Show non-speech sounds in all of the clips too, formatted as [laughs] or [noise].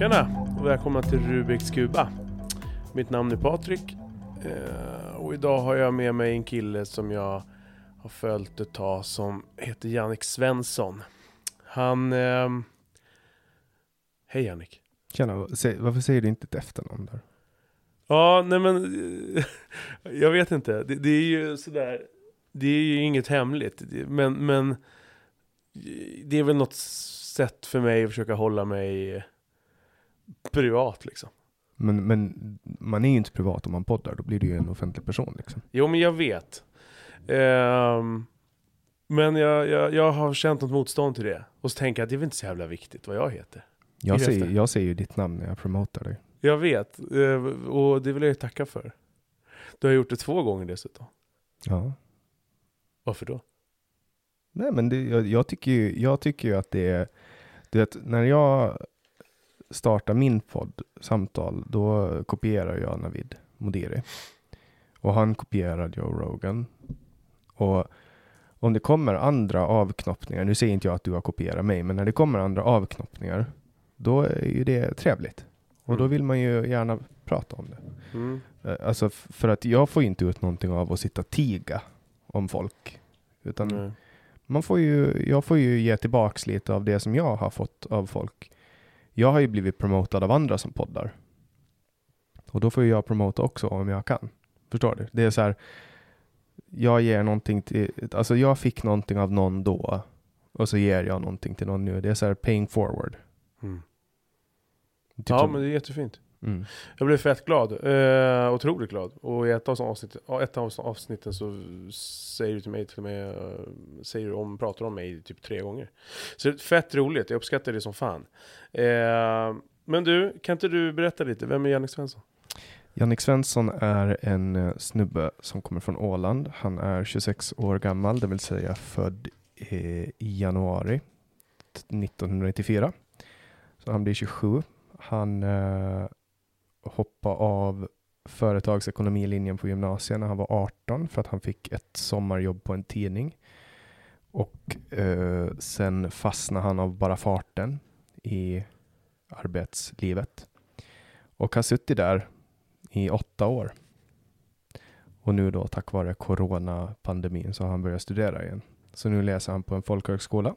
Tjena och välkomna till Rubiks Kuba. Mitt namn är Patrik eh, och idag har jag med mig en kille som jag har följt ett tag som heter Jannik Svensson. Han... Eh... Hej Jannik. Tjena, varför säger du inte ett efternamn där? Ja, nej men... [laughs] jag vet inte. Det, det, är ju sådär... Det är ju inget hemligt. Men, men... Det är väl något sätt för mig att försöka hålla mig privat liksom. Men, men man är ju inte privat om man poddar, då blir du ju en offentlig person liksom. Jo men jag vet. Um, men jag, jag, jag har känt något motstånd till det. Och så tänker jag att det är väl inte så jävla viktigt vad jag heter. Jag säger, jag säger ju ditt namn när jag promotar dig. Jag vet, eh, och det vill jag ju tacka för. Du har gjort det två gånger dessutom. Ja. Varför då? Nej men det, jag, jag, tycker ju, jag tycker ju att det är, du vet, när jag startar min podd Samtal, då kopierar jag Navid Modiri. Och han kopierar Joe Rogan. Och om det kommer andra avknoppningar, nu säger inte jag att du har kopierat mig, men när det kommer andra avknoppningar, då är ju det trevligt. Och då mm. vill man ju gärna prata om det. Mm. Eh, alltså för att jag får inte ut någonting av att sitta tiga om folk. Utan man får ju, jag får ju ge tillbaks lite av det som jag har fått av folk. Jag har ju blivit promotad av andra som poddar. Och då får jag promota också om jag kan. Förstår du? Det är så här. Jag ger någonting till, alltså jag fick någonting av någon då. Och så ger jag någonting till någon nu. Det är så här paying forward. Mm. Typ ja, som, men det är jättefint. Mm. Jag blev fett glad, eh, otroligt glad. Och i ett av, avsnitten, ett av avsnitten så säger du till mig, till och med, uh, säger du om, pratar om mig typ tre gånger. Så det är fett roligt, jag uppskattar det som fan. Eh, men du, kan inte du berätta lite, vem är Jannik Svensson? Jannik Svensson är en uh, snubbe som kommer från Åland. Han är 26 år gammal, det vill säga född i januari 1994. Så han blir 27. Han hoppa av företagsekonomilinjen på gymnasiet när han var 18 för att han fick ett sommarjobb på en tidning. Och eh, sen fastnade han av bara farten i arbetslivet. Och har suttit där i åtta år. Och nu då tack vare coronapandemin så har han börjat studera igen. Så nu läser han på en folkhögskola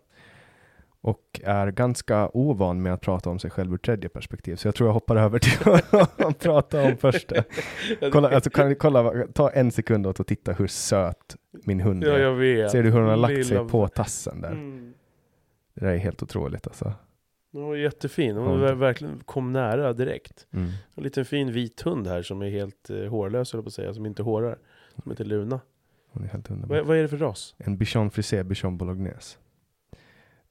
och är ganska ovan med att prata om sig själv ur tredje perspektiv. Så jag tror jag hoppar över till att [laughs] prata om första. [laughs] Kolla, alltså, kan, kolla, ta en sekund åt och titta hur söt min hund är. Ja, jag vet. Ser du hur hon har lagt sig på tassen där? Mm. Det där är helt otroligt alltså. Hon var jättefin. Hon var verkligen kom nära direkt. Mm. En liten fin vit hund här som är helt eh, hårlös, på att säga, som inte hårar. Som heter Luna. Hon är helt underbar. Vad, vad är det för ras? En bichon frisé, bichon bolognese.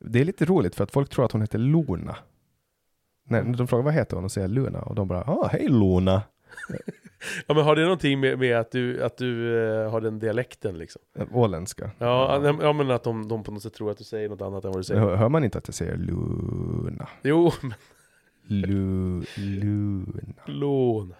Det är lite roligt för att folk tror att hon heter Luna. När mm. de frågar vad heter hon och säger Luna och de bara ah, hej Luna. [laughs] ja men har det någonting med, med att du, att du uh, har den dialekten liksom? Åländska. Ja, ja. ja men att de, de på något sätt tror att du säger något annat än vad du säger. Hör, hör man inte att jag säger Luna? Jo, [laughs] men... Lu, luna. Luna.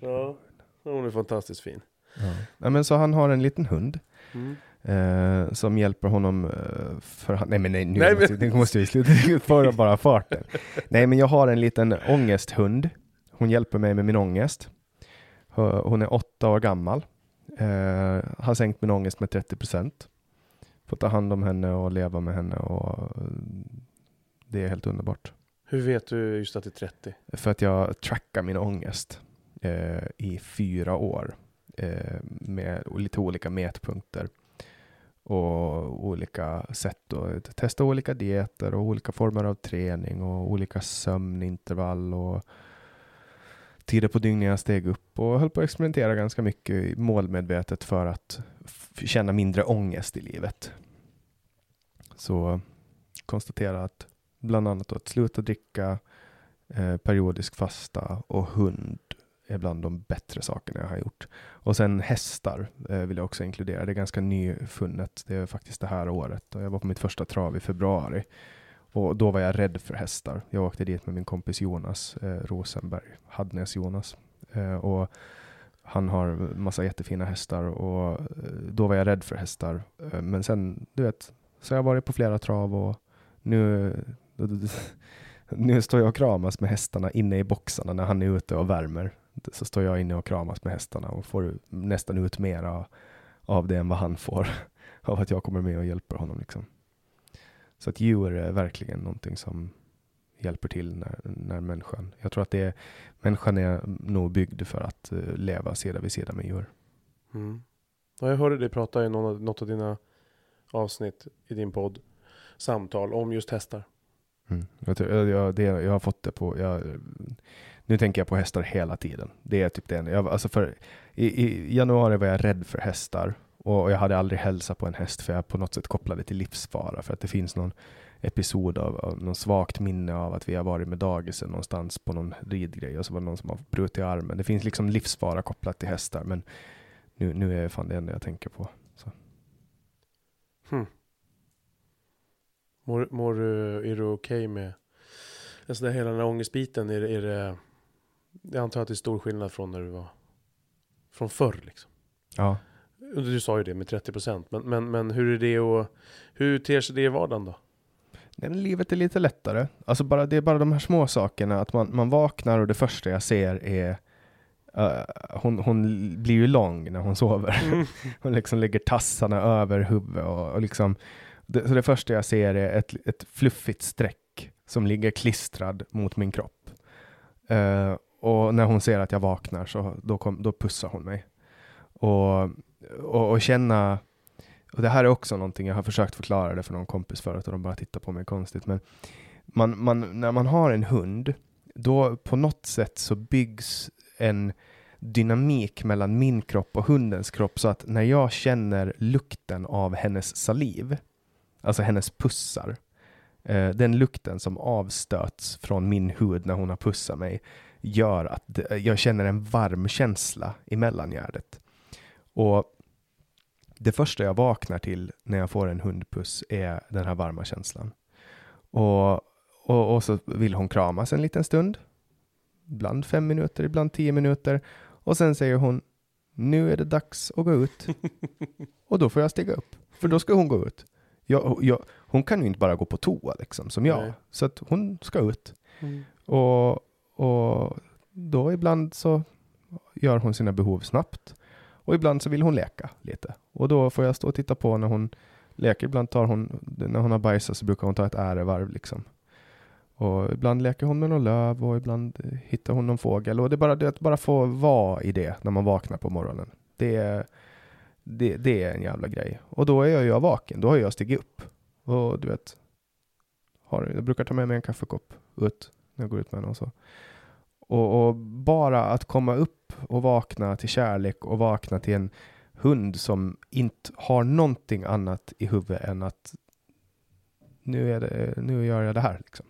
Ja, hon är fantastiskt fin. Ja. ja. men så han har en liten hund. Mm. Eh, som hjälper honom eh, för Nej men nej, nu nej, måste, men... måste vi sluta [laughs] föra bara farten. nej men jag har en liten ångesthund. Hon hjälper mig med min ångest. Hon är åtta år gammal. Eh, har sänkt min ångest med 30 procent. Får ta hand om henne och leva med henne och det är helt underbart. Hur vet du just att det är 30? För att jag trackar min ångest i fyra år med lite olika mätpunkter och olika sätt att testa olika dieter och olika former av träning och olika sömnintervall och tider på dygnet jag steg upp och höll på att experimentera ganska mycket målmedvetet för att känna mindre ångest i livet. Så konstatera att bland annat att sluta dricka, eh, periodisk fasta och hund är bland de bättre sakerna jag har gjort. Och sen hästar eh, vill jag också inkludera. Det är ganska nyfunnet. Det är faktiskt det här året. Och jag var på mitt första trav i februari. Och då var jag rädd för hästar. Jag åkte dit med min kompis Jonas eh, Rosenberg, Hadnes Jonas. Eh, och han har massa jättefina hästar och eh, då var jag rädd för hästar. Eh, men sen, du vet, så har jag varit på flera trav och nu [laughs] nu står jag och kramas med hästarna inne i boxarna när han är ute och värmer. Så står jag inne och kramas med hästarna och får nästan ut mer av, det än vad han får [laughs] av att jag kommer med och hjälper honom. Liksom. Så att djur är verkligen någonting som hjälper till när, när människan, jag tror att det är, människan är nog byggd för att uh, leva sida vid sida med djur. Mm. Ja, jag hörde dig prata i någon, något av dina avsnitt i din podd, samtal om just hästar. Mm. Jag, jag, det, jag har fått det på, jag, nu tänker jag på hästar hela tiden. Det är typ det. Jag, alltså för, i, i, januari var jag rädd för hästar och jag hade aldrig hälsat på en häst för jag på något sätt kopplade till livsfara för att det finns någon episod av, av någon svagt minne av att vi har varit med dagisen någonstans på någon ridgrej och så var det någon som har brutit armen. Det finns liksom livsfara kopplat till hästar men nu, nu är det fan det enda jag tänker på. Så. Hmm. Mår, mår du, är du okej okay med alltså det hela den här ångestbiten? Är, är det, jag antar att det är stor skillnad från när du var från förr liksom. Ja. Du sa ju det med 30 procent, men, men, men hur är det och hur ter sig det i vardagen då? Nej, livet är lite lättare. Alltså bara, det är bara de här små sakerna, att man, man vaknar och det första jag ser är Uh, hon, hon blir ju lång när hon sover. Mm. [laughs] hon liksom lägger tassarna över huvudet och, och liksom det, så det första jag ser är ett, ett fluffigt streck som ligger klistrad mot min kropp. Uh, och när hon ser att jag vaknar så då, kom, då pussar hon mig. Och, och, och, känna, och det här är också någonting jag har försökt förklara det för någon kompis förut och de bara tittar på mig konstigt, men man, man, när man har en hund, då på något sätt så byggs en dynamik mellan min kropp och hundens kropp så att när jag känner lukten av hennes saliv, alltså hennes pussar, eh, den lukten som avstöts från min hud när hon har pussat mig gör att jag känner en varm känsla i mellangärdet. Och det första jag vaknar till när jag får en hundpuss är den här varma känslan. Och, och, och så vill hon kramas en liten stund. Ibland fem minuter, ibland tio minuter. Och sen säger hon, nu är det dags att gå ut. [laughs] och då får jag stiga upp, för då ska hon gå ut. Jag, jag, hon kan ju inte bara gå på toa liksom, som jag. Nej. Så att hon ska ut. Mm. Och, och då ibland så gör hon sina behov snabbt. Och ibland så vill hon leka lite. Och då får jag stå och titta på när hon leker. Ibland tar hon, när hon har bajsat så brukar hon ta ett ärevarv liksom. Och ibland leker hon med någon löv och ibland hittar hon någon fågel. Och det är bara det att bara få vara i det när man vaknar på morgonen. Det är, det, det är en jävla grej. Och då är jag ju vaken. Då har jag stigit upp. Och du vet, har, jag brukar ta med mig en kaffekopp ut när jag går ut med henne och så. Och, och, bara att komma upp och vakna till kärlek och vakna till en hund som inte har någonting annat i huvudet än att nu, är det, nu gör jag det här. Liksom.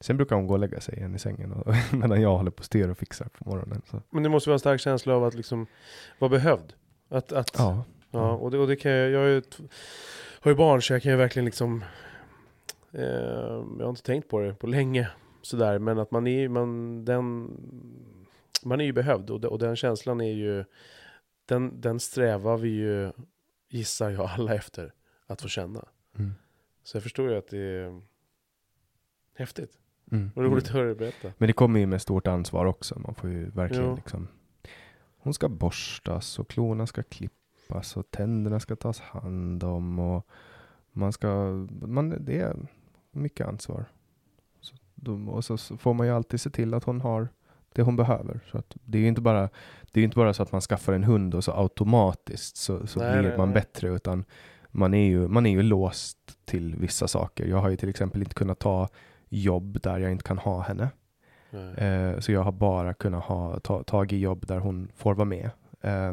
Sen brukar hon gå och lägga sig igen i sängen och, [laughs] medan jag håller på och styr och fixar på morgonen. Så. Men det måste vara en stark känsla av att liksom vara behövd. Att, att, ja. ja och, det, och det kan jag, jag har ju barn så jag kan ju verkligen liksom Jag har inte tänkt på det på länge sådär, men att man är, man, den, man är ju behövd och, och den känslan är ju, den, den strävar vi ju, gissar jag, alla efter att få känna. Mm. Så jag förstår ju att det är häftigt. Mm. Och roligt att höra dig berätta. Men det kommer ju med stort ansvar också. Man får ju verkligen ja. liksom. Hon ska borstas och klorna ska klippas och tänderna ska tas hand om och man ska, man, det mycket ansvar. Så, och så får man ju alltid se till att hon har det hon behöver. Så att det är ju inte bara, det är inte bara så att man skaffar en hund och så automatiskt så, så nej, blir man nej. bättre, utan man är, ju, man är ju låst till vissa saker. Jag har ju till exempel inte kunnat ta jobb där jag inte kan ha henne. Eh, så jag har bara kunnat ha ta, tag i jobb där hon får vara med. Eh,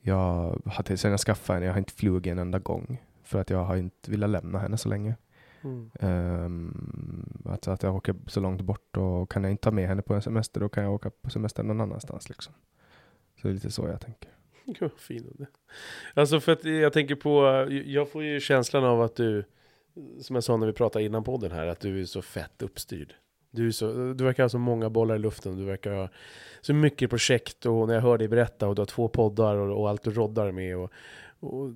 jag sen jag skaffade henne, jag har inte flugit en enda gång för att jag har inte velat lämna henne så länge. Mm. Um, att, att jag åker så långt bort och kan jag inte ta med henne på en semester då kan jag åka på semester någon annanstans liksom. Så det är lite så jag tänker. Gud vad fin det. Alltså för att jag tänker på, jag får ju känslan av att du, som jag sa när vi pratade innan podden här, att du är så fett uppstyrd. Du, så, du verkar ha så många bollar i luften, du verkar ha så mycket projekt och när jag hör dig berätta och du har två poddar och, och allt du roddar med och, och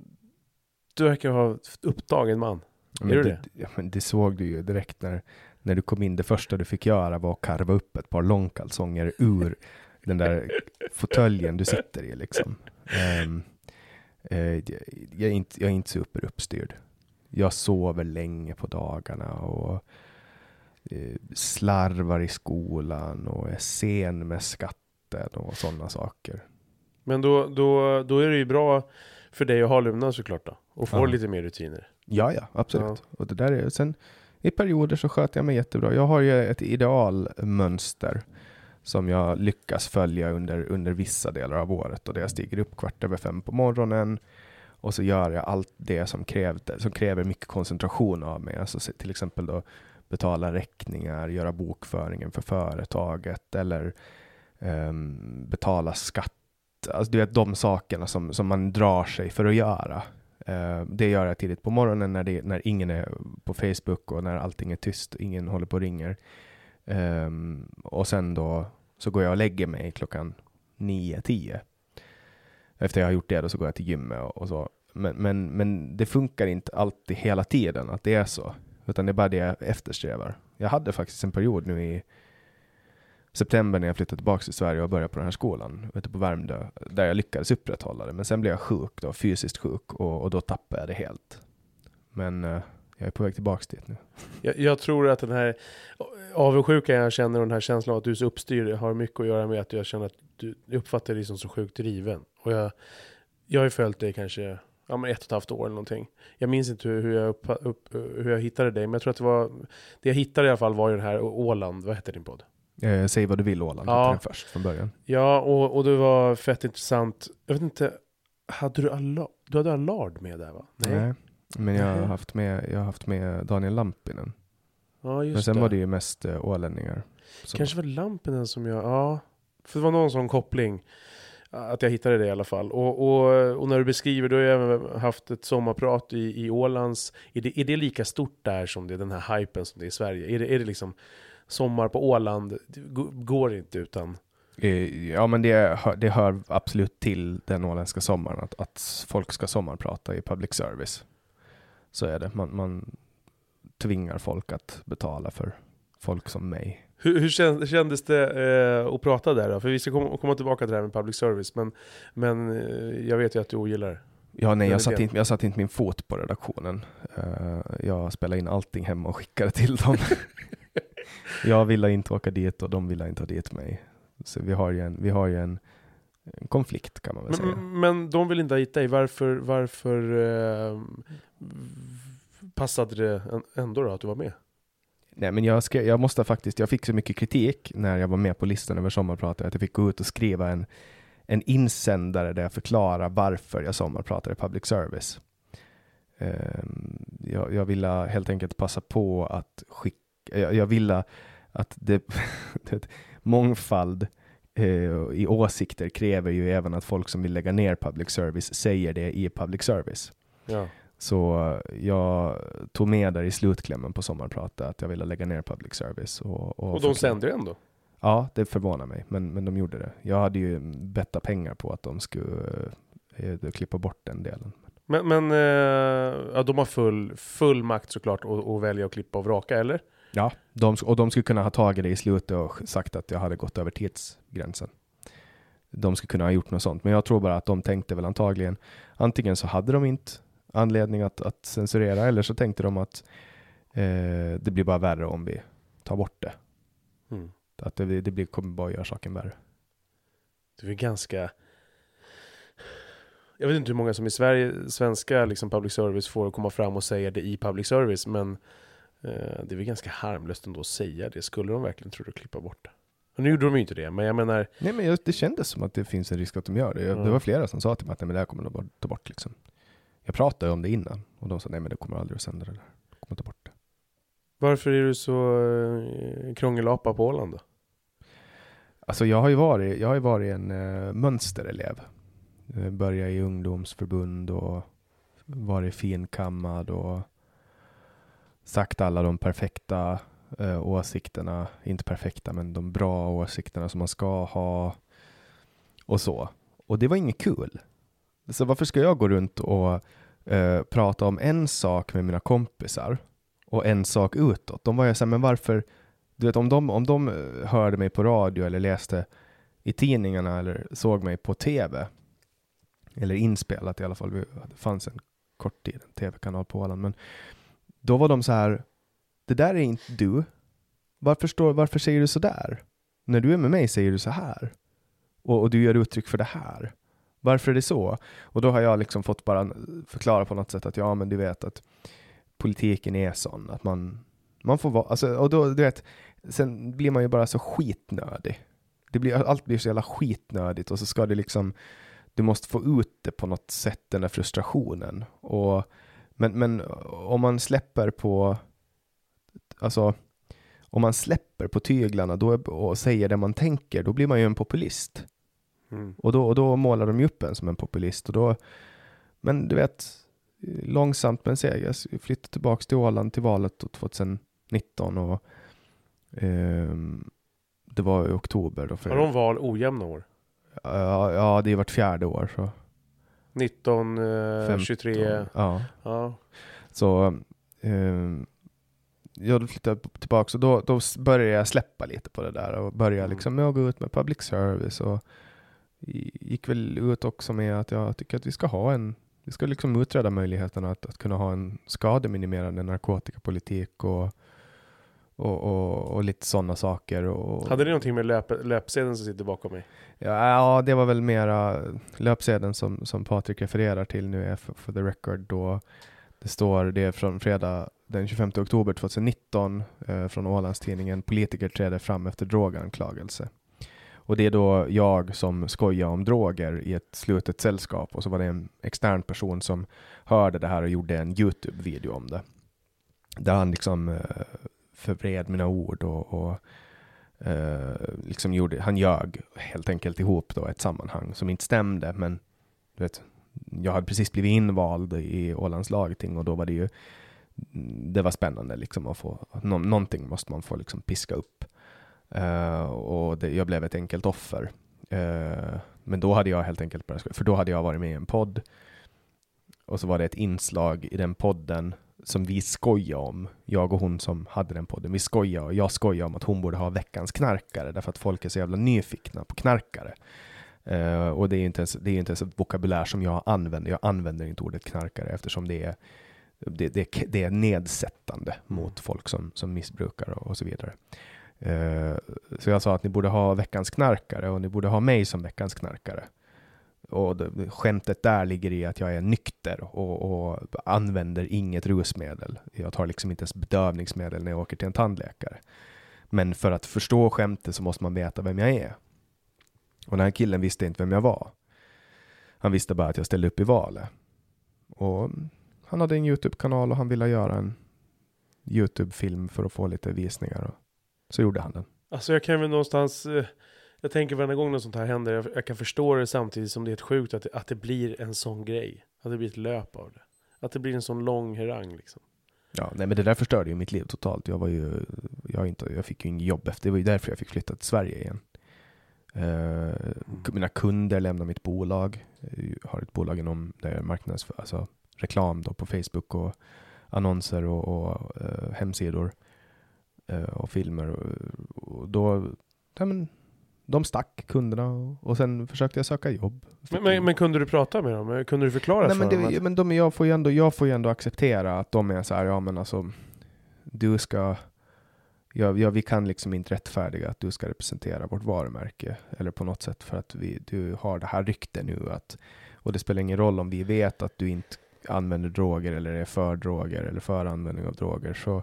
du verkar ha upptagen man. Men det, det? Ja, men det såg du ju direkt när, när du kom in, det första du fick göra var att karva upp ett par långkalsonger ur [laughs] den där fåtöljen du sitter i liksom. Um, uh, jag, är inte, jag är inte super uppstyrd. Jag sover länge på dagarna och uh, slarvar i skolan och är sen med skatten och sådana saker. Men då, då, då är det ju bra för dig att ha Luna såklart då, och få ja. lite mer rutiner. Ja, ja, absolut. Ja. Och det där är, sen i perioder så sköter jag mig jättebra. Jag har ju ett idealmönster som jag lyckas följa under, under vissa delar av året och det jag stiger upp kvart över fem på morgonen och så gör jag allt det som, krävde, som kräver mycket koncentration av mig. Alltså till exempel då betala räkningar, göra bokföringen för företaget eller um, betala skatt. Alltså du vet de sakerna som, som man drar sig för att göra. Uh, det gör jag tidigt på morgonen när, det, när ingen är på Facebook och när allting är tyst och ingen håller på och ringer. Um, och sen då så går jag och lägger mig klockan 9-10. Efter jag har gjort det då så går jag till gymmet och, och, så. Men, men, men det funkar inte alltid hela tiden att det är så. Utan det är bara det jag eftersträvar. Jag hade faktiskt en period nu i september när jag flyttade tillbaka till Sverige och började på den här skolan ute på Värmdö, där jag lyckades upprätthålla det. Men sen blev jag sjuk då, fysiskt sjuk och, och då tappade jag det helt. Men eh, jag är på väg tillbaka dit nu. Jag, jag, tror att den här avundsjukan jag känner och den här känslan av att du är så uppstyrd har mycket att göra med att jag känner att du uppfattar dig som så sjukt driven. Och jag, jag har ju följt dig kanske ja, men ett och ett halvt år eller någonting. Jag minns inte hur, hur, jag, upp, upp, hur jag hittade dig, men jag tror att det var, det jag hittade i alla fall var ju den här Åland, vad hette din podd? Eh, säg vad du vill Åland, ja. den först från början. Ja, och, och det var fett intressant. Jag vet inte, hade du, alla, du hade Allard med där va? Nej. Nej. Men jag har haft med, jag har haft med Daniel Lampinen. Ja, just Men sen det. var det ju mest äh, ålänningar. Så. Kanske var Lampinen som jag, ja. För det var någon sån koppling. Att jag hittade det i alla fall. Och, och, och när du beskriver, då har jag även haft ett sommarprat i, i Ålands. Är det, är det lika stort där som det är den här hypen som det är i Sverige? Är det, är det liksom sommar på Åland, det går inte utan eh, Ja men det, det hör absolut till den åländska sommaren att, att folk ska sommarprata i public service. Så är det. Man, man tvingar folk att betala för folk som mig. Hur, hur kändes det eh, att prata där då? För vi ska komma, komma tillbaka till det här med public service, men, men eh, jag vet ju att du ogillar Ja, nej, jag satte, inte, jag satte inte min fot på redaktionen. Uh, jag spelade in allting hemma och skickade till dem. [laughs] jag ville inte åka dit och de ville inte ha dit mig. Så vi har ju en, vi har ju en, en konflikt kan man väl men, säga. Men de vill inte ha hit dig. Varför, varför uh, passade det ändå då att du var med? Nej, men jag, skrev, jag måste faktiskt, jag fick så mycket kritik när jag var med på listan över sommarpratar att jag fick gå ut och skriva en, en insändare där jag förklarar varför jag sommarpratar i public service. Um, jag, jag ville helt enkelt passa på att skicka, jag, jag ville att det, [laughs] mångfald eh, i åsikter kräver ju även att folk som vill lägga ner public service säger det i public service. Ja. Så jag tog med där i slutklämmen på sommarpratet att jag ville lägga ner public service. Och, och, och de sände ju ändå? Ja, det förvånar mig, men, men de gjorde det. Jag hade ju bettat pengar på att de skulle eh, klippa bort den delen. Men, men eh, ja, de har full, full makt såklart att välja att klippa och vraka, eller? Ja, de, och de skulle kunna ha tagit det i slutet och sagt att jag hade gått över tidsgränsen. De skulle kunna ha gjort något sånt, men jag tror bara att de tänkte väl antagligen antingen så hade de inte anledning att, att censurera eller så tänkte de att eh, det blir bara värre om vi tar bort det. Mm. Att det, det blir, kommer bara göra saken värre. Det är ganska jag vet inte hur många som i Sverige, svenska liksom public service får komma fram och säga det i public service, men det är väl ganska harmlöst ändå att säga det. Skulle de verkligen tro att klippa bort det? Och nu gjorde de ju inte det, men jag menar... Nej, men det kändes som att det finns en risk att de gör det. Det var flera som sa till mig att nej, men det här kommer de ta bort liksom. Jag pratade om det innan och de sa nej men det kommer aldrig att sända det där. Jag kommer ta bort det. Varför är du så eh, krångelapa på Åland då? Alltså jag har ju varit, jag har varit en uh, mönsterelev. Uh, började i ungdomsförbund och varit finkammad och sagt alla de perfekta eh, åsikterna, inte perfekta men de bra åsikterna som man ska ha och så. Och det var inget kul. Så varför ska jag gå runt och eh, prata om en sak med mina kompisar och en sak utåt. De var ju såhär, men varför, du vet om de, om de eh, hörde mig på radio eller läste i tidningarna eller såg mig på tv, eller inspelat i alla fall, det fanns en kort tid en tv-kanal på Åland, men då var de så här, det där är inte du. Varför, står, varför säger du så där? När du är med mig säger du så här. Och, och du gör uttryck för det här. Varför är det så? Och då har jag liksom fått bara förklara på något sätt att ja, men du vet att politiken är sån att man, man får vara, alltså, och då, du vet, sen blir man ju bara så skitnödig. Det blir, allt blir så jävla skitnödigt och så ska det liksom, du måste få ut det på något sätt, den där frustrationen. Och, men, men om man släpper på, alltså, om man släpper på tyglarna då, och säger det man tänker, då blir man ju en populist. Mm. Och, då, och då målar de ju upp en som en populist. Och då, men du vet, långsamt men seger. Jag flyttade tillbaka till Åland till valet 2019 och eh, det var i oktober. Då för, Har de val ojämna år? Ja, ja, det är vart fjärde år. Så. 19, eh, 15, 23? Ja. ja. Så eh, jag flyttade tillbaka och då, då började jag släppa lite på det där och började mm. liksom med att gå ut med public service och gick väl ut också med att jag tycker att vi ska ha en vi ska liksom utreda möjligheterna att, att kunna ha en skademinimerande narkotikapolitik och, och, och, och lite sådana saker. Och, Hade det någonting med löp, löpsedeln som sitter bakom mig? Ja, ja, det var väl mera löpsedeln som, som Patrik refererar till nu är för, för the record då det står det från fredag den 25 oktober 2019 eh, från Ålandstidningen. Politiker träder fram efter droganklagelse. Och det är då jag som skojar om droger i ett slutet sällskap och så var det en extern person som hörde det här och gjorde en Youtube-video om det. Där han liksom eh, förvred mina ord och, och eh, liksom gjorde, han ljög helt enkelt ihop då ett sammanhang som inte stämde, men du vet, jag hade precis blivit invald i Ålands lagting och då var det ju det var spännande liksom att få, nå, någonting måste man få liksom piska upp. Eh, och det, jag blev ett enkelt offer. Eh, men då hade jag helt enkelt börjat för då hade jag varit med i en podd. Och så var det ett inslag i den podden som vi skojade om, jag och hon som hade den podden. Vi skojade och jag skojade om att hon borde ha veckans knarkare därför att folk är så jävla nyfikna på knarkare. Uh, och det är inte ens, det är inte ens ett vokabulär som jag använder. Jag använder inte ordet knarkare eftersom det är, det, det, det är nedsättande mot folk som, som missbrukar och, och så vidare. Uh, så jag sa att ni borde ha veckans knarkare och ni borde ha mig som veckans knarkare. Och skämtet där ligger i att jag är nykter och, och, använder inget rusmedel. Jag tar liksom inte ens bedövningsmedel när jag åker till en tandläkare. Men för att förstå skämtet så måste man veta vem jag är. Och den här killen visste inte vem jag var. Han visste bara att jag ställde upp i valet. Och han hade en Youtube-kanal och han ville göra en Youtube-film för att få lite visningar. Och så gjorde han den. Alltså jag kan väl någonstans, eh, jag tänker varje gång något sånt här händer, jag, jag, kan förstå det samtidigt som det är ett sjukt att det, att det blir en sån grej. Att det blir ett löp av det. Att det blir en sån lång harang liksom. Ja, nej men det där förstörde ju mitt liv totalt. Jag var ju, jag, inte, jag fick ju inget jobb efter, det var ju därför jag fick flytta till Sverige igen. Uh, mina kunder lämnar mitt bolag. Jag har ett bolag inom där marknadsför, alltså reklam då på Facebook och annonser och, och uh, hemsidor uh, och filmer. Och, och då, ja, men, de stack kunderna och, sen försökte jag söka jobb. Men, men, men, kunde du prata med dem? Kunde du förklara Nej, för men dem? Det, men de, jag, får ju ändå, jag får ju ändå acceptera att de är så här, ja men alltså, du ska ja, ja, vi kan liksom inte rättfärdiga att du ska representera vårt varumärke eller på något sätt för att vi, du har det här ryktet nu att och det spelar ingen roll om vi vet att du inte använder droger eller är för droger eller för användning av droger så,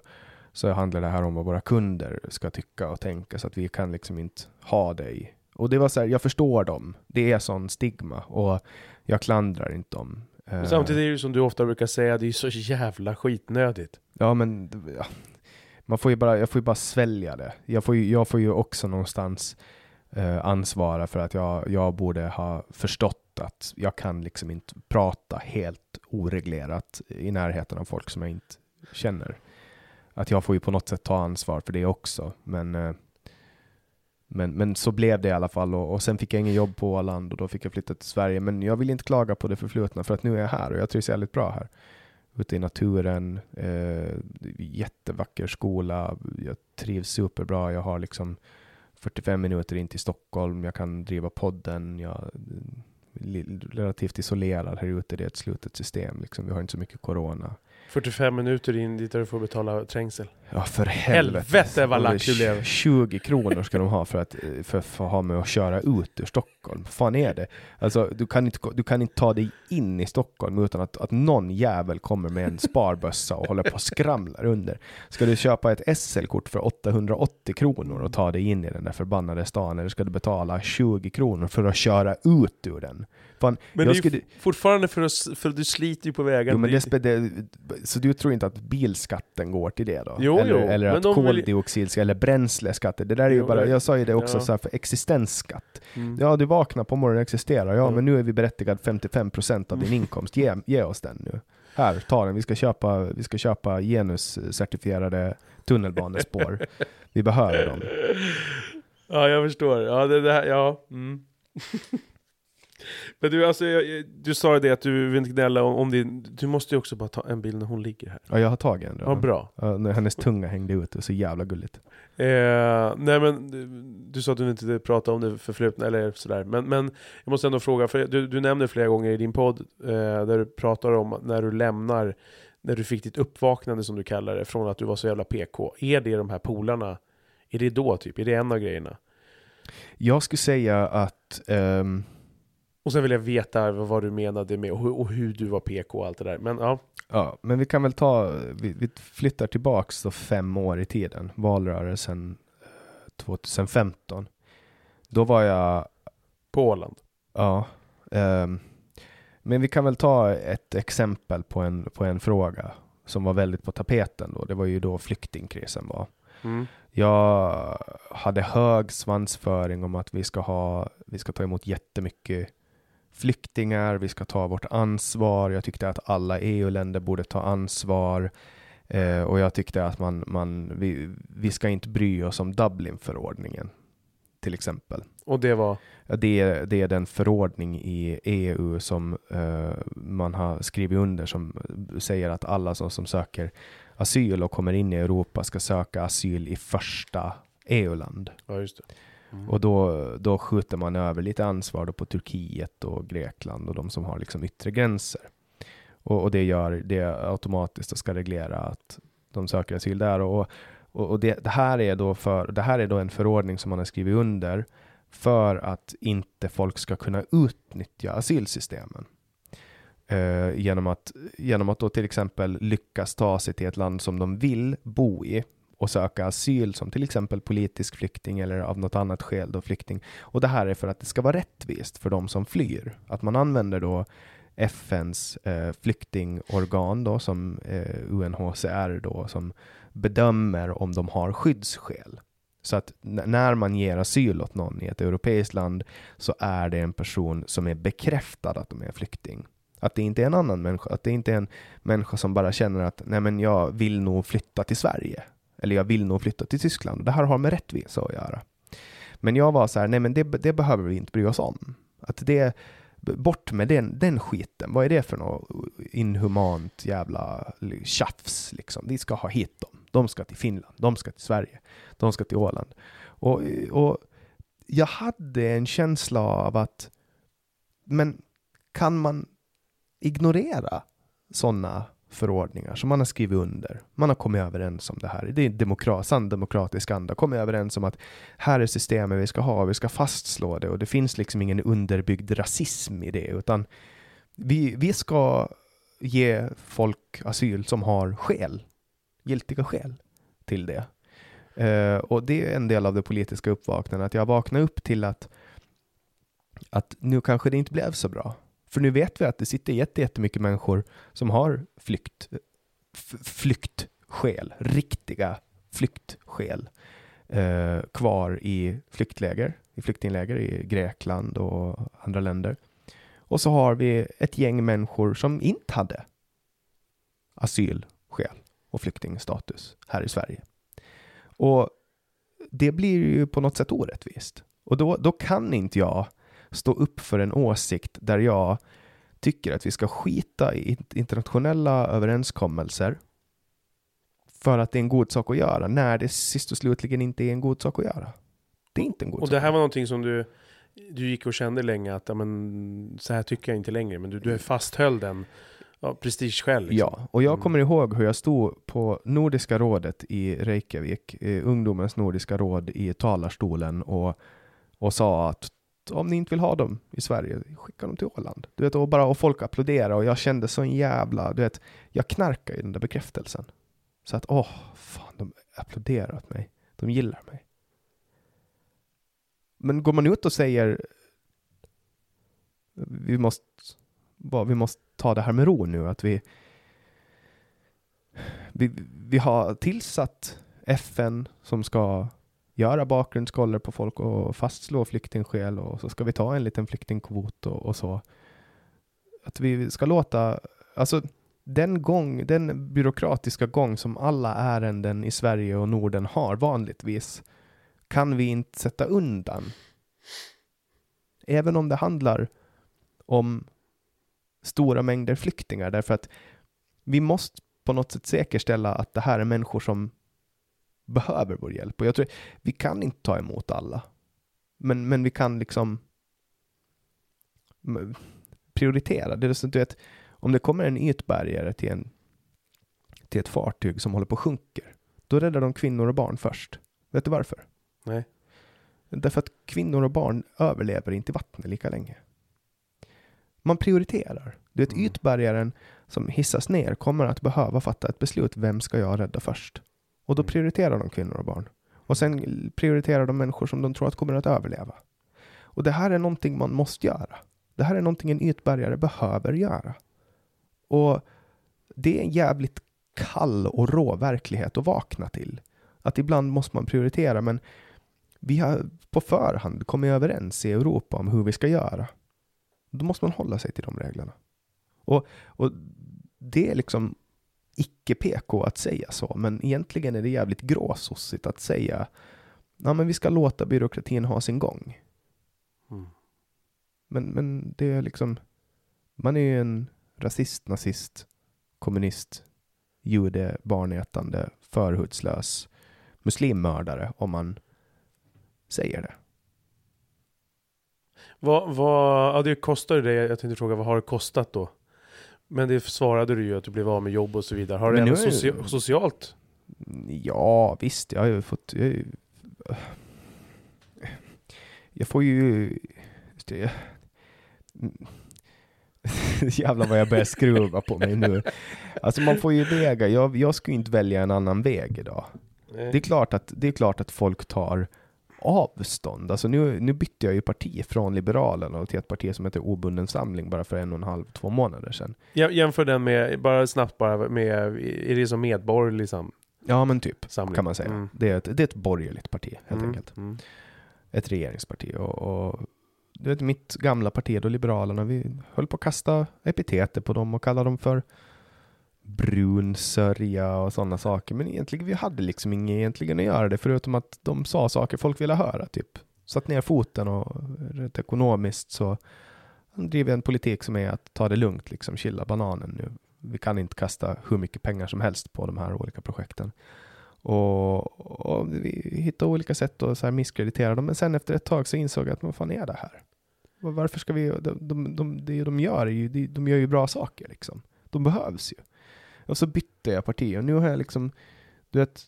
så handlar det här om vad våra kunder ska tycka och tänka så att vi kan liksom inte ha dig. Och det var så här, jag förstår dem. Det är sån stigma och jag klandrar inte dem. Men samtidigt är det som du ofta brukar säga, det är så jävla skitnödigt. Ja men ja, man får ju bara, jag får ju bara svälja det. Jag får ju, jag får ju också någonstans eh, ansvara för att jag, jag borde ha förstått att jag kan liksom inte prata helt oreglerat i närheten av folk som jag inte känner. Att jag får ju på något sätt ta ansvar för det också. Men, eh, men, men så blev det i alla fall och, och sen fick jag ingen jobb på Åland och då fick jag flytta till Sverige. Men jag vill inte klaga på det förflutna för att nu är jag här och jag trivs jävligt bra här. ute i naturen. Eh, jättevacker skola. Jag trivs superbra. Jag har liksom 45 minuter in till Stockholm. Jag kan driva podden. Jag eh, är relativt isolerad här ute. Det är ett slutet system. Liksom. Vi har inte så mycket corona. 45 minuter in dit där du får betala trängsel. Ja, för helvete. Helvete vad lack du blev. 20 kronor ska de ha för att, för att få ha med att köra ut ur Stockholm. Vad fan är det? Alltså, du kan inte, du kan inte ta dig in i Stockholm utan att, att någon jävel kommer med en sparbössa och håller på och skramlar under. Ska du köpa ett SL-kort för 880 kronor och ta dig in i den där förbannade stan, eller ska du betala 20 kronor för att köra ut ur den? Fan, men det är skulle... fortfarande för att, för du sliter ju på vägen. Jo, men det, det, så du tror inte att bilskatten går till det då? Jo, eller, jo, eller att koldioxid, vill... eller bränsleskatter, det där är ju jo, bara, jag sa ju det också, ja. så här, för existensskatt. Mm. Ja, du vaknar på morgonen och existerar, ja, mm. men nu är vi berättigad 55% av din inkomst, ge, ge oss den nu. Här, ta den, vi ska köpa, vi ska köpa genuscertifierade tunnelbanespår. vi behöver dem. Ja, jag förstår. Ja, det, det här, ja. Mm. Men du, alltså, du sa ju det att du vill inte gnälla om, om din... Du måste ju också bara ta en bild när hon ligger här. Ja, jag har tagit en redan. Ja, bra. Ja, när hennes tunga hängde ut, var så jävla gulligt. Eh, nej men, du sa att du inte prata om det förflutna, eller sådär. Men, men jag måste ändå fråga, för du, du nämner flera gånger i din podd, eh, där du pratar om när du lämnar, när du fick ditt uppvaknande som du kallar det, från att du var så jävla PK. Är det de här polarna, är det då typ? Är det en av grejerna? Jag skulle säga att um och sen vill jag veta vad du menade med och, och hur du var PK och allt det där. Men ja. Ja, men vi kan väl ta, vi, vi flyttar tillbaks då fem år i tiden, valrörelsen 2015. Eh, då var jag... På Åland? Ja. Um, men vi kan väl ta ett exempel på en, på en fråga som var väldigt på tapeten då. Det var ju då flyktingkrisen var. Mm. Jag hade hög svansföring om att vi ska ha, vi ska ta emot jättemycket flyktingar, vi ska ta vårt ansvar. Jag tyckte att alla EU-länder borde ta ansvar. Eh, och jag tyckte att man, man, vi, vi ska inte bry oss om Dublinförordningen, till exempel. Och det var? Det är, det är den förordning i EU som eh, man har skrivit under som säger att alla som, som söker asyl och kommer in i Europa ska söka asyl i första EU-land. Ja, just det. Mm. Och då, då skjuter man över lite ansvar på Turkiet och Grekland och de som har liksom yttre gränser. Och, och det gör det automatiskt och ska reglera att de söker asyl där. Och, och, och det, det, här är då för, det här är då en förordning som man har skrivit under för att inte folk ska kunna utnyttja asylsystemen. Uh, genom att, genom att då till exempel lyckas ta sig till ett land som de vill bo i och söka asyl som till exempel politisk flykting eller av något annat skäl då flykting. Och det här är för att det ska vara rättvist för de som flyr. Att man använder då FNs eh, flyktingorgan då som eh, UNHCR då som bedömer om de har skyddsskäl. Så att när man ger asyl åt någon i ett europeiskt land så är det en person som är bekräftad att de är flykting. Att det inte är en annan människa, att det inte är en människa som bara känner att nej men jag vill nog flytta till Sverige eller jag vill nog flytta till Tyskland. Det här har med rättvisa att göra. Men jag var så här, nej men det, det behöver vi inte bry oss om. Att det, bort med den, den skiten. Vad är det för något inhumant jävla tjafs liksom? Vi ska ha hit dem. De ska till Finland, de ska till Sverige, de ska till Åland. Och, och jag hade en känsla av att, men kan man ignorera sådana förordningar som man har skrivit under. Man har kommit överens om det här. Det är demokrat, sann demokratisk anda. Kommit överens om att här är systemet vi ska ha, vi ska fastslå det och det finns liksom ingen underbyggd rasism i det, utan vi, vi ska ge folk asyl som har skäl, giltiga skäl till det. Uh, och det är en del av det politiska uppvaknandet, att jag vaknade upp till att, att nu kanske det inte blev så bra. För nu vet vi att det sitter jättemycket människor som har flykt, flyktskäl, riktiga flyktskäl eh, kvar i flyktläger, i flyktingläger i Grekland och andra länder. Och så har vi ett gäng människor som inte hade asylskäl och flyktingstatus här i Sverige. Och det blir ju på något sätt orättvist. Och då, då kan inte jag stå upp för en åsikt där jag tycker att vi ska skita i internationella överenskommelser för att det är en god sak att göra, när det sist och slutligen inte är en god sak att göra. Det är inte en god Och sak. det här var någonting som du, du gick och kände länge att, ja, men, så här tycker jag inte längre, men du, du fasthöll den ja, prestigeskäl. Liksom. Ja, och jag Mm. kommer ihåg hur jag stod på Nordiska rådet i Reykjavik, eh, ungdomens Nordiska råd i talarstolen och, och sa att om ni inte vill ha dem i Sverige, skicka dem till Åland. Du vet, och, bara, och folk applåderade och jag kände sån jävla, du vet, jag knarkar i den där bekräftelsen. Så att, åh, fan, de applåderar åt mig. De gillar mig. Men går man ut och säger vi måste, bara, vi måste ta det här med ro nu, att vi, vi, vi har tillsatt FN som ska göra bakgrundskollar på folk och fastslå flyktingskäl och så ska vi ta en liten flyktingkvot och, och så. Att vi ska låta, alltså den gång, den byråkratiska gång som alla ärenden i Sverige och Norden har vanligtvis kan vi inte sätta undan. Även om det handlar om stora mängder flyktingar därför att vi måste på något sätt säkerställa att det här är människor som behöver vår hjälp. Och jag tror, vi kan inte ta emot alla. Men, men vi kan liksom prioritera. Det är så, du vet, om det kommer en ytbärgare till, en, till ett fartyg som håller på att sjunker, då räddar de kvinnor och barn först. Vet du varför? Nej. Därför att kvinnor och barn överlever inte i vattnet lika länge. Man prioriterar. Du vet, Mm. ytbärgaren som hissas ner kommer att behöva fatta ett beslut. Vem ska jag rädda först? Och då Mm. prioriterar de kvinnor och barn. Och sen prioriterar de människor som de tror att kommer att överleva. Och det här är någonting man måste göra. Det här är någonting en ytbärgare behöver göra. Och det är en jävligt kall och rå verklighet att vakna till. Att ibland måste man prioritera, men vi har på förhand kommit överens i Europa om hur vi ska göra. Då måste man hålla sig till de reglerna. Och, och det är liksom icke PK att säga så, men egentligen är det jävligt gråsossigt att säga ja, men vi ska låta byråkratin ha sin gång. Mm. Men, men det är liksom, man är ju en rasist, nazist, kommunist, jude, barnätande, förhudslös muslimmördare om man säger det. Vad, vad, ja, det kostar det. Jag tänkte fråga, vad har det kostat då? Men det svarade du ju att du blev av med jobb och så vidare. Har det Men nu även det- socia- socialt? Ja, visst, jag har ju fått... Jag, ju- jag får ju... det, [laughs] Jävlar vad jag börjar skruva på mig nu. Alltså man får ju väga, jag, jag skulle inte välja en annan väg idag. Det är klart att, det är klart att folk tar avstånd. Alltså nu, nu bytte jag ju parti från Liberalerna och till ett parti som heter Obunden Samling bara för en och en halv, två månader sedan. Jäm- Jämför den med, bara snabbt bara, med, är det som medborgerlig sam- Ja men typ, samling? kan man säga. Mm. Det, är ett, det är ett borgerligt parti helt Mm, enkelt. Mm. ett regeringsparti. Och, och du vet, mitt gamla parti då, Liberalerna, vi höll på att kasta epiteter på dem och kalla dem för brun sörja och sådana saker. Men egentligen, vi hade liksom inget egentligen att göra det, förutom att de sa saker folk ville höra, typ. Satt ner foten och rätt ekonomiskt så han driver en politik som är att ta det lugnt, liksom chilla bananen nu. Vi kan inte kasta hur mycket pengar som helst på de här olika projekten. Och, och vi hittade olika sätt att så här misskreditera dem. Men sen efter ett tag så insåg jag att vad fan är det här? Varför ska vi, de, de, de, det de gör är ju, de, de gör ju bra saker liksom. De behövs ju. Och så bytte jag parti och nu har jag liksom, du vet,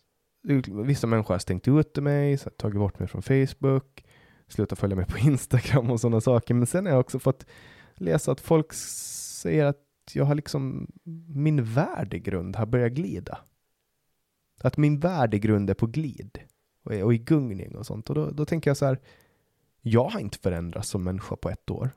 vissa människor har stängt ute mig, så tagit bort mig från Facebook, slutat följa mig på [laughs] Instagram och sådana saker. Men sen har jag också fått läsa att folk säger att jag har liksom, min värdegrund har börjat glida. Att min värdegrund är på glid och, är, och i gungning och sånt. Och då, då tänker jag så här, jag har inte förändrats som människa på ett år.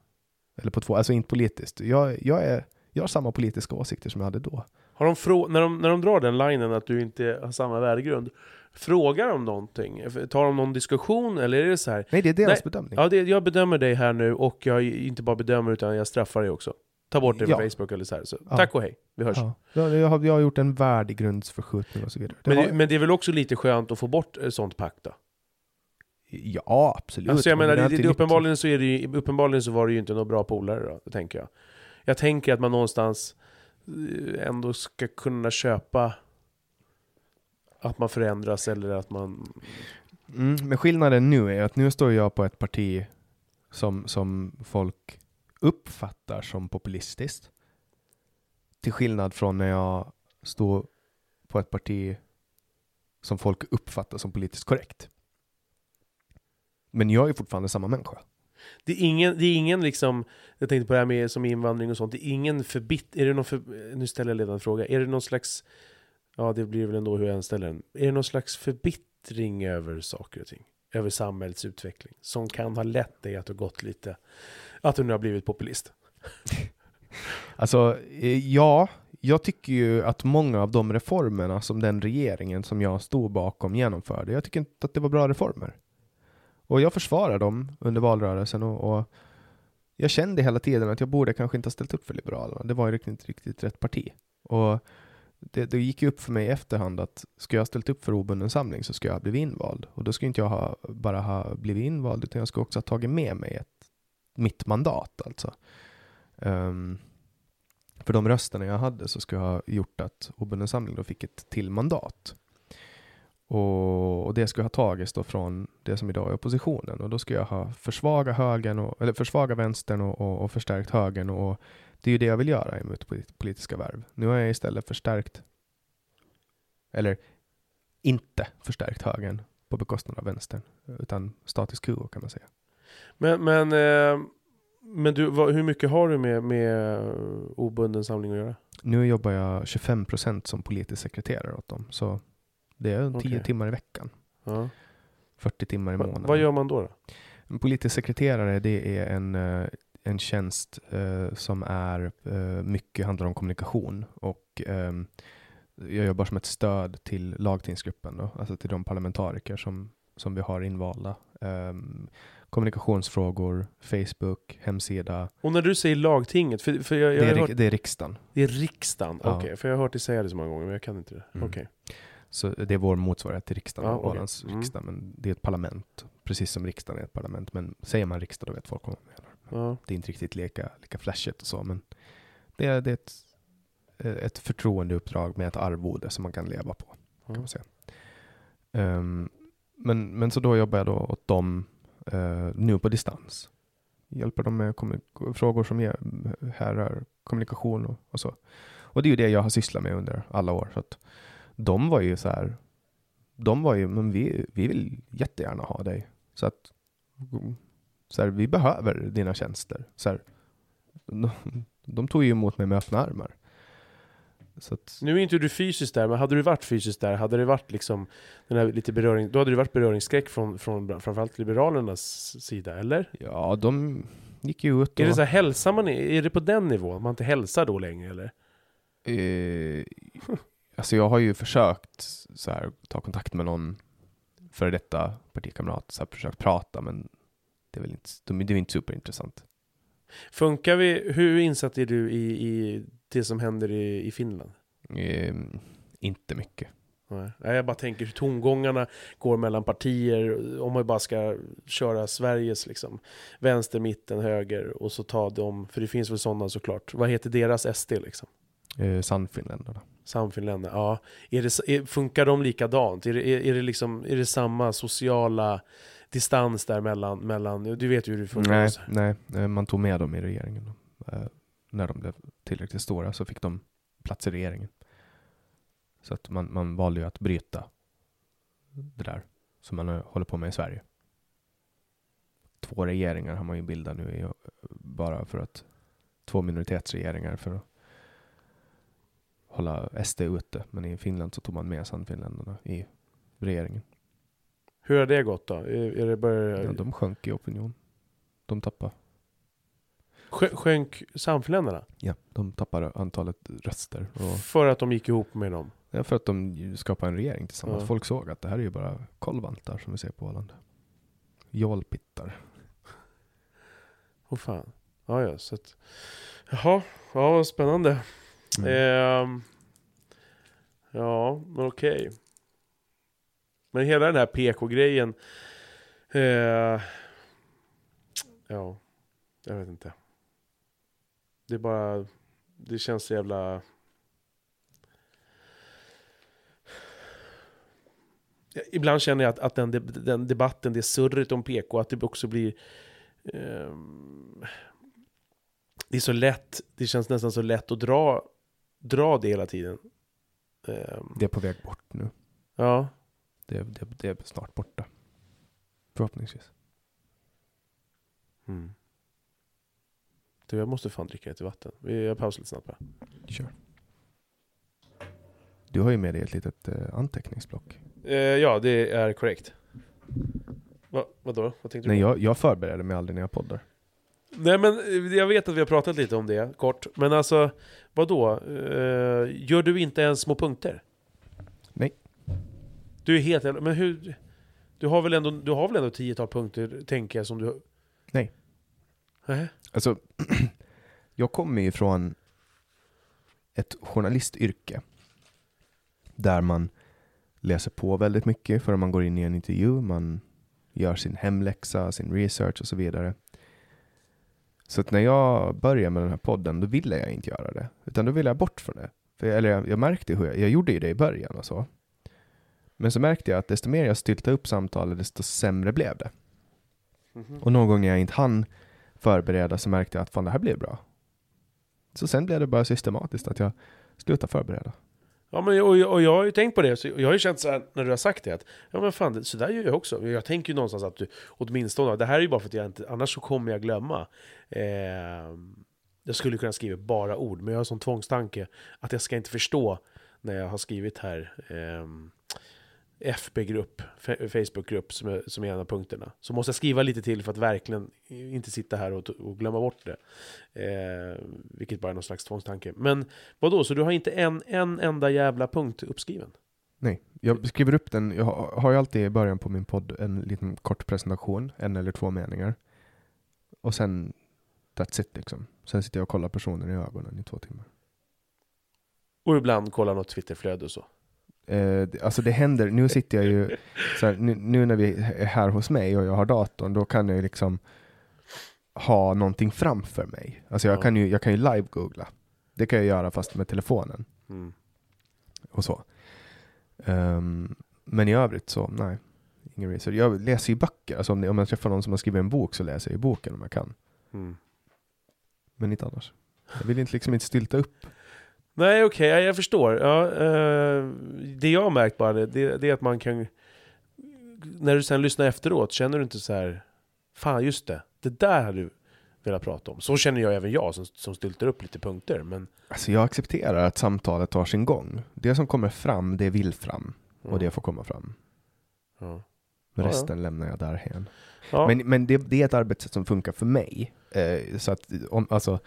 Eller på två, alltså inte politiskt. Jag, jag, är, jag har samma politiska åsikter som jag hade då. Har de frå- när, de, när de drar den linen att du inte har samma värdegrund, frågar de någonting? Tar de någon diskussion eller är det så här? Nej, det är deras Nej, bedömning. Ja, det, jag bedömer dig här nu och jag inte bara bedömer utan jag straffar dig också. Ta bort det från Ja. Facebook eller så här. Så, Ja. Tack och hej, vi hörs. Ja. Jag, har, jag har gjort en värdegrundsförskjutning och så vidare. Det Men, har, det, men det är väl också lite skönt att få bort ett sånt pack då? ja, absolut. Alltså jag Men menar, det det, det, uppenbarligen, så är det ju, uppenbarligen så var det ju inte någon bra polare då, tänker jag. jag tänker att man någonstans eh, ändå ska kunna köpa att man förändras eller att man... Mm, men skillnaden nu är att nu står jag på ett parti som, som folk uppfattar som populistiskt. Till skillnad från när jag står på ett parti som folk uppfattar som politiskt korrekt. Men jag är fortfarande samma människa. Det är ingen, det är ingen liksom, jag tänkte på det här med som invandring och sånt, det är ingen förbitt, är det någon för, nu ställer jag ledande fråga, är det någon slags, ja det blir väl ändå hur jag ställer den, är det någon slags förbittring över saker och ting? Över samhällets utveckling, som kan ha lett dig att du gått lite, att du nu har blivit populist? [laughs] alltså, eh, ja, jag tycker ju att många av de reformerna som den regeringen som jag stod bakom genomförde, jag tycker inte att det var bra reformer. Och jag försvarar dem under valrörelsen och, och, jag kände hela tiden att jag borde kanske inte ha ställt upp för Liberalerna. Det var ju inte riktigt rätt parti. Och det, det gick ju upp för mig i efterhand att ska jag ha ställt upp för obunden samling så ska jag ha blivit invald. Och då ska inte jag ha, bara ha blivit invald utan jag ska också ha tagit med mig ett, mitt mandat alltså. Um, för de rösterna jag hade så skulle jag ha gjort att obunden samling då fick ett till mandat. Och, och det skulle ha tagits då från det som idag är oppositionen och då skulle jag ha försvagat högern och, eller försvaga vänstern och, och, och förstärkt högern och det är ju det jag vill göra i mitt politiska värv. Nu har jag istället förstärkt eller inte förstärkt högern på bekostnad av vänstern utan status quo kan man säga. Men, men, eh, men du, vad, hur mycket har du med, med obunden samling att göra? Nu jobbar jag 25 procent som politisk sekreterare åt dem så det är okay. 10 timmar i veckan. Ja. 40 timmar i månaden. Vad gör man då? då? En politisk sekreterare det är en, eh, en tjänst uh, som är uh, mycket handlar om kommunikation och um, jag jobbar som ett stöd till lagtingsgruppen, då, alltså till de parlamentariker som, som vi har invalda. Um, kommunikationsfrågor, Facebook, hemsida. Och när du säger lagtinget, för, för jag, jag det, är, hört... det är riksdagen. Det är riksdagen, ja. okej. Okay, för jag har hört dig säga det så många gånger, men jag kan inte det. Mm. Okej. Okay. Så det är vår motsvarighet till riksdagen, ja, okay. mm. riksdag, men det är ett parlament, precis som riksdagen är ett parlament. Men säger man riksdag då vet folk vad man menar. Ja. Det är inte riktigt lika, lika flashigt och så, men det är, det är ett, ett förtroendeuppdrag med ett arvode som man kan leva på. Kan man säga. Um, men, men så då jobbar jag då åt dem uh, nu på distans. Hjälper dem med frågor som är, här är kommunikation och, och, så. Och det är ju det jag har sysslat med under alla år. Så att, de var ju så här, de var ju, men vi, vi vill jättegärna ha dig. Så att, så här, vi behöver dina tjänster. Så här, de, de tog ju emot mig med öppna armar. Att... Nu är inte du fysiskt där, men hade du varit fysiskt där, hade det varit liksom den här lite beröring, då hade det varit beröringsskräck från, från framförallt Liberalernas sida, eller? Ja, de gick ju ut och... Är det så här, hälsar man, är det på den nivån? Man inte hälsar då längre, eller? Eh, Alltså jag har ju försökt så här, ta kontakt med någon före detta partikamrat, så här, försökt prata, men det är väl inte, det är inte superintressant. Funkar vi, hur insatt är du i, i det som händer i, i Finland? Eh, inte mycket. Nej, jag bara tänker hur tongångarna går mellan partier, om man bara ska köra Sveriges liksom, vänster, mitten, höger och så ta dem, för det finns väl sådana såklart. Vad heter deras SD liksom? Eh, Sannfinländarna. Samfinländer, ja. Är det, är, funkar de likadant? Är det, är, är, det liksom, är det samma sociala distans där mellan, mellan du vet ju hur det funkar. Nej, nej, man tog med dem i regeringen. Eh, när de blev tillräckligt stora så fick de plats i regeringen. Så att man, man valde ju att bryta det där som man håller på med i Sverige. Två regeringar har man ju bildat nu bara för att två minoritetsregeringar för att hålla SD ute. Men i Finland så tog man med Sannfinländarna i regeringen. Hur har det gått då? Är, är det bara... ja, de sjönk i opinion. De tappade. Sjönk Sannfinländarna? Ja, de tappade antalet röster. Och... För att de gick ihop med dem? Ja, för att de skapade en regering tillsammans. Ja. Folk såg att det här är ju bara kolvantar som vi ser på Åland. Jolpittar. Åh oh, fan. Ja, ja, så att... Jaha, ja, spännande. Mm. Eh, ja, okej. Okay. Men hela den här PK-grejen. Eh, ja, jag vet inte. Det är bara, det känns så jävla... Ibland känner jag att, att den, den debatten, det surret om PK, att det också blir... Eh, det är så lätt, det känns nästan så lätt att dra, dra det hela tiden. Eh, det är på väg bort nu. Ja. Det, det, det är snart borta. Förhoppningsvis. Mm. Du, jag måste fan dricka lite vatten. Vi pausar lite snabbt bara. Kör. Du har ju med dig ett litet eh, anteckningsblock. Eh, ja, det är korrekt. Va, vadå? Vad tänkte Nej, du på? Jag, jag förbereder mig aldrig när jag poddar. Nej men eh, jag vet att vi har pratat lite om det, kort. Men alltså, vadå? Eh, gör du inte ens små punkter? Nej. Du är helt men hur... Du har väl ändå, du har väl ändå tiotal punkter, tänker jag, som du... Nej. Nej. Alltså, [clears throat] jag kommer ju från ett journalistyrke. Där man läser på väldigt mycket förrän man går in i en intervju. Man gör sin hemläxa, sin research och så vidare. Så att när jag började med den här podden, då ville jag inte göra det. Utan då ville jag bort från det. För jag, eller jag, jag märkte hur jag, jag gjorde ju det i början och så. Men så märkte jag att desto mer jag styltade upp samtalet, desto sämre blev det. Mm -hmm. Och någon gång när jag inte hann förbereda så märkte jag att fan det här blir bra. Så sen blev det bara systematiskt att jag slutade förbereda. Ja, men, och, och jag har ju tänkt på det, så jag har ju känt så här, när du har sagt det, att ja men fan, så där gör jag också. Jag tänker ju någonstans att du, åtminstone, det här är ju bara för att jag inte, annars så kommer jag glömma. Eh, jag skulle kunna skriva bara ord, men jag har en sån tvångstanke att jag ska inte förstå när jag har skrivit här. Eh, FB-grupp, Facebookgrupp som är, som är en av punkterna. Så måste jag skriva lite till för att verkligen inte sitta här och, och glömma bort det. Eh, vilket bara är någon slags tvångstanke. Men vad då? så du har inte en, en enda jävla punkt uppskriven? Nej, jag skriver upp den. Jag har ju alltid i början på min podd en liten kort presentation, en eller två meningar. Och sen, that's it liksom. Sen sitter jag och kollar personen i ögonen i två timmar. Och ibland kollar något Twitterflöde och så? Eh, alltså det händer, nu sitter jag ju, här, nu, nu, när vi är här hos mig och jag har datorn, då kan jag ju liksom ha någonting framför mig. Alltså jag, ja. kan ju, jag kan ju live-googla. Det kan jag göra fast med telefonen. Mm. Och så. Um, men i övrigt så, nej. Ingen research. Jag läser ju böcker. Alltså om, om jag träffar någon som har skrivit en bok så läser jag ju boken om jag kan. Mm. Men inte annars. Jag vill inte liksom inte stilta upp Nej, okej, okay, jag förstår. Ja, uh, det jag har märkt bara, det, det är att man kan... När du sen lyssnar efteråt, känner du inte så här... Fan, just det. Det där hade du velat prata om. Så känner jag även jag, som, som styltar upp lite punkter. Men... Alltså jag accepterar att samtalet tar sin gång. Det som kommer fram, det vill fram. Och mm. det får komma fram. Ja. Resten ja, lämnar jag därhen. Ja. Men, men det, det, är ett arbetssätt som funkar för mig. Eh, så att om, alltså,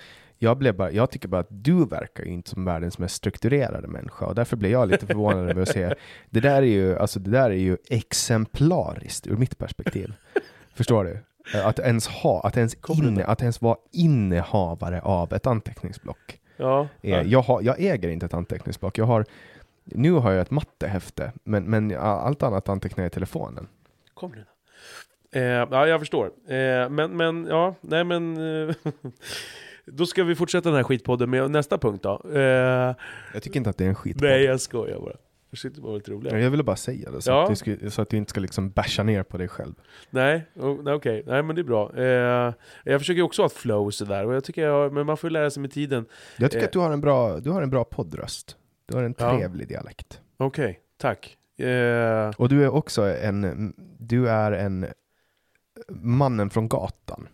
jag, blev bara, jag tycker bara att du verkar ju inte som världens mest strukturerade människa och därför blir jag lite förvånad över att se det där är ju, alltså det där är ju exemplariskt ur mitt perspektiv. Förstår du? Att ens ha, att ens, inne, att ens vara innehavare av ett anteckningsblock. Ja, ja. Jag, har, jag äger inte ett anteckningsblock. Jag har, nu har jag ett mattehäfte, men, men allt annat antecknar jag i telefonen. Kom nu. Eh, ja, jag förstår. Eh, men, men, ja, nej men... [laughs] Då ska vi fortsätta den här skitpodden med nästa punkt då. Eh, jag tycker inte att det är en skitpodd. Nej, jag skojar bara. Försökte bara lite roligare. Jag ville bara säga det, så, ja. att du ska, så att du inte ska liksom basha ner på dig själv. Nej, okej. Okay. Nej men det är bra. Eh, jag försöker också ha ett flow sådär, och jag tycker jag, men man får lära sig med tiden. Jag tycker eh. att du har en bra, du har en bra poddröst. Du har en trevlig ja. dialekt. Okej, okay. tack. Eh. Och du är också en, du är en mannen från gatan.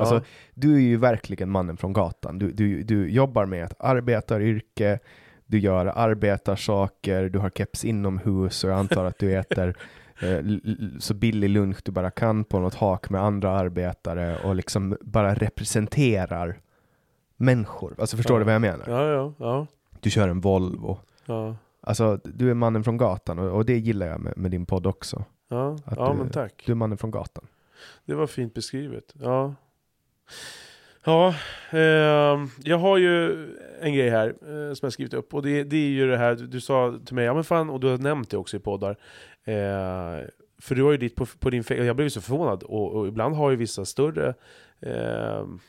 Alltså, du är ju verkligen mannen från gatan. Du, du, du jobbar med ett arbetaryrke, du gör arbetarsaker, du har keps inomhus och jag antar att du äter [laughs] eh, så billig lunch du bara kan på något hak med andra arbetare och liksom bara representerar människor. Alltså förstår ja. du vad jag menar? Ja, ja, ja. Du kör en Volvo. Ja. Alltså, du är mannen från gatan och, och det gillar jag med, med din podd också. Ja, ja du, men tack. Du är mannen från gatan. Det var fint beskrivet. Ja, Ja, eh, jag har ju en grej här eh, som jag skrivit upp och det, det, är ju det här, du, du, sa till mig, ja men fan, och du har nämnt det också i poddar. Eh, för du har ju ditt på, på din jag blev så förvånad och, och, ibland har ju vissa större, ehm,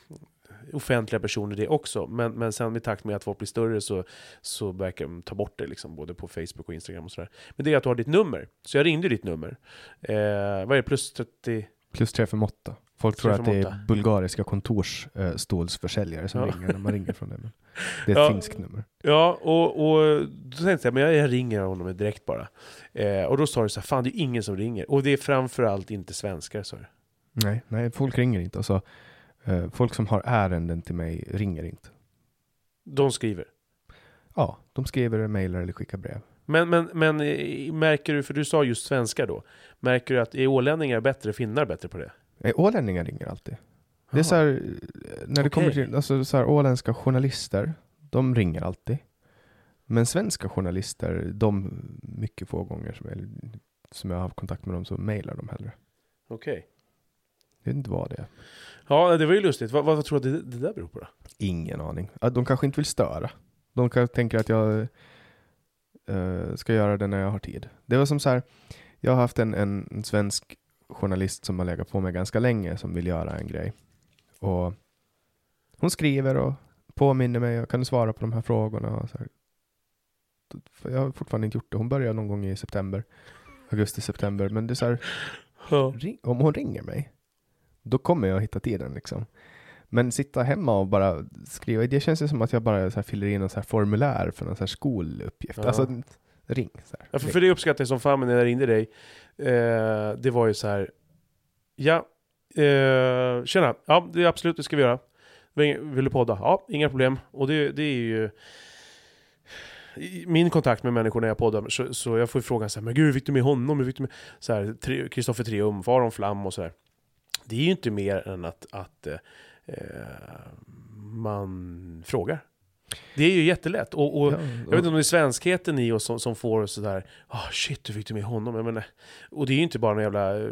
offentliga personer det också. Men, men sen i takt med att folk blir större så, så verkar de ta bort det, liksom, både på Facebook och Instagram och sådär. Men det är att du har ditt nummer. Så jag ringde ditt nummer. Eh, vad är det, plus 30? Plus 358. Folk tror att det är bulgariska kontorsstålsförsäljare som ja. ringer när man ringer från det. Men [laughs] det är ett ja, finskt nummer. Ja, och, och då tänkte jag, men jag, jag ringer honom direkt bara. Eh, och då sa du så här, fan det är ingen som ringer. Och det är framförallt inte svenskar, sa du. Nej, nej, folk ringer inte. Alltså, eh, folk som har ärenden till mig ringer inte. De skriver? Ja, de skriver, mejlar eller skickar brev. Men, men, men eh, märker du, för du sa just svenskar då, märker du att är ålänningar bättre, finnar bättre på det? Nej, ålänningar ringer alltid. Det är så här, när det okay. kommer till, alltså så här, åländska journalister, de ringer alltid. Men svenska journalister, de mycket få gånger som jag, som jag har haft kontakt med dem så mejlar de hellre. Okej. Okay. Jag vet inte vad det är. Ja, det var ju lustigt. Vad, vad tror du att det, det där beror på då? Ingen aning. De kanske inte vill störa. De kanske tänker att jag uh, ska göra det när jag har tid. Det var som så här, jag har haft en, en, en svensk journalist som har legat på mig ganska länge som vill göra en grej. Och hon skriver och påminner mig och kan svara på de här frågorna. Och så här. Jag har fortfarande inte gjort det. Hon börjar någon gång i september, augusti, september. Men det är så här, ja. om hon ringer mig, då kommer jag hitta tiden liksom. Men sitta hemma och bara skriva, det känns ju som att jag bara så fyller in en så här formulär för någon så här skoluppgift. Ja. Alltså, ring. Så här, ja, för, för det uppskattar jag som fan när jag ringde dig. Eh, det var ju så här, ja, eh, tjena, ja det är absolut det ska vi göra. Vill du podda? Ja, inga problem. Och det, det är ju min kontakt med människor när jag poddar, så, så jag får frågan så här, men gud hur fick du med honom? Hur fick du med Kristoffer Triumf, Aron Flam och sådär. Det är ju inte mer än att, att eh, man frågar. Det är ju jättelätt. Och, och ja, jag vet inte om det är svenskheten i oss som, som får sådär, oh, shit, hur fick du med honom? Jag menar, och det är ju inte bara en jävla eh,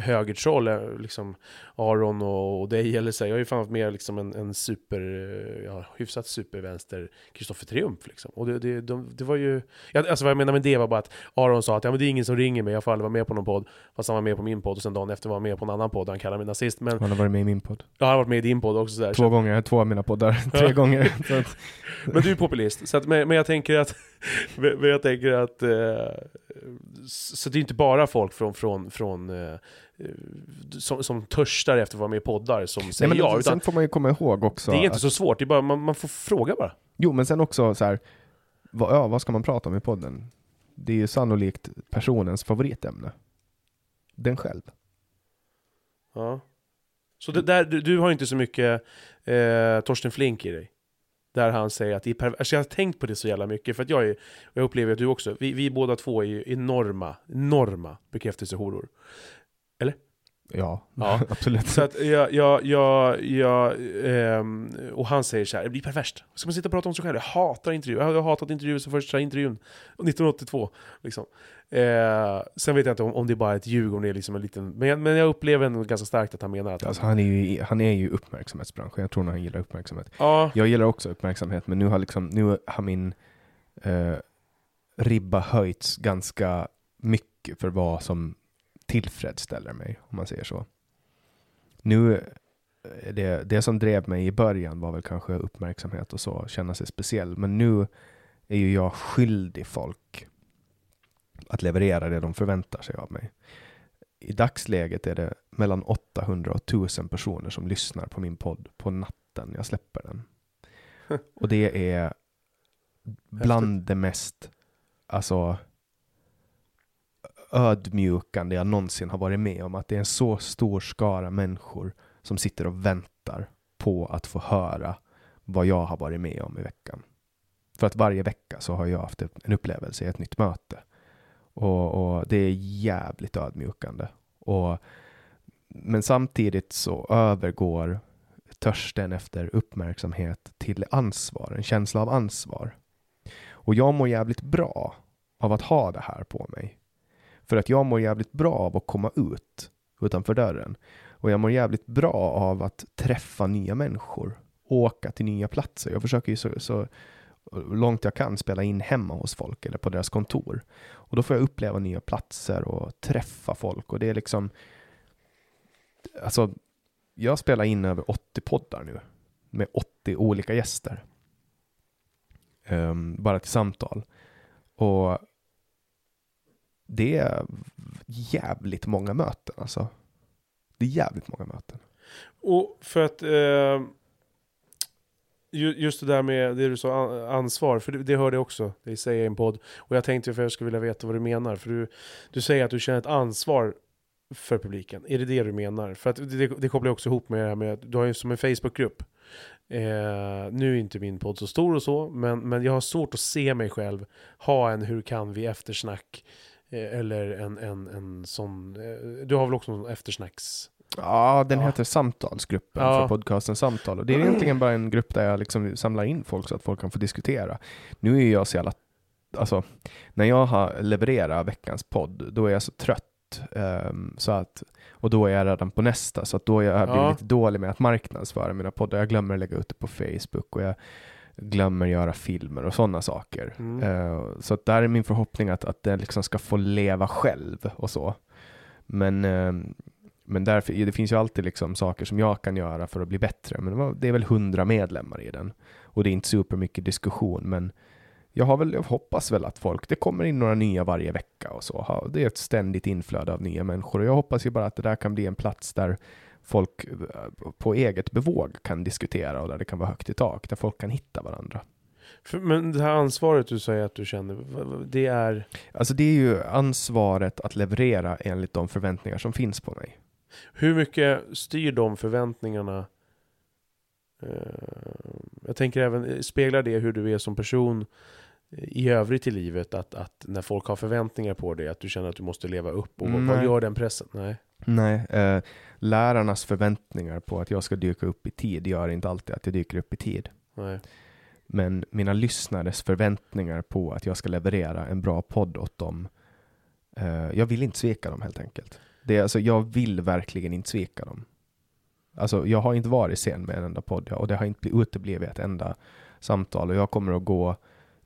högertroll, eh, liksom Aron och, och dig eller så. Jag har ju fan varit med liksom en, en super, eh, ja, hyfsat supervänster Kristoffer Triumf liksom. Och det, det, de, det var ju, alltså vad jag menar med det var bara att Aron sa att ja, men det är ingen som ringer mig, jag får aldrig vara med på någon podd. Fast han var med på min podd och sen dagen efter var han med på en annan podd, han kallar mig nazist. Men, han har varit med i min podd. Ja, han har varit med i din podd också. Sådär. Två så. gånger, två av mina poddar, [laughs] tre gånger. [laughs] men du är populist, så att, men, men jag tänker att, [laughs] men jag tänker att, eh, så det är inte bara folk från, från, från eh, som, som törstar efter att vara med i poddar som säger Nej, men ja. Utan sen får man ju komma ihåg också. Det är inte att, så svårt, det är bara, man, man får fråga bara. Jo, men sen också så här, vad, ja, vad ska man prata om i podden? Det är ju sannolikt personens favoritämne. Den själv. Ja. Så det, där, du, du har inte så mycket eh, Torsten Flink i dig? Där han säger att det är perverst. Alltså jag har tänkt på det så jävla mycket, för att jag är, och jag upplever att du också, vi, vi båda två är ju enorma, enorma bekräftelsehoror. Eller? Ja, ja. [laughs] absolut. Så att jag, jag, jag, jag ehm, och han säger så här, det blir perverst. Ska man sitta och prata om sig själv? Jag hatar intervjuer. Jag har hatat intervjuer som första intervjun, 1982. Liksom. Eh, sen vet jag inte om, om det är bara ett ljug, om det är liksom en liten... Men, men jag upplever ändå ganska starkt att han menar att... Alltså, han, är ju, han är ju uppmärksamhetsbranschen, jag tror nog han gillar uppmärksamhet. Ja. Jag gillar också uppmärksamhet, men nu har, liksom, nu har min eh, ribba höjts ganska mycket för vad som tillfredsställer mig, om man säger så. Nu, eh, det, det som drev mig i början var väl kanske uppmärksamhet och så, känna sig speciell, men nu är ju jag skyldig folk att leverera det de förväntar sig av mig. I dagsläget är det mellan 800 och 1000 personer som lyssnar på min podd på natten jag släpper den. [laughs] Och det är bland det mest, alltså ödmjukande jag någonsin har varit med om. Att det är en så stor skara människor som sitter och väntar på att få höra vad jag har varit med om i veckan. För att varje vecka så har jag haft en upplevelse i ett nytt möte. Och, och det är jävligt ödmjukande. Och, men samtidigt så övergår törsten efter uppmärksamhet till ansvar, en känsla av ansvar. Och jag mår jävligt bra av att ha det här på mig. För att jag mår jävligt bra av att komma ut utanför dörren. Och jag mår jävligt bra av att träffa nya människor. Åka till nya platser. Jag försöker ju så, så långt jag kan spela in hemma hos folk eller på deras kontor. Och då får jag uppleva nya platser och träffa folk och det är liksom Alltså, jag spelar in över 80 poddar nu. med 80 olika gäster. Um, bara till samtal. Och det är jävligt många möten alltså. Det är jävligt många möten. Och för att eh, just det där med det du sa, ansvar, för det, det hörde jag också dig säga i en podd. Och jag tänkte för jag skulle vilja veta vad du menar. För du, du säger att du känner ett ansvar för publiken. Är det det du menar? För att det, det kopplar också ihop med det här med att du har ju som en Facebookgrupp. Eh, nu är inte min podd så stor och så, men, men jag har svårt att se mig själv ha en Hur kan vi eftersnack eller en, en, en sån, eh, du har väl också någon eftersnacks Ja, den ja. heter Samtalsgruppen ja. för podcasten Samtal. Och det är egentligen bara en grupp där jag liksom samlar in folk så att folk kan få diskutera. Nu är jag så jävla, alltså, när jag har levererat veckans podd, då är jag så trött. Um, så att, och då är jag redan på nästa, så att då är jag blivit ja. lite dålig med att marknadsföra mina poddar. Jag glömmer lägga ut det på Facebook och jag glömmer göra filmer och sådana saker. Mm. Uh, så att där är min förhoppning att, att den liksom ska få leva själv och så. Men uh, men därför, det finns ju alltid liksom saker som jag kan göra för att bli bättre. Men det är väl hundra medlemmar i den. Och det är inte supermycket diskussion, men jag, har väl, jag hoppas väl att folk, det kommer in några nya varje vecka och så. Det är ett ständigt inflöde av nya människor och jag hoppas ju bara att det där kan bli en plats där folk eh, på eget bevåg kan diskutera och där det kan vara högt i tak, där folk kan hitta varandra. Men det här ansvaret du säger att du känner, det är? Alltså det är ju ansvaret att leverera enligt de förväntningar som finns på mig. Hur mycket styr de förväntningarna? Eh, jag tänker även, speglar det hur du är som person i övrigt i livet? Att, att när folk har förväntningar på dig, att du känner att du måste leva upp? Och vad gör den pressen? Nej. Nej, eh, lärarnas förväntningar på att jag ska dyka upp i tid gör inte alltid att jag dyker upp i tid. Nej. Men mina lyssnares förväntningar på att jag ska leverera en bra podd åt dem, eh, jag vill inte sveka dem helt enkelt. Det, alltså, jag vill verkligen inte svika dem. Alltså, jag har inte varit sen med en enda podd och det har inte uteblivit ett enda samtal och jag kommer att gå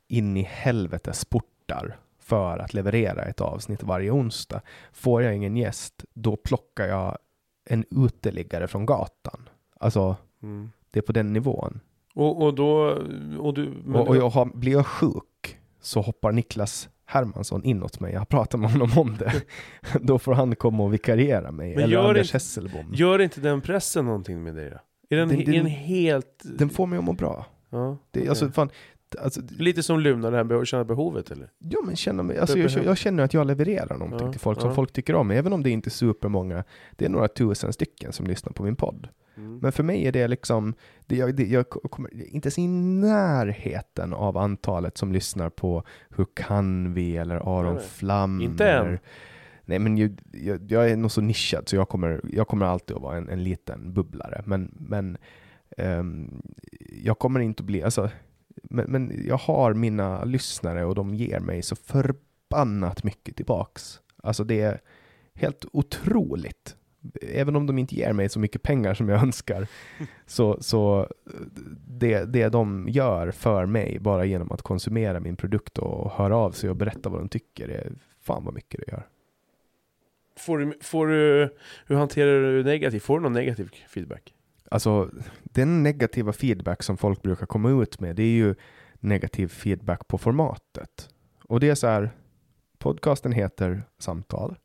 in i helvetes portar för att leverera ett avsnitt varje onsdag. Får jag ingen gäst, då plockar jag en uteliggare från gatan. Alltså, mm. det är på den nivån. Och, och då... Och, du, och, och jag har, blir jag sjuk så hoppar Niklas Hermansson inåt mig. Jag har pratat med honom om det. [laughs] Då får han komma och vikariera mig. Men eller gör Anders inte, Hesselbom. Gör inte den pressen någonting med dig då? Är den, den, den, helt... Den får mig att må bra. Ja, det, okay. alltså, fan, alltså, Lite som Luna, det här med att känna behovet eller? Ja men känna mig, alltså, jag, jag, känner att jag levererar någonting ja, till folk som ja. folk tycker om. Även om det inte är supermånga. Det är några tusen stycken som lyssnar på min podd. Mm. Men för mig är det liksom, det, jag, det, jag kommer inte ens i närheten av antalet som lyssnar på Hur kan vi eller Aron Nej. Flam. Inte än. Nej men jag, jag, jag, är nog så nischad så jag kommer, jag kommer alltid att vara en, en liten bubblare. Men, men um, jag kommer inte att bli, alltså, men, men jag har mina lyssnare och de ger mig så förbannat mycket tillbaks. Alltså det är helt otroligt även om de inte ger mig så mycket pengar som jag önskar, [laughs] så, så det, det de gör för mig, bara genom att konsumera min produkt och höra av sig och berätta vad de tycker, det är fan vad mycket det gör. Får du, får du, hur hanterar du negativ? Får du någon negativ feedback? Alltså, den negativa feedback som folk brukar komma ut med, det är ju negativ feedback på formatet. Och det är så här, podcasten heter Samtal,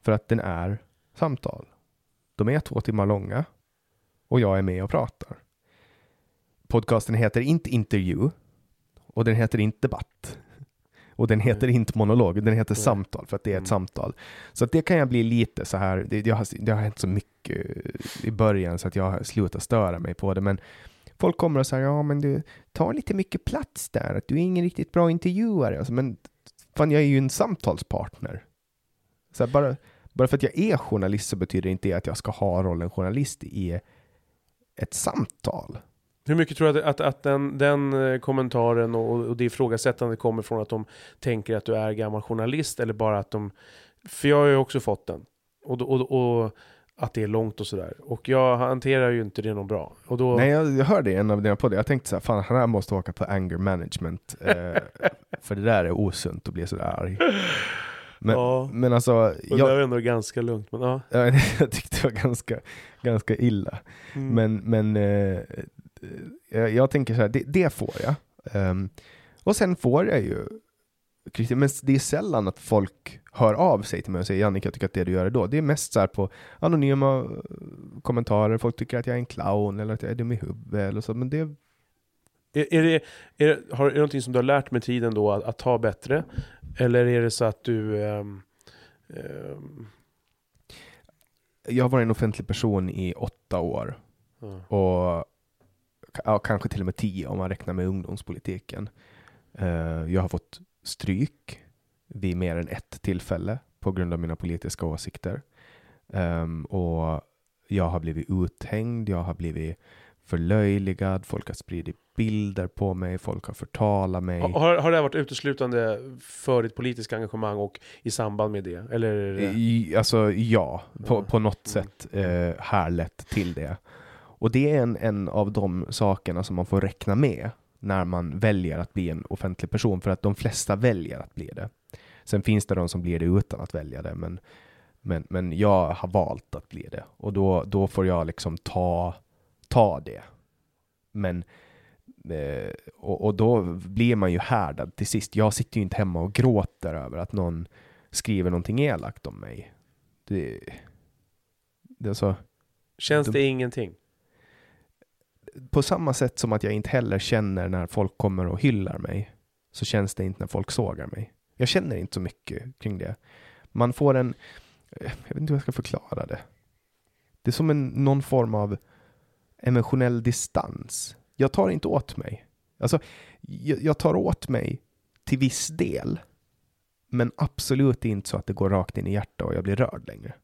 för att den är samtal. De är två timmar långa och jag är med och pratar. Podcasten heter inte intervju och den heter inte debatt. Och den heter mm. inte monolog, den heter mm. samtal för att det är ett mm. samtal. Så att det kan jag bli lite så här, det, det, har, det har hänt så mycket i början så att jag har slutat störa mig på det. Men folk kommer och säger, ja men du tar lite mycket plats där, att du är ingen riktigt bra intervjuare. Alltså, men fan, jag är ju en samtalspartner. Så här, bara, bara för att jag är journalist så betyder det inte att jag ska ha rollen journalist i ett samtal. Hur mycket tror du att, att, att den, den eh, kommentaren och, och det ifrågasättandet kommer från att de tänker att du är gammal journalist eller bara att de... För jag har ju också fått den. Och, och, och att det är långt och sådär. Och jag hanterar ju inte det något bra. Och då... Nej, jag, jag hörde i en av dina poddar, jag tänkte såhär, fan han här måste åka på anger management. Eh, för det där är osunt att bli sådär arg. Men, ja. men alltså... Och jag, det var ändå ganska lugnt. Men, ja. [laughs] jag tyckte det var ganska, ganska illa. Mm. Men, men eh, jag, jag tänker så här, det, det får jag. Um, och sen får jag ju kritik, men det är sällan att folk hör av sig till mig och säger Jannik, jag tycker att det du gör är då. Det är mest så på anonyma eh, kommentarer, folk tycker att jag är en clown eller att jag är dum i huvudet eller så, men det... Är, är, det, är, det, har, är det någonting som du har lärt med tiden då, att, att ta bättre? Eller är det så att du... Um, um... Jag har varit en offentlig person i åtta år. Mm. Och ja, kanske till och med tio om man räknar med ungdomspolitiken. Uh, jag har fått stryk vid mer än ett tillfälle på grund av mina politiska åsikter. Um, och jag har blivit uthängd, jag har blivit förlöjligad, folk har spridit bilder på mig, folk har förtalat mig. Har, har det varit uteslutande för ditt politiska engagemang och i samband med det? Eller I, alltså ja, på, på något mm. sätt eh, härlett till det. Och det är en, en av de sakerna som man får räkna med när man väljer att bli en offentlig person, för att de flesta väljer att bli det. Sen finns det de som blir det utan att välja det, men, men, men jag har valt att bli det och då, då får jag liksom ta, ta det. Men eh, och, och, då blir man ju härdad till sist. Jag sitter ju inte hemma och gråter över att någon skriver någonting elakt om mig. Det, det är så. Känns det ingenting? På samma sätt som att jag inte heller känner när folk kommer och hyllar mig, så känns det inte när folk sågar mig. Jag känner inte så mycket kring det. Man får en, eh, jag vet inte hur jag ska förklara det. Det är som en, någon form av emotionell distans. Jag tar inte åt mig. Alltså, jag, jag tar åt mig till viss del, men absolut inte så att det går rakt in i hjärtat och jag blir rörd längre.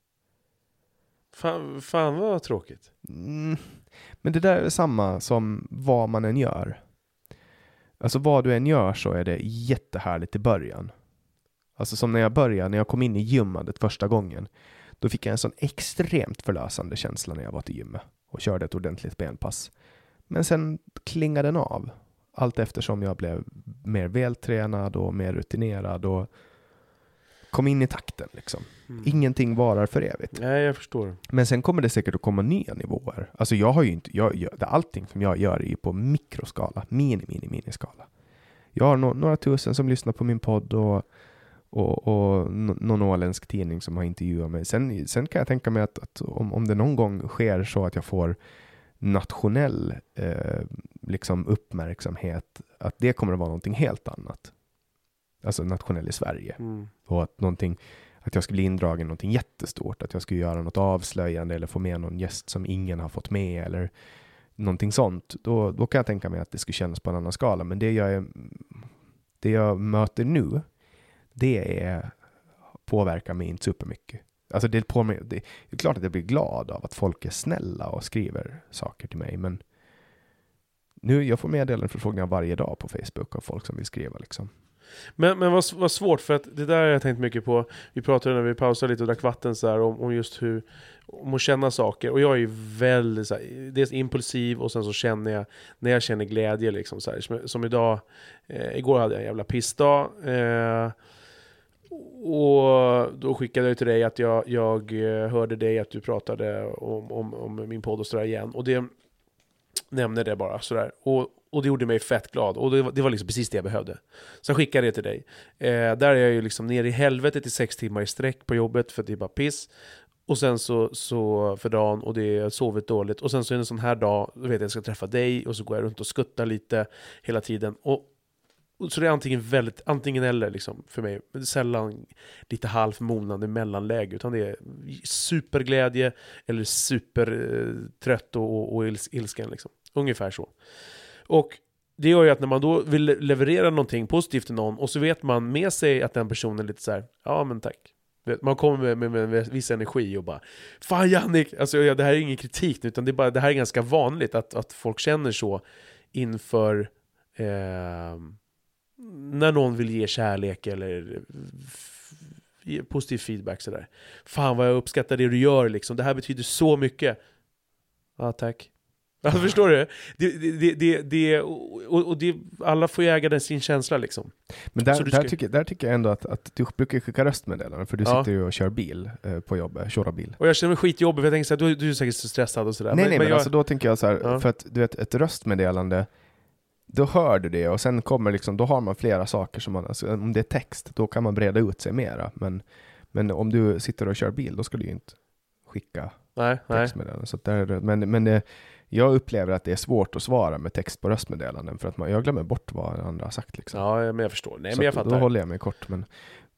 Fan, fan vad tråkigt. Mm. Men det där är samma som vad man än gör. Alltså vad du än gör så är det jättehärligt i början. Alltså som när jag började, när jag kom in i gymmandet första gången. Då fick jag en sån extremt förlösande känsla när jag var till gymmet och körde ett ordentligt benpass. Men sen klingade den av. Allt eftersom jag blev mer vältränad och mer rutinerad och kom in i takten liksom. Mm. Ingenting varar för evigt. Nej, jag förstår. Men sen kommer det säkert att komma nya nivåer. Alltså jag har ju inte, jag, jag, allting som jag gör är ju på mikroskala, mini, mini, miniskala. Jag har no, några tusen som lyssnar på min podd och, och, och någon åländsk tidning som har intervjuat mig. Sen, sen kan jag tänka mig att, att om, om det någon gång sker så att jag får nationell eh, liksom uppmärksamhet, att det kommer att vara någonting helt annat alltså nationell i Sverige. Mm. Och att någonting, att jag skulle bli indragen i någonting jättestort, att jag skulle göra något avslöjande eller få med någon gäst som ingen har fått med eller någonting sånt, då, då kan jag tänka mig att det skulle kännas på en annan skala. Men det jag, är, det jag möter nu, det är, påverkar mig inte supermycket. Alltså det, på mig, det, det är klart att jag blir glad av att folk är snälla och skriver saker till mig, men nu, jag får meddelanden förfrågningar varje dag på Facebook av folk som vill skriva liksom. Men, men vad, vad svårt, för att det där har jag tänkt mycket på. Vi pratade när vi pausade lite och drack vatten så här, om, om just hur, om att känna saker. Och jag är ju väldigt så här, dels impulsiv och sen så känner jag, när jag känner glädje liksom så här, som, som, idag, eh, igår hade jag en jävla pissdag. Eh, och då skickade jag till dig att jag, jag eh, hörde dig att du pratade om, om, om min podd och sådär igen. Och det nämner det bara sådär. Och, och det gjorde mig fett glad. Och det var, det var liksom precis det jag behövde. Så jag skickade det till dig. Eh, där är jag ju liksom nere i helvetet i sex timmar i sträck på jobbet för det är bara piss. Och sen så, så för dagen och det är sovit dåligt. Och sen så är det en sån här dag, då vet jag att jag ska träffa dig och så går jag runt och skuttar lite hela tiden. Och, och så det är antingen, väldigt, antingen eller liksom för mig. Men sällan lite halvmonande mellanläge. Utan det är superglädje eller supertrött och, och, och ilsken. Liksom. Ungefär så. Och det gör ju att när man då vill leverera någonting positivt till någon och så vet man med sig att den personen är lite så här, ja men tack. Man kommer med, med, med, med viss energi och bara Fan Jannik! Alltså, ja, det här är ingen kritik utan det, är bara, det här är ganska vanligt att, att folk känner så inför eh, när någon vill ge kärlek eller positiv feedback sådär. Fan vad jag uppskattar det du gör liksom, det här betyder så mycket. Ja tack. [laughs] Alltså, förstår du? Det, det, det, det, och, och alla får ju äga sin känsla liksom. Men där, där, ska... tycker, där tycker jag ändå att, att du brukar skicka röstmeddelanden, för du ja. sitter ju och kör bil eh, på jobbet, köra bil. Och jag känner mig skitjobbig, för jag tänker såhär, du, du är säkert så stressad och sådär. Nej, men, nej, men, jag... alltså då tänker jag så här, ja. för att du vet, ett röstmeddelande, då hör du det och sen kommer liksom, då har man flera saker som man, alltså, om det är text, då kan man breda ut sig mera. Men, men om du sitter och kör bil, då ska du ju inte skicka nej, textmeddelanden. Så där, men men det, jag upplever att det är svårt att svara med text på röstmeddelanden för att man, jag glömmer bort vad andra har sagt. Liksom. Ja, men jag förstår. Nej, men jag fattar. Då håller jag mig kort. Men,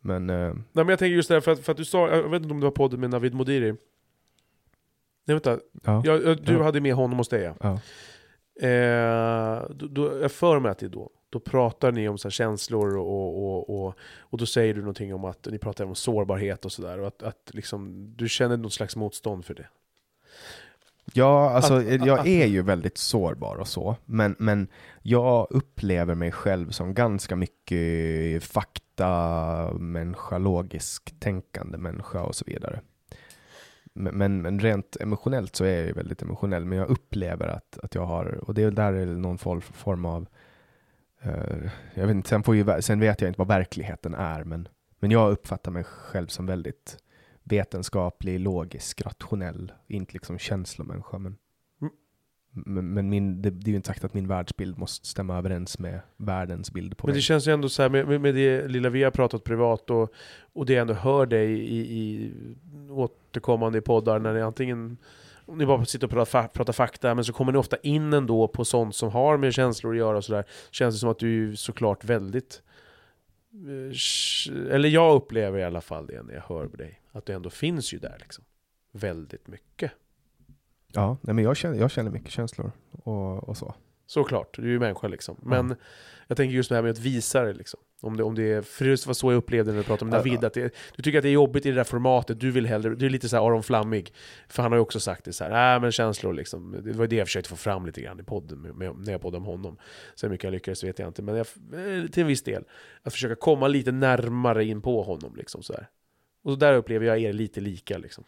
men, uh... Nej, men jag tänker just det här, för att, för att du sa, jag vet inte om du har podden med Navid Modiri? Nej vänta, ja. jag, du ja. hade med honom hos dig ja. ja. Eh, då, då, jag för mig att det är då, då pratar ni om så känslor och, och, och, och då säger du någonting om att ni pratar om sårbarhet och sådär och att, att liksom, du känner något slags motstånd för det. Ja, alltså att, jag är ju väldigt sårbar och så, men, men jag upplever mig själv som ganska mycket fakta människa, logisk tänkande människa och så vidare. Men, men, men, rent emotionellt så är jag ju väldigt emotionell, men jag upplever att, att jag har, och det är där är någon form av, uh, jag vet inte, sen, får ju, sen vet jag inte vad verkligheten är, men, men jag uppfattar mig själv som väldigt vetenskaplig, logisk, rationell, inte liksom känslomänniska. Men, mm. men, men min, det, det, är ju inte sagt att min världsbild måste stämma överens med världens bild på Men det mig. känns ju ändå så här, med, med det lilla vi har pratat privat och, och det jag ändå hör dig i, i återkommande i poddar när ni antingen ni bara sitter och pratar, pratar fakta, men så kommer ni ofta in ändå på sånt som har med känslor att göra och sådär. Känns det som att du är såklart väldigt Eh, eller jag upplever i alla fall det när jag hör på dig, att det ändå finns ju där liksom. Väldigt mycket. Ja, nej men jag känner, jag känner mycket känslor och, och så. Såklart, du är ju människa liksom. Men mm. jag tänker just det här med att visa det liksom. Om det, om det är, för det var så jag upplevde när du pratade om David, att det, du tycker att det är jobbigt i det där formatet, du vill hellre, du är lite så här Aron Flammig. För han har ju också sagt det så här, äh, men känslor liksom. Det var det jag försökte få fram lite grann i podden, med, med, när jag poddade om honom. Så hur mycket jag lyckades vet jag inte, men jag, eh, till en viss del. Att försöka komma lite närmare in på honom liksom så här. Och där upplever jag er lite lika liksom.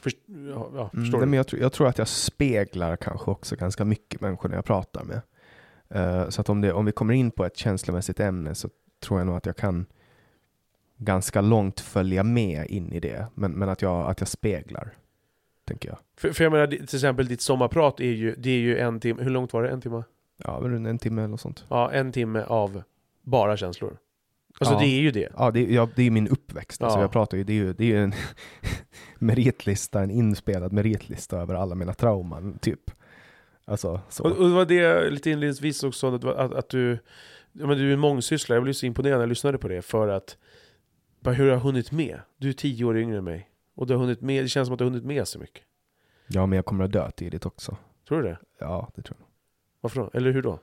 Först, ja, ja, mm, förstår mm, du? Men jag, jag tror att jag speglar kanske också ganska mycket människor när jag pratar med. Uh, så att om, det, om vi kommer in på ett känslomässigt ämne så tror jag nog att jag kan ganska långt följa med in i det. Men, men att, jag, att jag speglar, tänker jag. För, för jag menar, till exempel ditt sommarprat är ju, det är ju en timme, hur långt var det? En timme? Ja, en timme eller sånt. Ja, en timme av bara känslor. Alltså ja. det är ju det. Ja, det ja, det är min uppväxt. Alltså, jag pratar ju, det är ju, det är ju en [laughs] meritlista, en inspelad meritlista över alla mina trauman, typ. Alltså, så. Och, och det var det lite inledningsvis också, att, att, att du, ja, men du är mångsysslare, jag blev så imponerad när jag lyssnade på det, för att bara hur du har hunnit med. Du är tio år yngre än mig. Och du har hunnit med, det känns som att du har hunnit med så mycket. Ja, men jag kommer att dö tidigt också. Tror du det? Ja, det tror jag. Varför då? Eller hur då?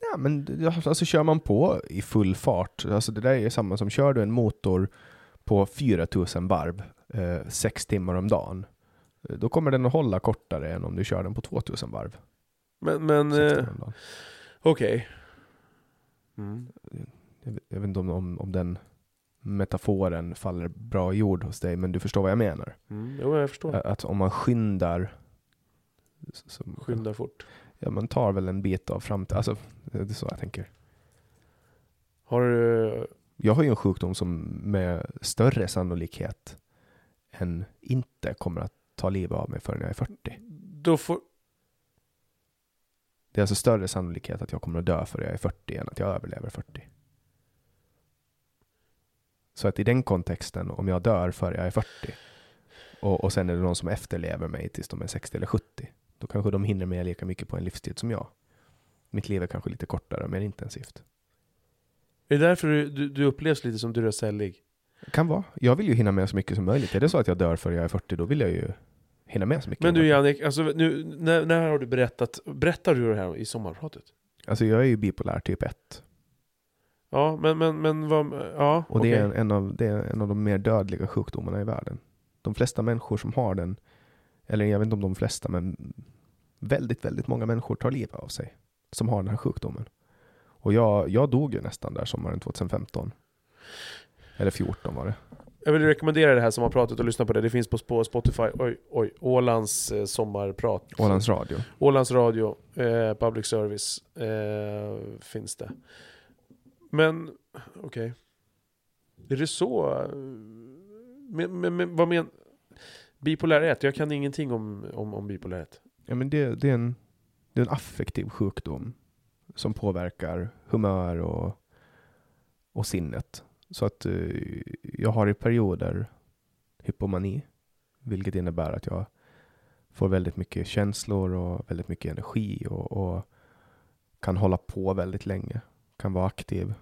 Ja, men alltså kör man på i full fart, alltså det där är samma som kör du en motor på 4000 varv, eh, sex timmar om dagen, eh, då kommer den att hålla kortare än om du kör den på 2000 varv. Men, men eh, okej. Okay. Mm. Jag, jag, vet inte om, om, om, den metaforen faller bra i jord hos dig, men du förstår vad jag menar. Mm, jo, jag förstår. Att om man skyndar... Så, skyndar fort? Ja, man tar väl en bit av framtiden. Alltså, det är så jag tänker. Har du... Jag har ju en sjukdom som med större sannolikhet än inte kommer att ta livet av mig förrän jag är 40. Då får... Det är alltså större sannolikhet att jag kommer att dö före jag är 40 än att jag överlever 40. Så att i den kontexten, om jag dör före jag är 40 och, och sen är det någon som efterlever mig tills de är 60 eller 70, då kanske de hinner med lika mycket på en livstid som jag. Mitt liv är kanske lite kortare och mer intensivt. Är det därför du, du, du upplevs lite som du är sällig? Kan vara. Jag vill ju hinna med så mycket som möjligt. Är det så att jag dör före jag är 40, då vill jag ju hinna med så mycket. Men du Jannik, alltså, nu, när, när har du berättat, berättar du det här i sommarpratet? Alltså jag är ju bipolär typ 1. Ja, men, men, men vad, ja, Och det, är en, en, av, det är en av de mer dödliga sjukdomarna i världen. De flesta människor som har den, eller jag vet inte om de flesta, men väldigt, väldigt många människor tar livet av sig som har den här sjukdomen. Och jag, jag dog ju nästan där sommaren 2015. Eller 14 var det. jag vill rekommendera det här som har pratat och lyssnat på det. Det finns på Spotify. Oj, oj. Ålands eh, sommarprat. Ålands radio. Ålands radio. Eh, public service. Eh, finns det. Men, okej. Okay. Är det så? Men, men, men vad men Bipolär Jag kan ingenting om, om, om bipolär Ja, men det, det, är en, det är en affektiv sjukdom som påverkar humör och, och sinnet. Så att eh, jag har i perioder hypomani, vilket innebär att jag får väldigt mycket känslor och väldigt mycket energi och, och kan hålla på väldigt länge. Kan vara aktiv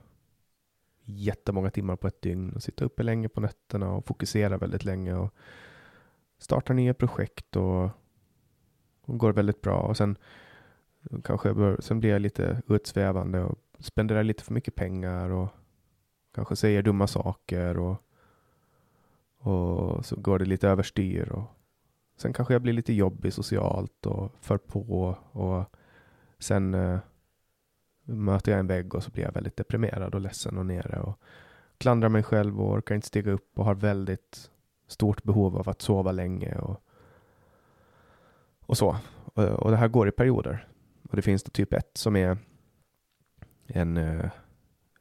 jättemånga timmar på ett dygn och sitta uppe länge på nätterna och fokusera väldigt länge och startar nya projekt och, och går väldigt bra. Och sen kanske jag bör, sen blir jag lite utsvävande och spenderar lite för mycket pengar och kanske säger dumma saker och, och så går det lite överstyr. Och sen kanske jag blir lite jobbig socialt och för på och sen eh, möter jag en vägg och så blir jag väldigt deprimerad och ledsen och nere och klandrar mig själv och orkar inte stiga upp och har väldigt stort behov av att sova länge och, och så. Och, och det här går i perioder. Och det finns då typ 1 som är en uh,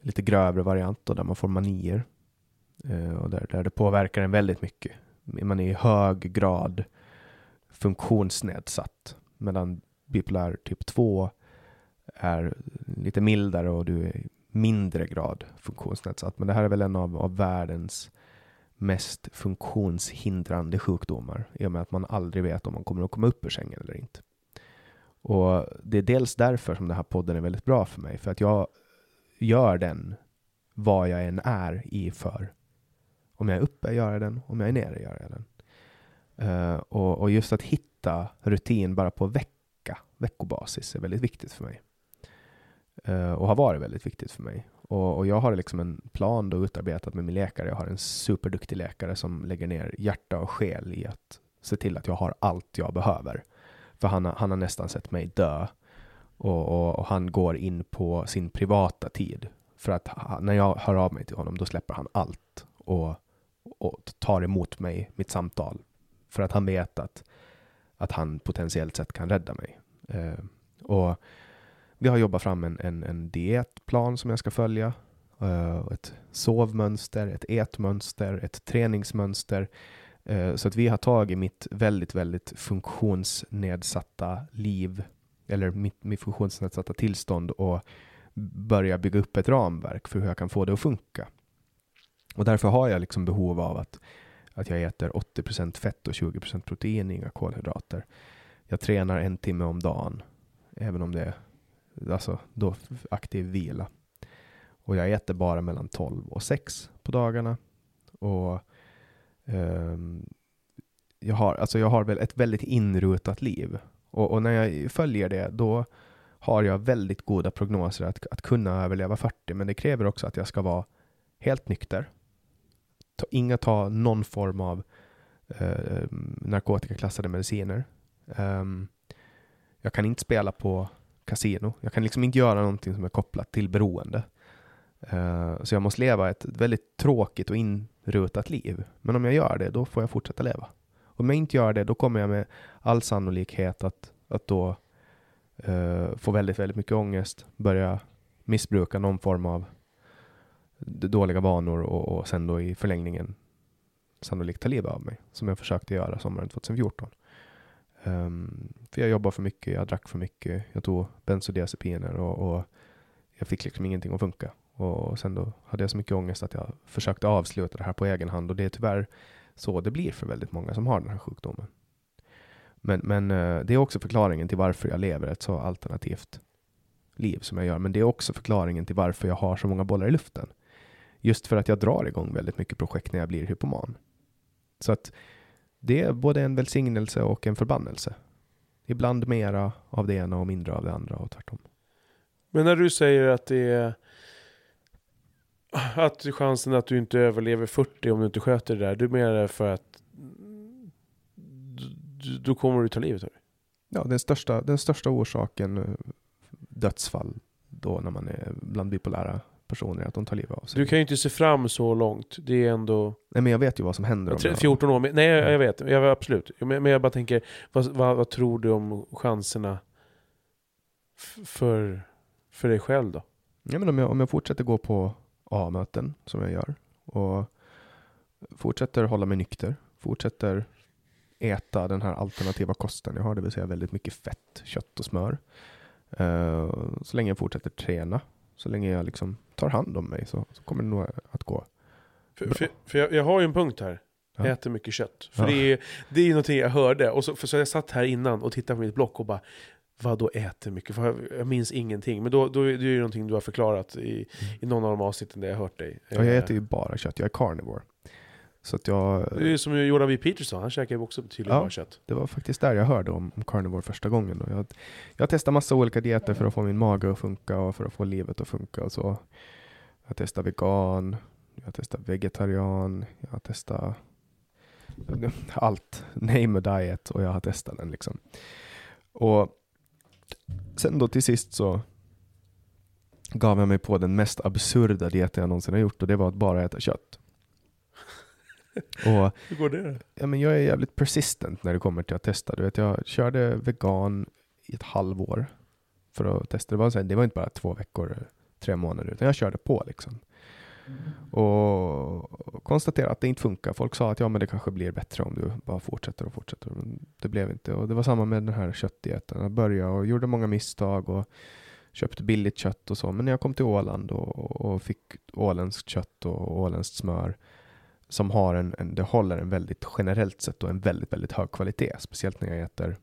lite grövre variant då, där man får manier. Uh, och där, där det påverkar en väldigt mycket. Man är i hög grad funktionsnedsatt. Medan bipolär typ 2 är lite mildare och du är mindre grad funktionsnedsatt. Men det här är väl en av, av världens mest funktionshindrande sjukdomar i och med att man aldrig vet om man kommer att komma upp ur sängen eller inte. Och det är dels därför som den här podden är väldigt bra för mig, för att jag gör den vad jag än är i för. Om jag är uppe gör jag den, om jag är nere gör jag den. Uh, och, och, just att hitta rutin bara på vecka, veckobasis är väldigt viktigt för mig. Uh, och har varit väldigt viktigt för mig. Och, och, jag har liksom en plan då utarbetat med min läkare. Jag har en superduktig läkare som lägger ner hjärta och själ i att se till att jag har allt jag behöver. För han, han har nästan sett mig dö. Och, och, och, han går in på sin privata tid. För att när jag hör av mig till honom, då släpper han allt och, och tar emot mig, mitt samtal. För att han vet att, att han potentiellt sett kan rädda mig. Eh, och vi har jobbat fram en, en, en dietplan som jag ska följa. Uh, ett sovmönster, ett ätmönster, ett träningsmönster. Uh, så att vi har tagit mitt väldigt, väldigt funktionsnedsatta liv, eller mitt, mitt funktionsnedsatta tillstånd och börja bygga upp ett ramverk för hur jag kan få det att funka. Och därför har jag liksom behov av att, att jag äter 80% fett och 20% protein, inga kolhydrater. Jag tränar en timme om dagen, även om det är alltså då aktiv vila. Och jag äter bara mellan 12 och 6 på dagarna. Och um, jag, har, alltså jag har väl ett väldigt inrutat liv. Och, och, när jag följer det, då har jag väldigt goda prognoser att, att kunna överleva 40. Men det kräver också att jag ska vara helt nykter. Ta, inga ta någon form av eh, narkotikaklassade mediciner. Um, jag kan inte spela på kasino. Jag kan liksom inte göra någonting som är kopplat till beroende. Uh, så jag måste leva ett väldigt tråkigt och inrutat liv. Men om jag gör det, då får jag fortsätta leva. Om jag inte gör det, då kommer jag med all sannolikhet att, att då uh, få väldigt, väldigt mycket ångest, börja missbruka någon form av dåliga vanor och, och sen då i förlängningen sannolikt ta livet av mig, som jag försökte göra sommaren 2014. Um, för jag jobbade för mycket, jag drack för mycket, jag tog bensodiazepiner och, och jag fick liksom ingenting att funka. Och sen då hade jag så mycket ångest att jag försökte avsluta det här på egen hand och det är tyvärr så det blir för väldigt många som har den här sjukdomen. Men, men uh, det är också förklaringen till varför jag lever ett så alternativt liv som jag gör. Men det är också förklaringen till varför jag har så många bollar i luften. Just för att jag drar igång väldigt mycket projekt när jag blir hypoman. Så att det är både en välsignelse och en förbannelse. Ibland mera av det ena och mindre av det andra och tvärtom. Men när du säger att det är att chansen att du inte överlever 40 om du inte sköter det där, du menar det för att då kommer du ta livet av dig? Ja, den största, den största orsaken eh, dödsfall då när man är bland bipolära personer att de tar livet av sig. Du kan ju inte se fram så långt. Det är ändå... Nej men jag vet ju vad som händer. Om 3, 14 år. Nej jag, jag vet, jag, absolut. Men, men jag bara tänker, vad, vad, vad tror du om chanserna för, för dig själv då? Ja, men om, jag, om jag fortsätter gå på A-möten som jag gör och fortsätter hålla mig nykter, fortsätter äta den här alternativa kosten jag har, det vill säga väldigt mycket fett, kött och smör. Uh, så länge jag fortsätter träna, så länge jag liksom tar hand om mig så, så kommer det nog att gå För, för, för jag, jag, har ju en punkt här. Jag äter mycket kött. För ja. det, är, det är någonting jag hörde. Och så, för så jag satt här innan och tittade på mitt block och bara vad då äter mycket? För jag, jag minns ingenting. Men då, då är det ju någonting du har förklarat i, mm. i någon av de avsnitten där jag har hört dig. Ja, jag äter ju bara kött. Jag är carnivore. Så att jag... Det är ju som Jordan B. Peterson, han käkar ju också betydligt ja, bara kött. Det var faktiskt där jag hörde om, om carnivore första gången. Då. Jag, jag testat massa olika dieter för att få min mage att funka och för att få livet att funka. Och så. Jag testar vegan, jag testar vegetarian, jag testat [laughs] allt. Name a diet och jag har testat den liksom. Och sen då till sist så gav jag mig på den mest absurda dieten jag någonsin har gjort och det var att bara äta kött. Och, Hur går det? Ja, men jag är jävligt persistent när det kommer till att testa. Du vet, jag körde vegan i ett halvår för att testa. Det var, så här, det var inte bara två veckor, tre månader, utan jag körde på liksom. Och konstaterade att det inte funkar. Folk sa att ja, men det kanske blir bättre om du bara fortsätter och fortsätter. Men det blev inte. Och det var samma med den här köttdieten. Jag började och gjorde många misstag och köpte billigt kött och så. Men när jag kom till Åland och, och fick åländskt kött och åländskt smör som har en, en, det håller en väldigt generellt sett och en väldigt, väldigt hög kvalitet. Speciellt när jag äter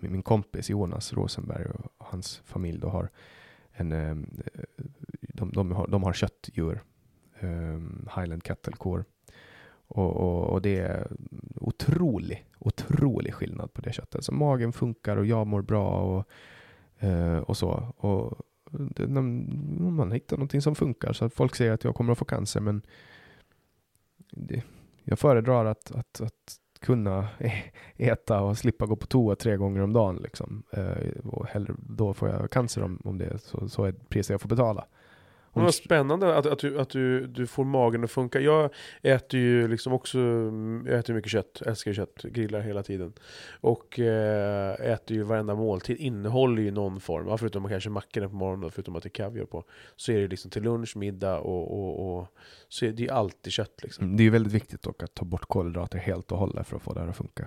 med min kompis Jonas Rosenberg och hans familj då har en, ehm, de, de, har, de har köttdjur, ehm, Highland Cattle Core. Och, och, och, det är otrolig, otrolig skillnad på det köttet. Så magen funkar och jag mår bra och, eh, och så. Och det, man hittar någonting som funkar så att folk säger att jag kommer att få cancer men det, jag föredrar att, att, att kunna e-, äta och slippa gå på toa tre gånger om dagen. Liksom. Eh, och hellre, då får jag cancer om, om det så, så är priset jag får betala. Men vad spännande att, att, du, att du, du får magen att funka. Jag äter ju liksom också, jag äter mycket kött, älskar kött, grillar hela tiden. Och äh, äter ju varenda måltid, innehåller ju någon form, förutom man kanske mackorna på morgonen, förutom att det är kaviar på. Så är det liksom till lunch, middag och, och, och så är det ju alltid kött liksom. Mm, det är ju väldigt viktigt dock att ta bort kolhydrater helt och hållet för att få det här att funka.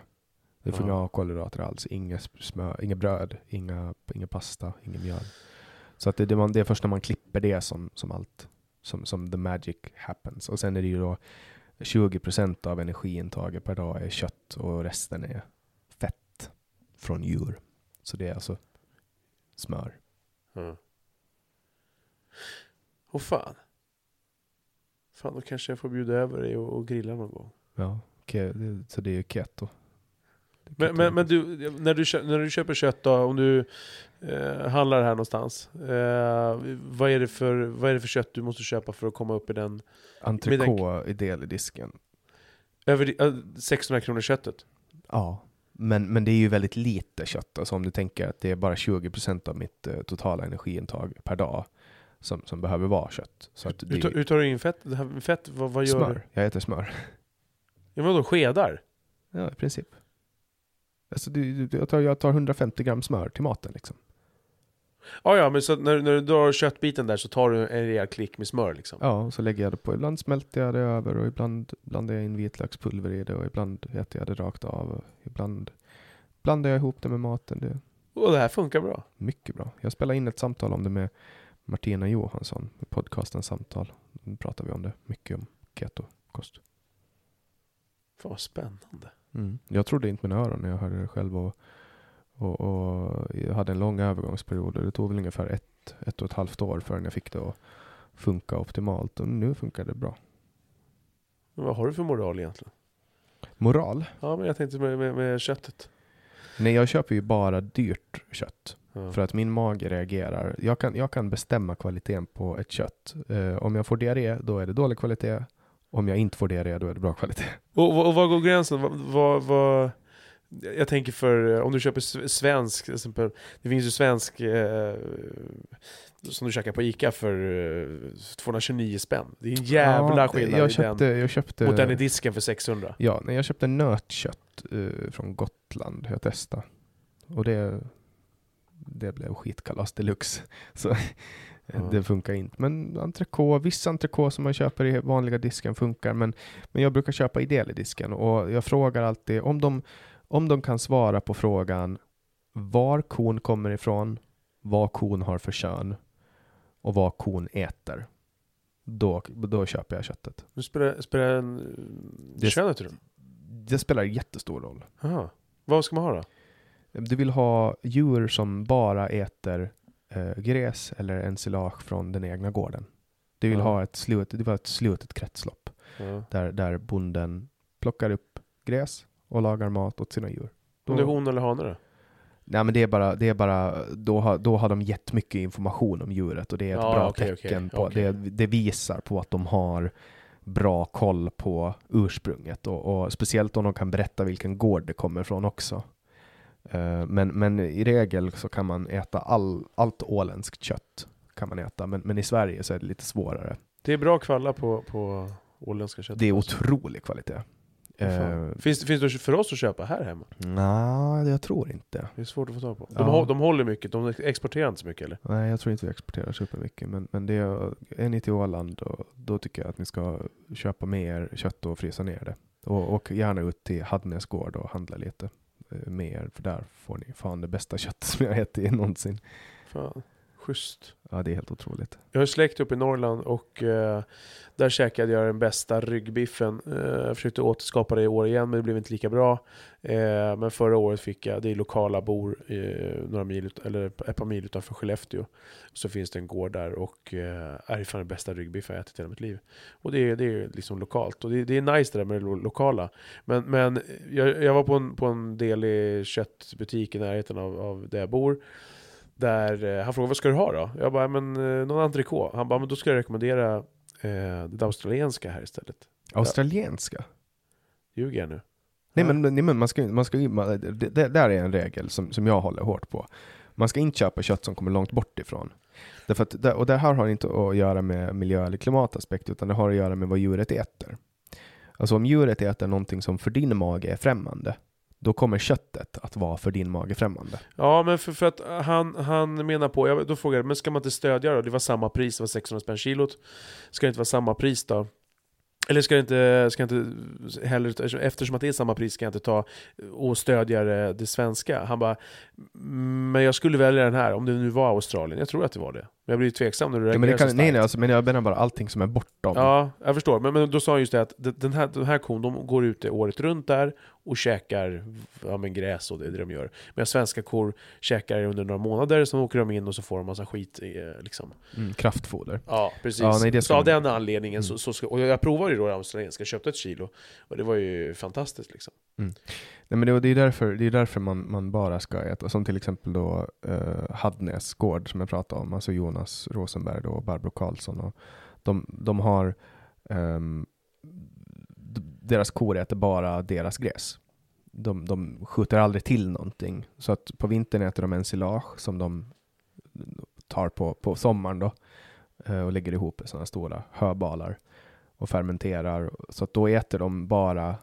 Det får ja. inga kolhydrater alls, inget smör, inget bröd, inga, inga pasta, inget mjöl. Så att det, det, man, det är först när man klipper det som, som allt, som, som the magic happens. Och sen är det ju då 20% av energiintaget per dag är kött och resten är fett från djur. Så det är alltså smör. Mm. Och fan. Fan, då kanske jag får bjuda över dig och, och grilla någon gång. Ja, så det är ju keto. Men, men, men, du, när du, när du köper kött då, om du eh, handlar här någonstans. Eh, vad, är det för, vad är det för kött du måste köpa för att komma upp i den? Entrecote i disken. Över 600 kronor köttet? Ja, men, men det är ju väldigt lite kött. Alltså om du tänker att det är bara 20% av mitt eh, totala energiintag per dag som, som behöver vara kött. Så att hur, tar, hur tar du in fett? fett vad, vad gör smör. du? Jag äter smör. Ja, men då skedar? Ja, i princip. Alltså, jag, tar, jag tar 150 gram smör till maten liksom. Ja, ja, men så när, när du drar köttbiten där så tar du en rejäl klick med smör liksom? Ja, och så lägger jag det på. Ibland smälter jag det över och ibland blandar jag in vitlökspulver i det och ibland äter jag det rakt av. Och ibland blandar jag ihop det med maten. Det... Och det här funkar bra? Mycket bra. Jag spelade in ett samtal om det med Martina Johansson, i podcasten Samtal. Nu pratar vi om det, mycket om keto-kost. Fan vad spännande. Mm. Jag trodde inte mina öron när jag hörde det själv och, och, och, jag hade en lång övergångsperiod och det tog väl ungefär ett, ett och ett halvt år förrän jag fick det att funka optimalt och nu funkar det bra. Men vad har du för moral egentligen? Moral? Ja, men jag tänkte med, med, med köttet. Nej, jag köper ju bara dyrt kött. Ja. För att min mage reagerar. Jag kan, jag kan bestämma kvaliteten på ett kött. Eh, om jag får diarré, då är det dålig kvalitet. Om jag inte får diarré, då är det bra kvalitet. Och, och, och var går gränsen? Vad, vad, jag tänker för, eh, om du köper svensk, till exempel, det finns ju svensk eh, som du käkar på Ica för eh, 229 spänn. Det är en jävla ja, skillnad jag köpte, jag köpte, mot den i disken för 600. Ja, när jag köpte nötkött eh, från Gotland, jag testade. Och det, det blev skitkalas deluxe. [laughs] Så mm. det funkar inte. Men entrecote, viss entrecote som man köper i vanliga disken funkar, men, men jag brukar köpa i del i disken och jag frågar alltid om de om de kan svara på frågan var kon kommer ifrån, vad kon har för kön och vad kon äter, då, då köper jag köttet. Du spelar, spelar en, det, könet roll? Det spelar jättestor roll. Aha. Vad ska man ha då? Du vill ha djur som bara äter eh, gräs eller ensilage från den egna gården. Du vill, ha, ett slut, du vill ha ett slutet kretslopp där, där bonden plockar upp gräs och lagar mat åt sina djur. Då, Om det är hon eller hane då? Nej men det är bara, det är bara då, har, då har de gett mycket information om djuret och det är ett ja, bra okay, tecken. Okay, på, okay. Det, det visar på att de har bra koll på ursprunget och, och, speciellt om de kan berätta vilken gård det kommer ifrån också. Uh, men, men i regel så kan man äta all, allt åländskt kött kan man äta, men, men i Sverige så är det lite svårare. Det är bra kvalla på, på åländska kött. Det är otrolig kvalitet. Uh, finns, finns det för oss att köpa här hemma? Nej, jag tror inte. Det är svårt att få tag på. De, ja. de håller mycket, de exporterar inte så mycket eller? Nej, jag tror inte vi exporterar så mycket. Men, men det är, är ni till Åland, och då tycker jag att ni ska köpa mer kött och frysa ner det. Och, och gärna ut till Hadnäs gård och handla lite eh, mer, för där får ni fan det bästa köttet som jag ätit någonsin. Fan. Schysst. Ja, det är helt otroligt. Jag har släkt uppe i Norrland och eh, där käkade jag den bästa ryggbiffen. Eh, jag försökte återskapa det i år igen, men det blev inte lika bra. Eh, men förra året fick jag, det är lokala bor eh, några mil, eller ett par mil utanför Skellefteå. Så finns det en gård där och eh, är fan den bästa ryggbiffen jag ätit i hela mitt liv. Och det är, det är liksom lokalt. Och det, det är nice det där med det lokala. Men, men jag, jag var på en, på en del i köttbutik i närheten av, av där jag bor. Där eh, han frågade vad ska du ha då? Jag bara, men eh, någon entrecote. Han bara, men då ska jag rekommendera eh, det australienska här istället. Australienska? Ljuger jag nu? Nej men, nej, men man ska, man ska, man, det, det där är en regel som, som jag håller hårt på. Man ska inte köpa kött som kommer långt bort ifrån. Därför att, och det här har inte att göra med miljö eller klimataspekt, utan det har att göra med vad djuret äter. Alltså om djuret äter någonting som för din mage är främmande, då kommer köttet att vara för din mage främmande. Ja, men för, för att han, han menar på, jag, då frågade jag, men ska man inte stödja då? Det var samma pris, det var 600 spänn kilot. Ska det inte vara samma pris då? Eller ska jag inte, ska jag inte heller, eftersom att det är samma pris ska jag inte ta och stödja det, det svenska? Han bara, men jag skulle välja den här, om det nu var Australien. Jag tror att det var det. Men jag blir tveksam när du reagerar ja, men det kan, så Nej, nej alltså, men jag menar bara allting som är bortom. Ja, jag förstår. Men, men då sa han just det att den här, den här kon, de går ute året runt där och käkar ja, men gräs och det är det de gör. Medan svenska kor käkar under några månader, så åker de in och så får de massa skit. Eh, liksom. Mm, kraftfoder. Ja, precis. Ja, nej, så av den anledningen, mm. så, så ska, och jag provade ju då det australienska, köpte ett kilo. Och det var ju fantastiskt liksom. Mm. Nej, men det, det, är därför, det är därför man, man bara ska äta, som till exempel då eh, Hadnäs gård som jag pratade om, alltså Jonas Rosenberg och Barbro Karlsson. Och de, de har eh, deras kor äter bara deras gräs. De, de skjuter aldrig till någonting. Så att på vintern äter de ensilage som de tar på, på sommaren då eh, och lägger ihop i sådana stora höbalar och fermenterar. Så att då äter de bara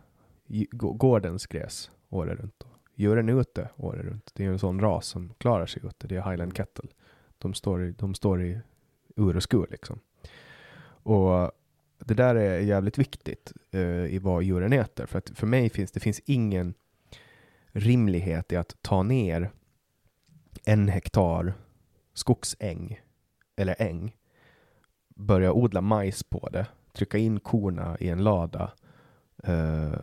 gårdens gräs året runt. Djuren är ute året runt. Det är en sån ras som klarar sig ute. Det är Highland Kettle. De står i, de står i ur och skur liksom. Och det där är jävligt viktigt uh, i vad djuren äter. För att för mig finns det finns ingen rimlighet i att ta ner en hektar skogsäng eller äng, börja odla majs på det, trycka in korna i en lada, uh,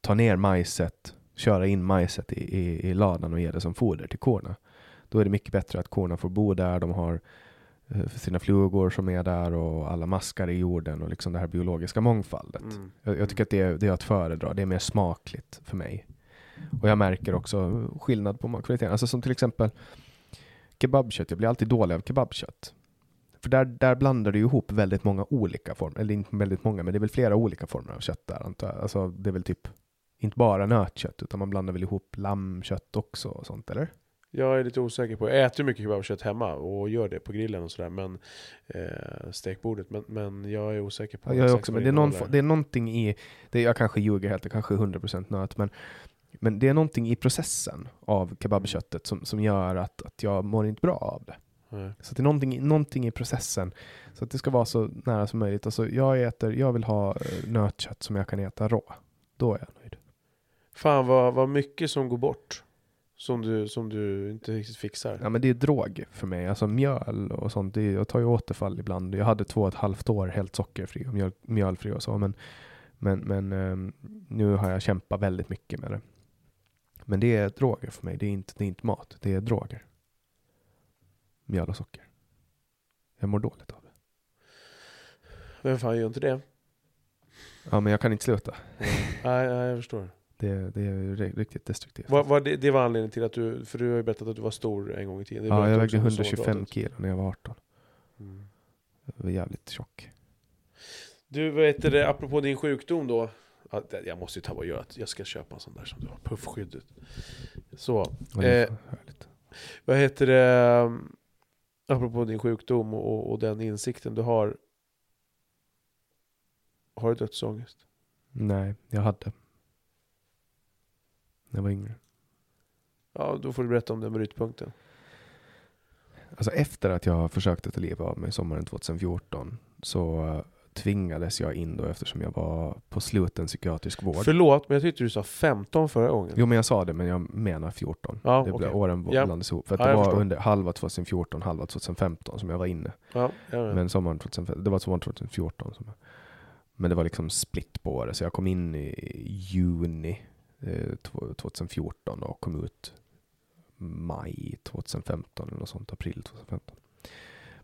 ta ner majset, köra in majset i, i, i ladan och ge det som foder till korna. Då är det mycket bättre att korna får bo där, de har eh, sina flugor som är där och alla maskar i jorden och liksom det här biologiska mångfaldet. Mm. Jag, jag, tycker att det är, det är att föredra, det är mer smakligt för mig. Och jag märker också skillnad på kvaliteten. Alltså som till exempel kebabkött, jag blir alltid dålig av kebabkött. För där, där blandar du ihop väldigt många olika former, eller inte väldigt många, men det är väl flera olika former av kött där antar jag. Alltså det är väl typ inte bara nötkött, utan man blandar väl ihop lammkött också och sånt, eller? Jag är lite osäker på, jag äter mycket kebabkött hemma och gör det på grillen och sådär, men eh, stekbordet, men, men jag är osäker på ja, Jag är också, men det är, någon, det är någonting i, det, jag kanske ljuger helt, det kanske är 100% nöt, men, men det är någonting i processen av kebabköttet som, som gör att, att jag mår inte bra av det. Mm. Så det är någonting, någonting i processen, så att det ska vara så nära som möjligt. Alltså jag äter, jag vill ha eh, nötkött som jag kan äta rå. Då är jag nöjd. Fan vad, vad mycket som går bort. Som du, som du inte riktigt fixar? Ja men det är drog för mig, alltså mjöl och sånt. Det är, jag tar ju återfall ibland. Jag hade två och ett halvt år helt sockerfri och mjöl, mjölfri och så. Men, men, men um, nu har jag kämpat väldigt mycket med det. Men det är droger för mig. Det är inte, det är inte mat, det är droger. Mjöl och socker. Jag mår dåligt av det. Vem fan gör inte det? Ja men jag kan inte sluta. nej, nej, jag förstår. Det, det är riktigt destruktivt. Var, var det, det, var anledningen till att du, för du har ju berättat att du var stor en gång i tiden. Ja, jag vägde 125 kilo när jag var 18. Mm. Jag var jävligt tjock. Du, vad heter det, apropå din sjukdom då. Jag måste ju ta och göra jag ska köpa en sån där som du har, puffskyddet. Så. Eh, vad heter det, apropå din sjukdom och, och den insikten du har. Har du dödsångest? Nej, jag hade när jag var yngre. Ja, då får du berätta om den brytpunkten. Alltså efter att jag försökte ta livet av mig sommaren 2014 så tvingades jag in då eftersom jag var på sluten psykiatrisk vård. Förlåt, men jag tyckte du sa 15 förra gången. Jo, men jag sa det, men jag menar 14. Ja, det okay. åren blandades ihop. För ja, det var förstår. under halva 2014, halva 2015 som jag var inne. Ja, men sommaren 2015, det var sommaren 2014. Som, men det var liksom split på året, så jag kom in i juni Eh, 2014 och kom ut maj 2015 eller något sånt, april 2015.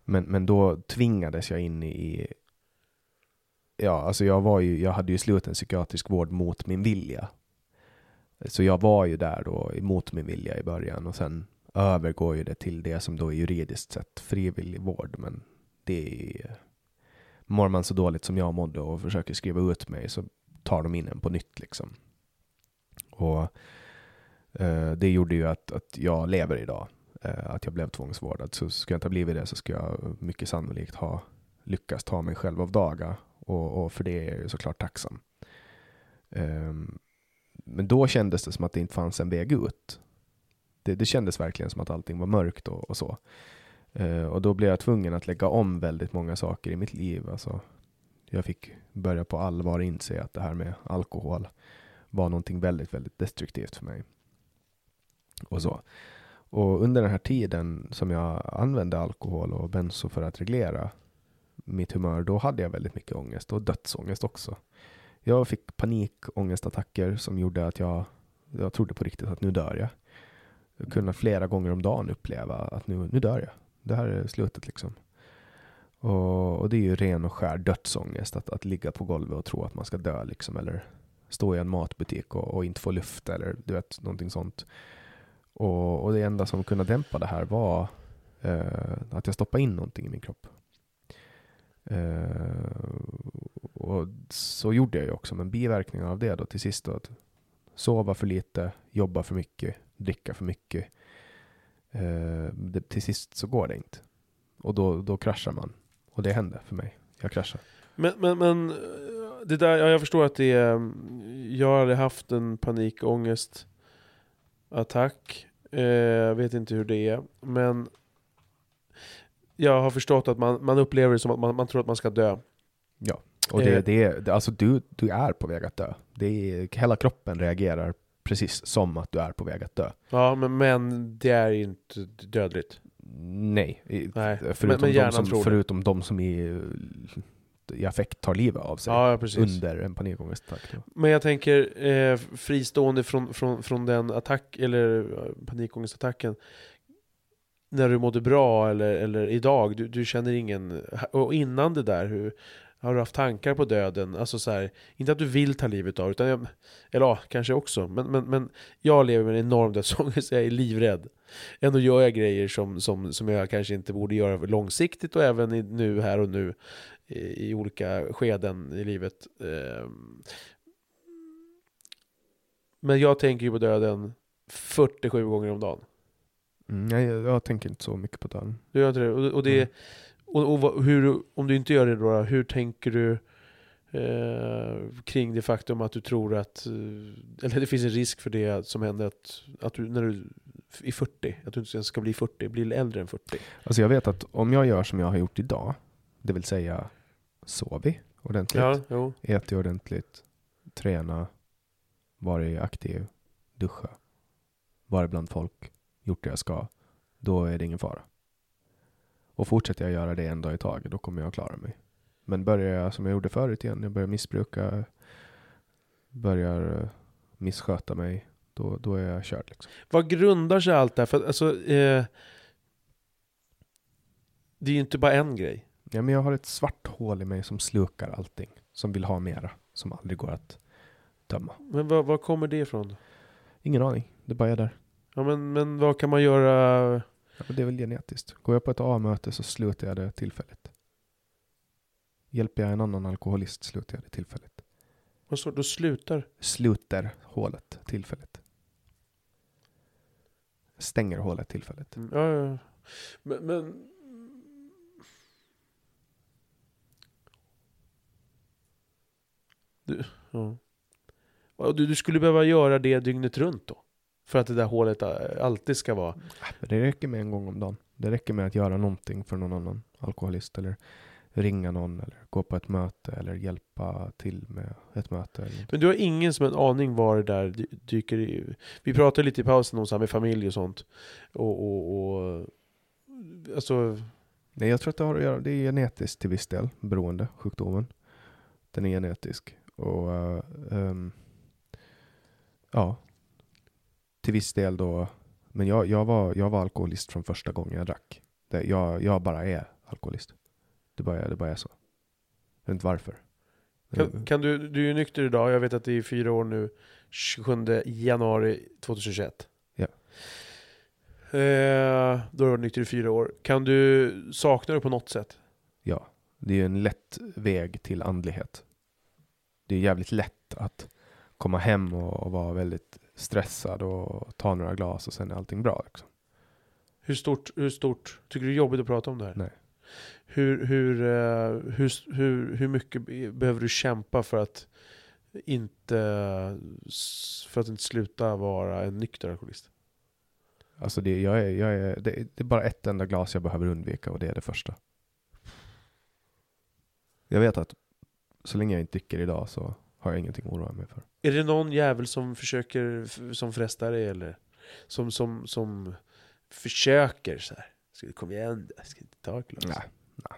Men, men då tvingades jag in i Ja, alltså jag var ju, jag hade ju sluten psykiatrisk vård mot min vilja. Så jag var ju där då mot min vilja i början och sen övergår ju det till det som då är juridiskt sett frivillig vård. Men det är, mår man så dåligt som jag mådde och försöker skriva ut mig så tar de in en på nytt liksom. Och eh, det gjorde ju att, att jag lever idag. Eh, att jag blev tvångsvårdad. Så skulle jag inte ha blivit det så skulle jag mycket sannolikt ha lyckats ta mig själv av daga. Och, och för det är jag ju såklart tacksam. Eh, men då kändes det som att det inte fanns en väg ut. Det, det kändes verkligen som att allting var mörkt och, och så. Uh, och då blev jag tvungen att lägga om väldigt många saker i mitt liv. Alltså, jag fick börja på allvar inse att det här med alkohol var någonting väldigt, väldigt destruktivt för mig. Och så. Och under den här tiden som jag använde alkohol och benzo för att reglera mitt humör, då hade jag väldigt mycket ångest och dödsångest också. Jag fick panikångestattacker som gjorde att jag, jag trodde på riktigt att nu dör jag. Jag kunde flera gånger om dagen uppleva att nu, nu dör jag. Det här är slutet liksom. Och, och det är ju ren och skär dödsångest att, att ligga på golvet och tro att man ska dö liksom, eller stå i en matbutik och, och, inte få luft eller du vet, någonting sånt. Och, och det enda som kunde dämpa det här var eh, att jag stoppade in någonting i min kropp. Eh, och så gjorde jag ju också, men biverkningar av det då till sist då, att sova för lite, jobba för mycket, dricka för mycket. Eh, det, till sist så går det inte. Och då, då kraschar man. Och det hände för mig. Jag kraschade. Men, men, men det där, ja, jag förstår att det är... Jag har aldrig haft en panikångestattack. Eh, vet inte hur det är. Men jag har förstått att man, man upplever det som att man, man tror att man ska dö. Ja, och det, eh. det, det, alltså du, du är på väg att dö. Det är, hela kroppen reagerar precis som att du är på väg att dö. Ja, men, men det är inte dödligt. Nej, Nej. Förutom, men, men de som, förutom de som är i affekt tar livet av sig ja, under en panikångestattack. Men jag tänker eh, fristående från, från, från den attack, eller panikångestattacken, när du mådde bra eller, eller idag, du, du känner ingen... Och innan det där, hur, har du haft tankar på döden? Alltså så här, inte att du vill ta livet av utan jag, eller ja, kanske också. Men, men, men jag lever med en enorm dödsångest, [laughs] jag är livrädd. Ändå gör jag grejer som, som, som jag kanske inte borde göra långsiktigt och även i, nu, här och nu i, i olika skeden i livet. Eh, Men jag tänker ju på döden 47 gånger om dagen. Mm, nej, jag, jag tänker inte så mycket på döden. Du gör inte det? Och, och, det, Mm. Och, och hur, om du inte gör det då, hur tänker du eh, kring det faktum att du tror att, eh, eller det finns en risk för det som händer att, att du, när du är 40, att du inte ens ska bli 40, bli äldre än 40. Alltså jag vet att om jag gör som jag har gjort idag, det vill säga sover ordentligt, Ja, jo. äter ordentligt, träna, vara aktiv, duscha, vara bland folk, gjort det jag ska, då är det ingen fara. Och fortsätter jag göra det en dag i taget, då kommer jag klara mig. Men börjar jag som jag gjorde förut igen, jag börjar missbruka, börjar eh, missköta mig, då, då är jag körd. Liksom. Vad grundar sig allt det här? För alltså, eh, det är ju inte bara en grej. Ja, men jag har ett svart hål i mig som slukar allting, som vill ha mera, som aldrig går att tömma. Men vad, vad kommer det ifrån? Ingen aning, det bara är där. Ja, men, men vad kan man göra? Ja, det är väl genetiskt. Går jag på ett A-möte så slutar jag det tillfälligt. Hjälper jag en annan alkoholist slutar jag det tillfälligt. Vad så, då slutar? Sluter hålet tillfälligt. Stänger hålet tillfälligt. Mm, Ja, ja. Men, men... Du, ja. Du, du skulle behöva göra det dygnet runt då? För att det där hålet äh, alltid ska vara... Men det räcker med en gång om dagen. Det räcker med att göra någonting för någon annan alkoholist eller ringa någon eller gå på ett möte eller hjälpa till med ett möte. Men du har ingen som en aning var det där dy- dyker i? Vi pratade lite i pausen om så här med familj och sånt. Och, och, och alltså, Nej, jag tror att det har att göra, det är genetiskt till viss del, beroende, sjukdomen. Den är genetisk. Och eh, ehm, ja, till viss del då, men jag, jag, var, jag var alkoholist från första gången jag drack. Det, jag, jag bara är alkoholist. Det bara, det bara är så. Jag vet inte varför. kan, kan du, du är ju nykter idag, jag vet att det är fyra år nu, 27 januari 2021. Ja. Eh, då har du varit nykter i fyra år. Kan du, sakna det på något sätt? Ja, det är ju en lätt väg till andlighet. Det är jävligt lätt att komma hem och, och vara väldigt stressad och ta några glas och sen är allting bra. Liksom. Hur stort, hur stort, tycker du det är jobbigt att prata om det här? Nej. Hur, hur, eh, hur, hur, hur mycket be- behöver du kämpa för att inte, för att inte sluta vara en nykter alkoholist? Alltså det, jag är, jag är, det, det är bara ett enda glas jag behöver undvika och det är det första. Jag vet att så länge jag inte dricker idag så har jag ingenting att oroa mig för. Är det någon jävel som försöker, som frestar dig eller? Som, som, som försöker så här. Ska du komma igen, ska inte ta ett glas. Nej,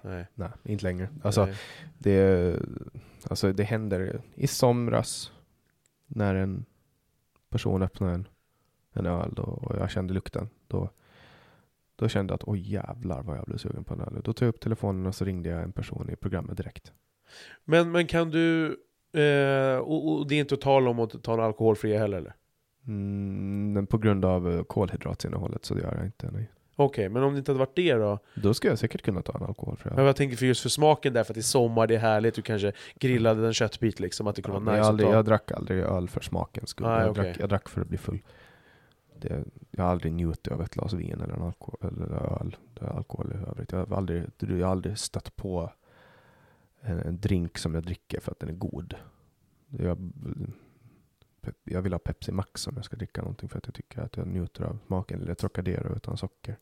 Nej. nej, inte längre. Alltså, Nej. det, alltså det händer i somras när en person öppnade en, en öl då, och jag kände lukten. Då, då kände jag att oj jävlar vad jag blev sugen på en öl. Då tog jag upp telefonen och så ringde jag en person i programmet direkt. Men, men kan du, eh, och, och det är inte att tala om att ta en alkoholfria heller eller? Mm, men på grund av eh, kolhydratsinnehållet så gör jag inte. Nej. Okej, men om det inte hade varit det då? Då ska jag säkert kunna ta en alkoholfri öl. Men jag tänker för just för smaken där, för att det är sommar, det är härligt, du kanske grillade en köttbit liksom, att det kunde Ja, vara nice jag, aldrig, att ta. jag drack aldrig öl för smakens skull. Nej, jag, okej. drack, jag drack för att bli full. Det, jag har aldrig njutit av ett glas vin eller en alkohol, eller öl. Det är alkohol i övrigt. Jag har aldrig, jag har aldrig stött på en, drink som jag dricker för att den är god. Jag, jag vill ha Pepsi Max om jag ska dricka någonting för att jag tycker att jag njuter av smaken. Eller Trocadero utan socker.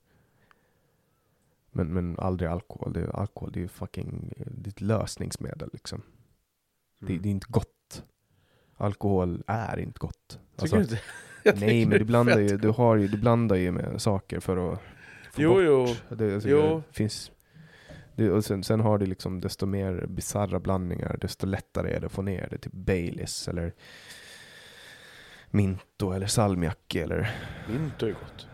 Men, men aldrig alkohol. Det alkohol det är ju fucking det ett lösningsmedel liksom. Det, Mm. det är inte gott. Alkohol är inte gott. Tycker Alltså, du inte? [laughs] Nej, men det du blandar, ju, du, har ju, du blandar ju med saker för att få Jo, bort. jo. Det, alltså, Jo. det finns, det, och sen, sen har du liksom desto mer bisarra blandningar, desto lättare är det att få ner det. Typ Baileys eller Minto eller salmiak eller Minto är gott.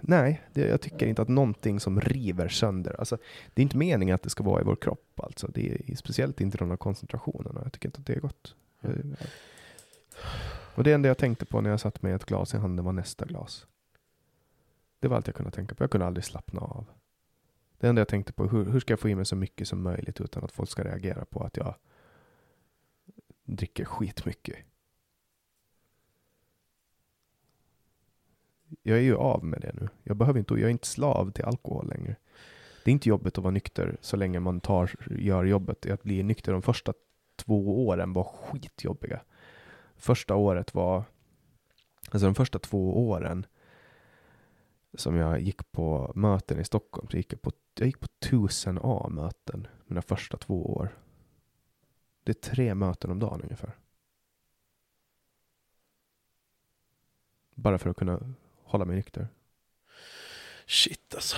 Nej, det, jag tycker inte att någonting som river sönder, alltså det är inte meningen att det ska vara i vår kropp alltså. Det är speciellt inte de här koncentrationerna. Jag tycker inte att det är gott. Mm. Och det enda jag tänkte på när jag satt med ett glas i handen var nästa glas. Det var allt jag kunde tänka på. Jag kunde aldrig slappna av. Det enda jag tänkte på hur, hur ska jag få i mig så mycket som möjligt utan att folk ska reagera på att jag dricker skitmycket. jag är ju av med det nu. Jag behöver inte, jag är inte slav till alkohol längre. Det är inte jobbigt att vara nykter så länge man tar, gör jobbet. Att bli nykter de första två åren var skitjobbiga. Första året var, alltså de första två åren som jag gick på möten i Stockholm, så gick jag på, jag gick på tusen A-möten mina första två år. Det är tre möten om dagen ungefär. Bara för att kunna hålla mig nykter. Shit alltså.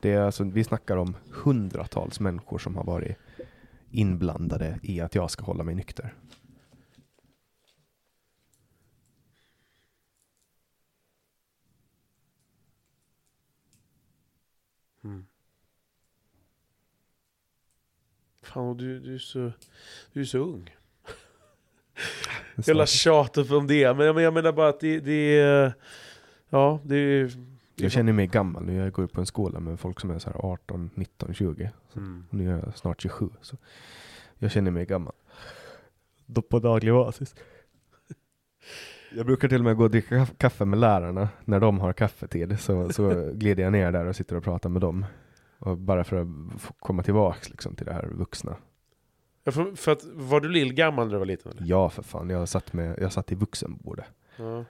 Det är alltså, vi snackar om hundratals människor som har varit inblandade i att jag ska hålla mig nykter. Fan, du, du, är så, du är så ung. Hela tjatet om det, men jag menar bara att det, det är... Ja, det är... Jag känner mig gammal nu. Jag går på en skola med folk som är så här 18, 19, 20. Mm. Nu är jag snart 27. Så jag känner mig gammal. Då på daglig basis. Jag brukar till och med gå och dricka kaffe med lärarna när de har kaffetid. Så, så glider jag ner där och sitter och pratar med dem. Och bara för att komma tillbaks liksom, till det här vuxna. Ja, för, för att, var du lillgammal när du var liten? Eller? Ja, för fan. Jag satt, med, jag satt i vuxenbordet. Ja.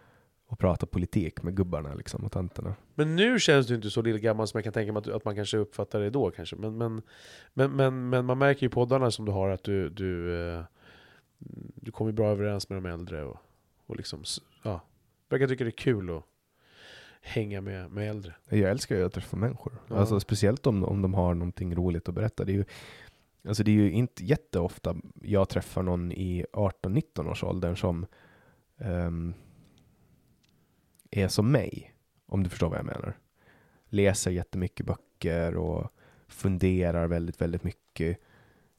Och pratade politik med gubbarna liksom, och tanterna. Men nu känns du inte så lillgammal som jag kan tänka mig att, att man kanske uppfattar det då kanske. Men, men, men, men, men man märker ju poddarna som du har att du, du, eh, du kommer bra överens med de äldre. Och, och liksom, ja, verkar tycka det är kul att hänga med, med äldre. Jag älskar ju att träffa människor. Ja. Alltså, speciellt om, om de har någonting roligt att berätta. Det är ju, alltså, det är ju inte jätteofta jag träffar någon i 18-19 års åldern som ehm, är som mig. Om du förstår vad jag menar. Läser jättemycket böcker och funderar väldigt, väldigt mycket.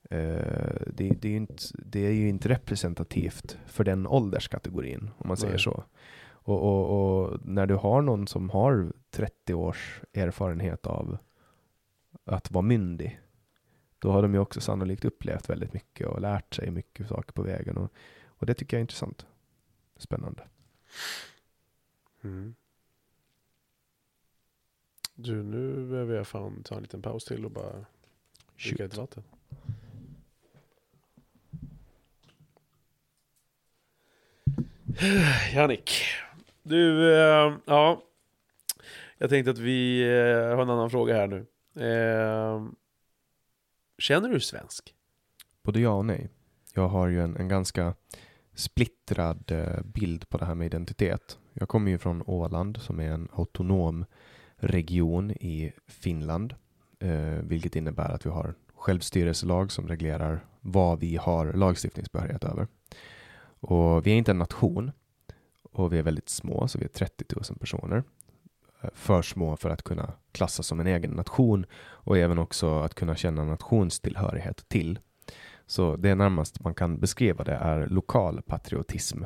Eh, det, det, är ju inte, det är ju inte representativt för den ålderskategorin, om man säger Nej. så. Och, och, och när du har någon som har 30 års erfarenhet av att vara myndig, då har de ju också sannolikt upplevt väldigt mycket och lärt sig mycket saker på vägen. Och, och det tycker jag är intressant. Spännande. Mm. Du, nu behöver jag fan ta en liten paus till och bara dricka ett vatten. [sighs] Jannik, du, eh, ja. Jag tänkte att vi eh, har en annan fråga här nu. Eh, känner du dig svensk? Både ja och nej. Jag har ju en, en ganska splittrad bild på det här med identitet. Jag kommer ju från Åland som är en autonom region i Finland, eh, vilket innebär att vi har självstyrelselag som reglerar vad vi har lagstiftningsbehörighet över. Och vi är inte en nation och vi är väldigt små, så vi är 30 000 personer. Eh, För små för att kunna klassas som en egen nation och även också att kunna känna nationstillhörighet till. Så det närmast man kan beskriva det är lokal patriotism.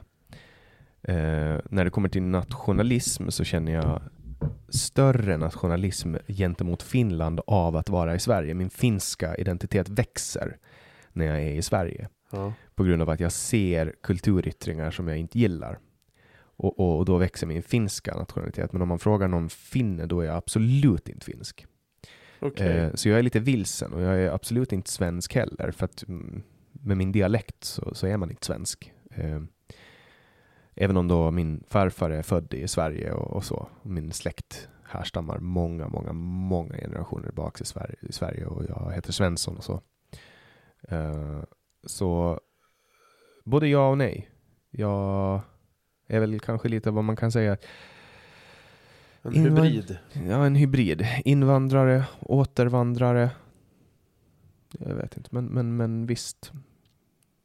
Eh, när det kommer till nationalism så känner jag större nationalism gentemot Finland av att vara i Sverige. Min finska identitet växer när jag är i Sverige Ja. på grund av att jag ser kulturyttringar som jag inte gillar. Och, och, och då växer min finska nationalitet. Men om man frågar någon finne, då är jag absolut inte finsk. Okej. Eh, så jag är lite vilsen och jag är absolut inte svensk heller. För att mm, med min dialekt så, så är man inte svensk. Eh, även om då min farfar är född i Sverige och, och så. Min släkt härstammar många, många, många generationer bak i Sverige, i Sverige och jag heter Svensson och så. Eh, så både ja och nej. Jag är väl kanske lite vad man kan säga en invan- hybrid. Ja, en hybrid. Invandrare, återvandrare. Jag vet inte, men, men, men visst.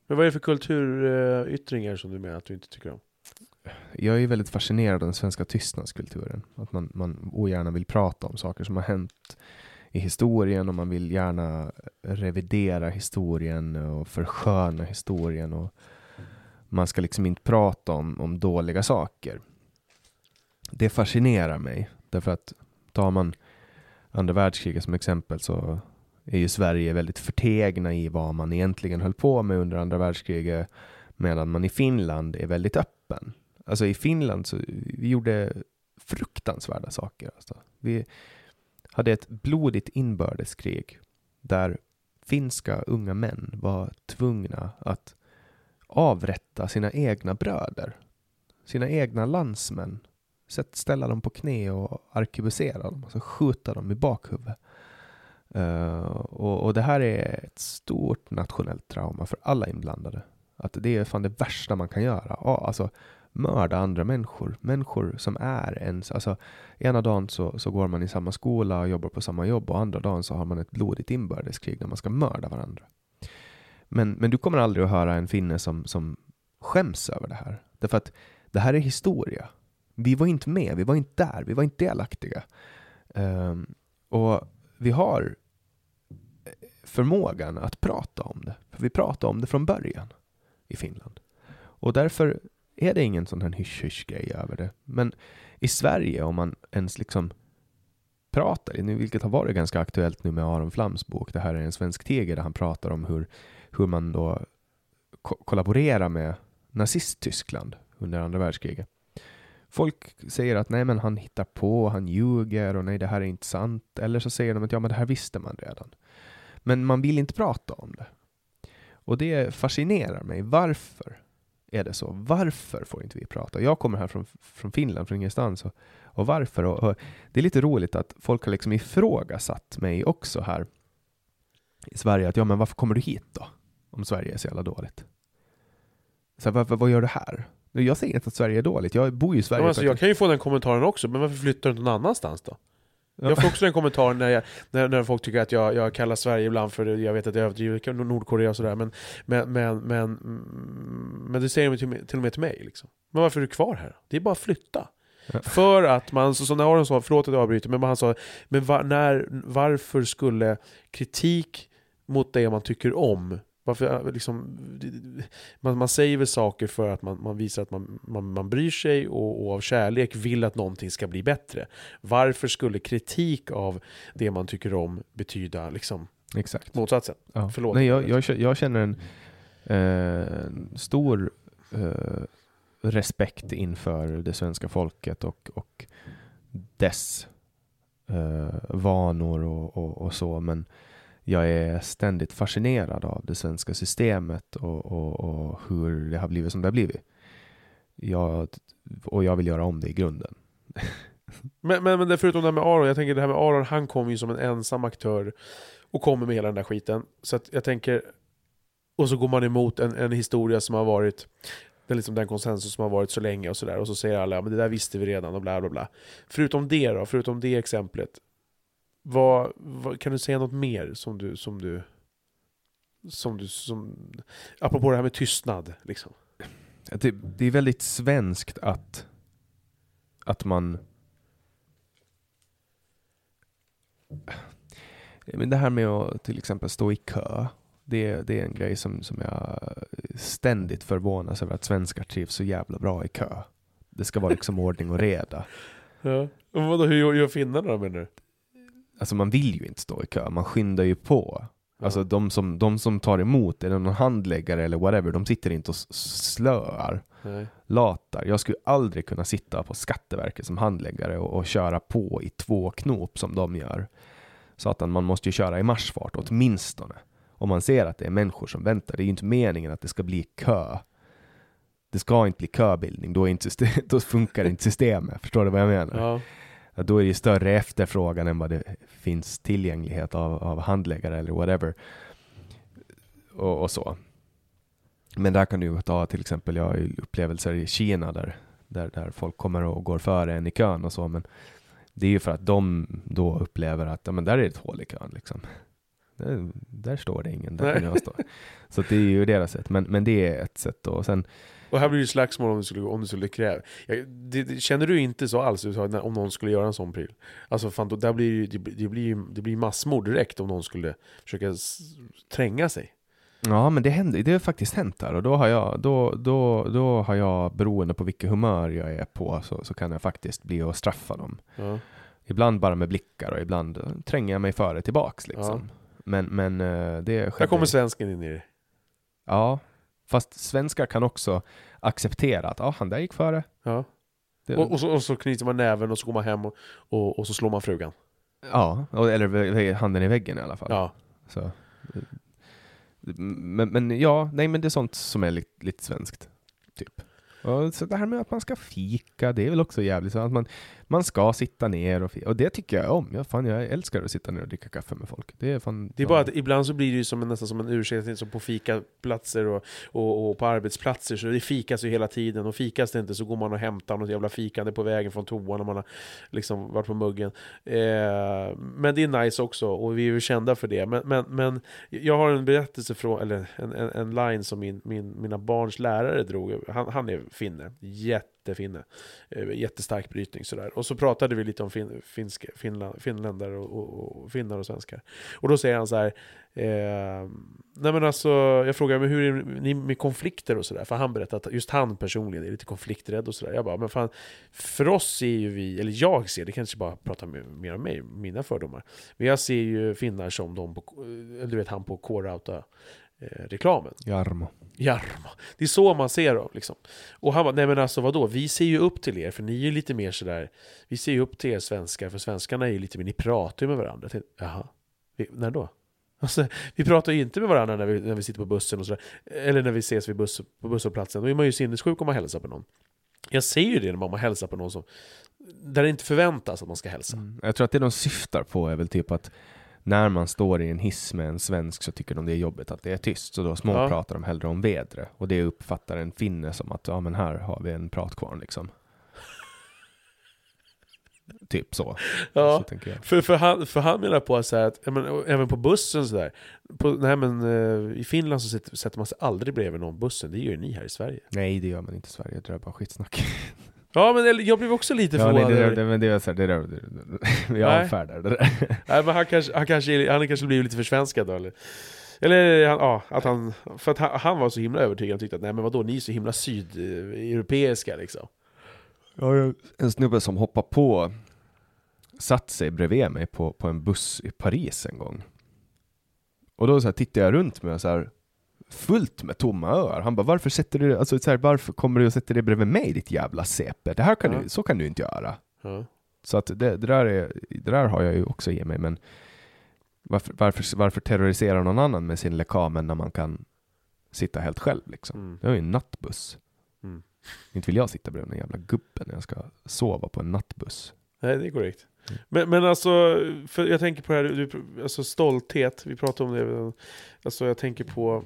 Men vad är det för kulturyttringar som du menar att du inte tycker om? Jag är väldigt fascinerad av den svenska tystnadskulturen. Att man, man ogärna vill prata om saker som har hänt i historien och man vill gärna revidera historien och försköna historien. Och man ska liksom inte prata om, om dåliga saker. Det fascinerar mig. Därför att tar man andra världskriget som exempel så är ju Sverige väldigt förtegna i vad man egentligen höll på med under andra världskriget. Medan man i Finland är väldigt öppen. Alltså i Finland så vi gjorde fruktansvärda saker. Alltså. Vi hade ett blodigt inbördeskrig där finska unga män var tvungna att avrätta sina egna bröder, sina egna landsmän, ställa dem på knä och arkebusera dem, alltså skjuta dem i bakhuvudet. Uh, och, och, det här är ett stort nationellt trauma för alla inblandade. Att det är fan det värsta man kan göra. Ja, alltså mörda andra människor. Människor som är ens. Alltså, ena dagen så, så går man i samma skola och jobbar på samma jobb och andra dagen så har man ett blodigt inbördeskrig där man ska mörda varandra. Men, men du kommer aldrig att höra en finne som, som skäms över det här. Därför att det här är historia. Vi var inte med, vi var inte där, vi var inte delaktiga. Um, och vi har eh, förmågan att prata om det. För vi pratade om det från början i Finland. Och därför är det ingen sån här hysch-hysch grej över det. Men i Sverige, om man ens liksom pratar, vilket har varit ganska aktuellt nu med Aron Flams bok, det här är en svensk tiger, där han pratar om hur, hur man då ko kollaborerar med nazist-Tyskland under andra världskriget. Folk säger att nej, men han hittar på, han ljuger och nej, det här är inte sant. Eller så säger de att ja, men det här visste man redan. Men man vill inte prata om det. Och det fascinerar mig. Varför är det så? Varför får inte vi prata? Jag kommer här från, från Finland, från ingenstans. Och, och varför? Och, och, det är lite roligt att folk har liksom ifrågasatt mig också här i Sverige. Att ja, men varför kommer du hit då? Om Sverige är så jävla dåligt. Så här, vad, vad gör du här? Jag säger inte att Sverige är dåligt. Jag bor ju i Sverige. Ja, alltså, jag kan ju få den kommentaren också, men varför flyttar du någon annanstans då? Jag får också den kommentaren när, jag, när, när folk tycker att jag, jag kallar Sverige ibland för, jag vet att jag överdriver Nordkorea och sådär, men, men, men, men, men det säger de till, till och med till mig. Liksom. Men varför är du kvar här? Det är bara att flytta. För att man, så, så när Aron sa, förlåt att jag avbryter, men han sa, men var, när, varför skulle kritik mot det man tycker om varför, liksom, man, man säger väl saker för att man, man visar att man, man, man bryr sig och, och, av kärlek vill att någonting ska bli bättre. Varför skulle kritik av det man tycker om betyda liksom, Exakt. motsatsen? Ja. Förlåt. Nej, jag, jag, jag känner en eh, stor eh, respekt inför det svenska folket och, och dess eh, vanor och, och, och så. Men jag är ständigt fascinerad av det svenska systemet och, och, och hur det har blivit som det har blivit. Jag, och jag vill göra om det i grunden. [laughs] men, men, men förutom det här med Aron, jag tänker det här med Aron, han kom ju som en ensam aktör och kommer med hela den där skiten. Så att jag tänker, och så går man emot en, en historia som har varit den, liksom den konsensus som har varit så länge och sådär. Och så säger alla, ja, men det där visste vi redan och bla bla bla. Förutom det då, förutom det exemplet. Vad, vad, kan du säga något mer som du, som du, som du, som, apropå det här med tystnad liksom? Det, det är väldigt svenskt att, att man men det här med att till exempel stå i kö, det, det är en grej som, som jag ständigt förvånas över att svenskar trivs så jävla bra i kö. Det ska vara liksom ordning och reda. [laughs] Ja. Och vadå, hur gör finnarna då menar du? Alltså man vill ju inte stå i kö, man skyndar ju på. Alltså de som, de som tar emot, eller någon handläggare eller whatever, de sitter inte och slöar, Nej. latar. Jag skulle aldrig kunna sitta på Skatteverket som handläggare och, och köra på i två knop som de gör. Så att man måste ju köra i marschfart åtminstone. Om man ser att det är människor som väntar, det är ju inte meningen att det ska bli kö. Det ska inte bli köbildning, då, inte, [laughs] då funkar inte systemet. Förstår du vad jag menar? Ja då är det större efterfrågan än vad det finns tillgänglighet av, av handläggare eller whatever. Och, och, så. Men där kan du ta till exempel, jag har upplevelser i Kina där, där, där folk kommer och går före en i kön och så, men det är ju för att de då upplever att ja, men där är ett hål i kön. Liksom. Där, där står det ingen, där kan jag stå. Så det är ju deras sätt, men, men det är ett sätt. Då. Och sen, och här blir det slagsmål om du skulle, om du skulle kräva. Ja, det, det, känner du inte så alls om någon skulle göra en sån pryl? Alltså fan, då, där blir, det, det, blir, det blir massmord direkt om någon skulle försöka tränga sig. Ja, men det, händer, det har faktiskt hänt där och då har jag, då, då, då har jag beroende på vilket humör jag är på så, så kan jag faktiskt bli och straffa dem. Ja. Ibland bara med blickar och ibland tränger jag mig före tillbaks liksom. Ja. Men, men eh, det skedde. Där kommer svensken in i det. Ja, Fast svenskar kan också acceptera att ah, han där gick före. Ja. Det... Och, och, så, och, så, knyter man näven och så går man hem och, och, och så slår man frugan. Ja, eller handen i väggen i alla fall. Ja. Så. Men, men ja, nej men det är sånt som är lite, lite svenskt. Typ. Och så det här med att man ska fika, det är väl också jävligt så att man, man ska sitta ner och fika. Och det tycker jag om. Jag, fan, jag älskar att sitta ner och dricka kaffe med folk. Det är, fan, det är bara att ibland så blir det ju som, nästan som en ursäkt, som på fikaplatser och, och, och, på arbetsplatser, så det fikas ju hela tiden. Och fikas det inte så går man och hämtar något jävla fikande på vägen från toan när man har liksom varit på muggen. Eh, men det är nice också, och vi är ju kända för det. Men, men, men jag har en berättelse från, eller en, en, en line som min, min, mina barns lärare drog. Han, han är finne, jättefinne. Eh, jättestark brytning sådär. Och så pratade vi lite om fin, finska, Finland, finländare och, och, och, finnar och svenskar. Och då säger han så här, eh, nej men alltså, jag frågar men hur är ni med konflikter och sådär? För han berättade att just han personligen är lite konflikträdd och sådär. Jag bara, men fan, för oss ser ju vi, eller jag ser, det kanske bara pratar mer om mig, mina fördomar. Men jag ser ju finnar som de på, eh, du vet han på K-Rauta eh, reklamen. Jarmo. Jarmo. Det är så man ser dem. Liksom. Och han bara, nej men alltså vadå, vi ser ju upp till er, för ni är ju lite mer sådär, vi ser ju upp till er svenskar, för svenskarna är ju lite mer, ni pratar ju med varandra. tänkte, Jaha, vi, när då? Alltså, vi pratar ju inte med varandra när vi, när vi sitter på bussen och sådär, eller när vi ses vid buss, på busshållplatsen, då är man ju sinnessjuk om man hälsar på någon. Jag ser ju det när man hälsar på någon som, där det inte förväntas att man ska hälsa. Mm. Jag tror att det de syftar på är väl typ att när man står i en hiss med en svensk så tycker de det är jobbigt att det är tyst, så då småpratar ja. de hellre om vädret. Och det uppfattar en finne som att, ja men här har vi en pratkvarn liksom. [laughs] typ så. Ja, så för, för, han, för han menar på så att, men, även på bussen sådär, nej, men, uh, i Finland så sätter, sätter man sig aldrig bredvid någon bussen, det gör ju ni här i Sverige. Nej, det gör man inte i Sverige, det är bara skitsnack. [laughs] Ja, men jag blev också lite förvånad. Ja, det, det, men det är så här, det där, vi avfärdar det där. [laughs] Nej, men han kanske, han kanske, han kanske blivit lite försvenskad då, eller? Eller ja, att han, för att han, han var så himla övertygad och tyckte att nej men vadå, ni är så himla sydeuropeiska liksom. Ja, en snubbe som hoppade på, satt sig bredvid mig på, på en buss i Paris en gång. Och då så här, tittade jag runt mig och så här, fullt med tomma öar. Han bara, varför sätter du, alltså, så här, varför kommer du och sätter dig bredvid mig ditt jävla CP? Det här kan ja. du, så kan du inte göra. Ja. Så att det, det, där är, det där har jag ju också i mig, men varför, varför, varför terrorisera någon annan med sin lekamen när man kan sitta helt själv liksom? Mm. Det är ju en nattbuss. Mm. Inte vill jag sitta bredvid en jävla gubbe när jag ska sova på en nattbuss. Nej, det är korrekt. Mm. Men, men alltså, för jag tänker på det här, du, alltså stolthet, vi pratade om det, alltså jag tänker på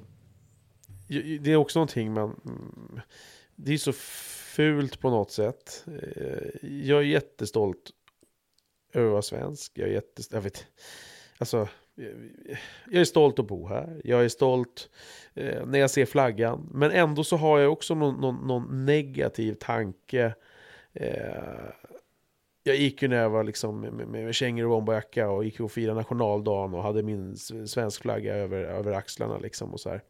det är också någonting man... Det är så fult på något sätt. Eh, jag är jättestolt över att vara svensk. Jag är jättestolt, jag vet, alltså, eh, jag är stolt att bo här. Jag är stolt eh, när jag ser flaggan. Men ändå så har jag också någon, någon, någon negativ tanke. Eh, jag gick ju när jag var liksom med, med kängor och bomberjacka och gick och firade nationaldagen och hade min svensk flagga över, över axlarna liksom och så här.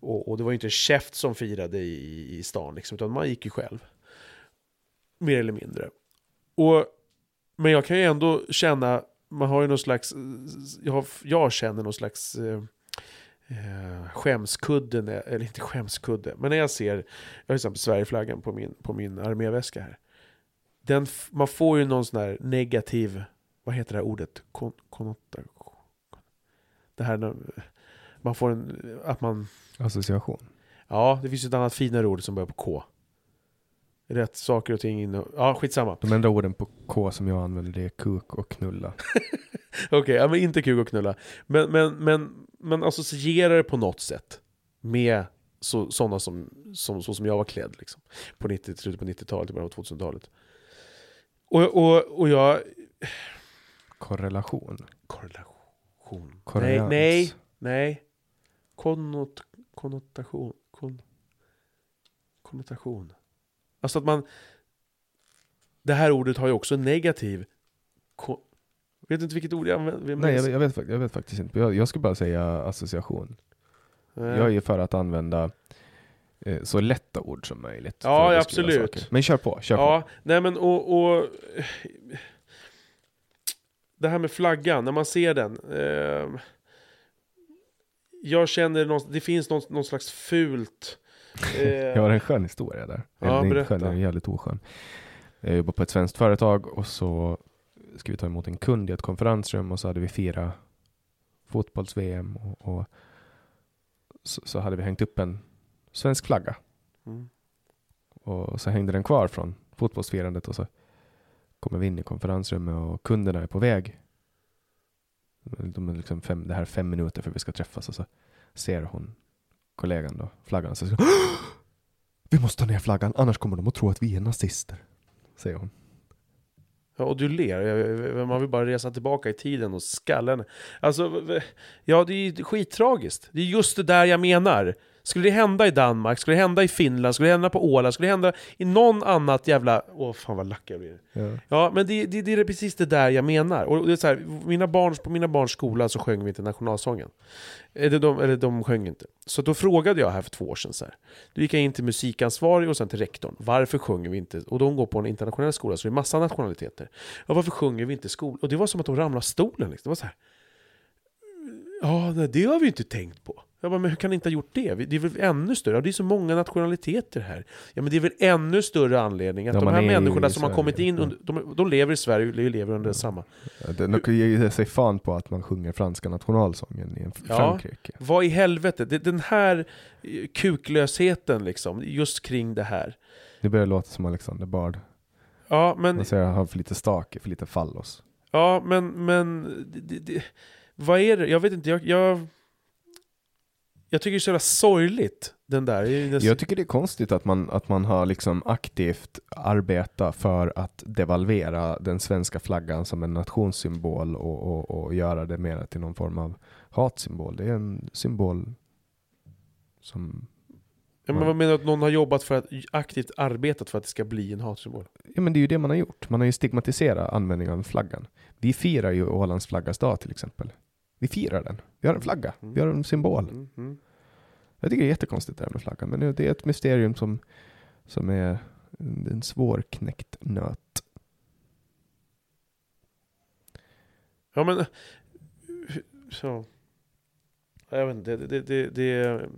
Och, och, det var ju inte käft som firade i, i stan, liksom, utan man gick ju själv. Mer eller mindre. Och, men jag kan ju ändå känna, man har ju någon slags, jag, jag känner någon slags eh, eh, skämskudde, eller inte skämskudde, men när jag ser, jag har till exempel Sverigeflaggan på min, på min arméväska här. Den, man får ju någon sån här negativ, vad heter det här ordet? Kon, konnotation. Det här, man får en, att man Association? Ja, det finns ett annat finare ord som börjar på K. Rätt saker och ting inne. Ja, skitsamma. De enda orden på K som jag använder det är kuk och knulla. [laughs] Okej, okay, ja men inte kuk och knulla. Men, men, men man associerar det på något sätt med så, sådana som, som, så som jag var klädd liksom. På 90, slutet på 90-talet, i början på 2000-talet. Och, och, och jag... Korrelation? Korrelation. Nej, nej, nej. Konnot, konnotation. Kon, konnotation. Alltså att man... Det här ordet har ju också en negativ... Kon, vet inte vilket ord jag använder. Nej, jag, jag, vet, jag vet faktiskt inte. Jag, jag skulle bara säga association. Nej. Jag är för att använda så lätta ord som möjligt. Ja, absolut. Men kör på, kör ja, på. Nej, men och, och... Det här med flaggan, när man ser den. Eh, jag känner någon, det finns någon, någon slags fult... [laughs] Eh... jag har en skön historia där. Ja, Eller inte skön, den är jävligt oskön. Jag jobbade på ett svenskt företag och så skulle vi ta emot en kund i ett konferensrum och så hade vi fyra fotbolls-VM och, och så, så, hade vi hängt upp en svensk flagga. Mm. Och så hängde den kvar från fotbollsfirandet och så kommer vi in i konferensrummet och kunderna är på väg. De är liksom fem, det här är fem minuter för vi ska träffas och så ser hon kollegan då, flaggan, så säger Vi måste ta ner flaggan, annars kommer de att tro att vi är nazister. Säger hon. Ja, och du ler. Man vill bara resa tillbaka i tiden och skallen. Alltså, ja det är skittragiskt. Det är just det där jag menar. Skulle det hända i Danmark, skulle det hända i Finland, skulle det hända på Åland, skulle det hända i någon annat jävla... Åh fan vad lack jag blir. Ja, ja men det, det, det, är precis det där jag menar. Och det är så här, mina barn, på mina barns skola så sjöng vi inte nationalsången. Eller de, eller de sjöng inte. Så då frågade jag här för två år sedan så här. Då gick jag in till musikansvarig och sen till rektorn. Varför sjunger vi inte? Och de går på en internationell skola så det är massa nationaliteter. Ja, varför sjunger vi inte skol? Och det var som att de ramlade stolen. Liksom. Det var så här. Ja, det har vi inte tänkt på. Jag bara, men hur kan ni inte ha gjort det? Det är väl ännu större? Det är så många nationaliteter här. Ja, men det är väl ännu större anledning att ja, de här människorna som har kommit in, under, de, de, lever i Sverige och lever under samma. De kan ge sig fan på att man sjunger franska nationalsången i Frankrike. Ja, vad i helvete? Det, den här eh, kuklösheten liksom, just kring det här. Det börjar låta som Alexander Bard. Ja, men... Man säger att han har för lite stake, för lite fallos. Ja, men, men det, det, vad är det? Jag vet inte, jag, jag jag tycker det är så jävla sorgligt, den där. Jag tycker det är konstigt att man, att man har liksom aktivt arbetat för att devalvera den svenska flaggan som en nationssymbol och, och, och göra det mer till någon form av hatsymbol. Det är en symbol som... Ja, men vad menar du att någon har jobbat för att aktivt arbetat för att det ska bli en hatsymbol? Ja men det är ju det man har gjort. Man har ju stigmatiserat användningen av flaggan. Vi firar ju Ålands flaggas dag till exempel. Vi firar den. Vi har en flagga. Vi har en symbol. Mm, mm. Jag tycker det är jättekonstigt det här med flaggan, men det är ett mysterium som, som är en svårknäckt nöt. Ja men, så. Jag vet inte, det, det, det, det är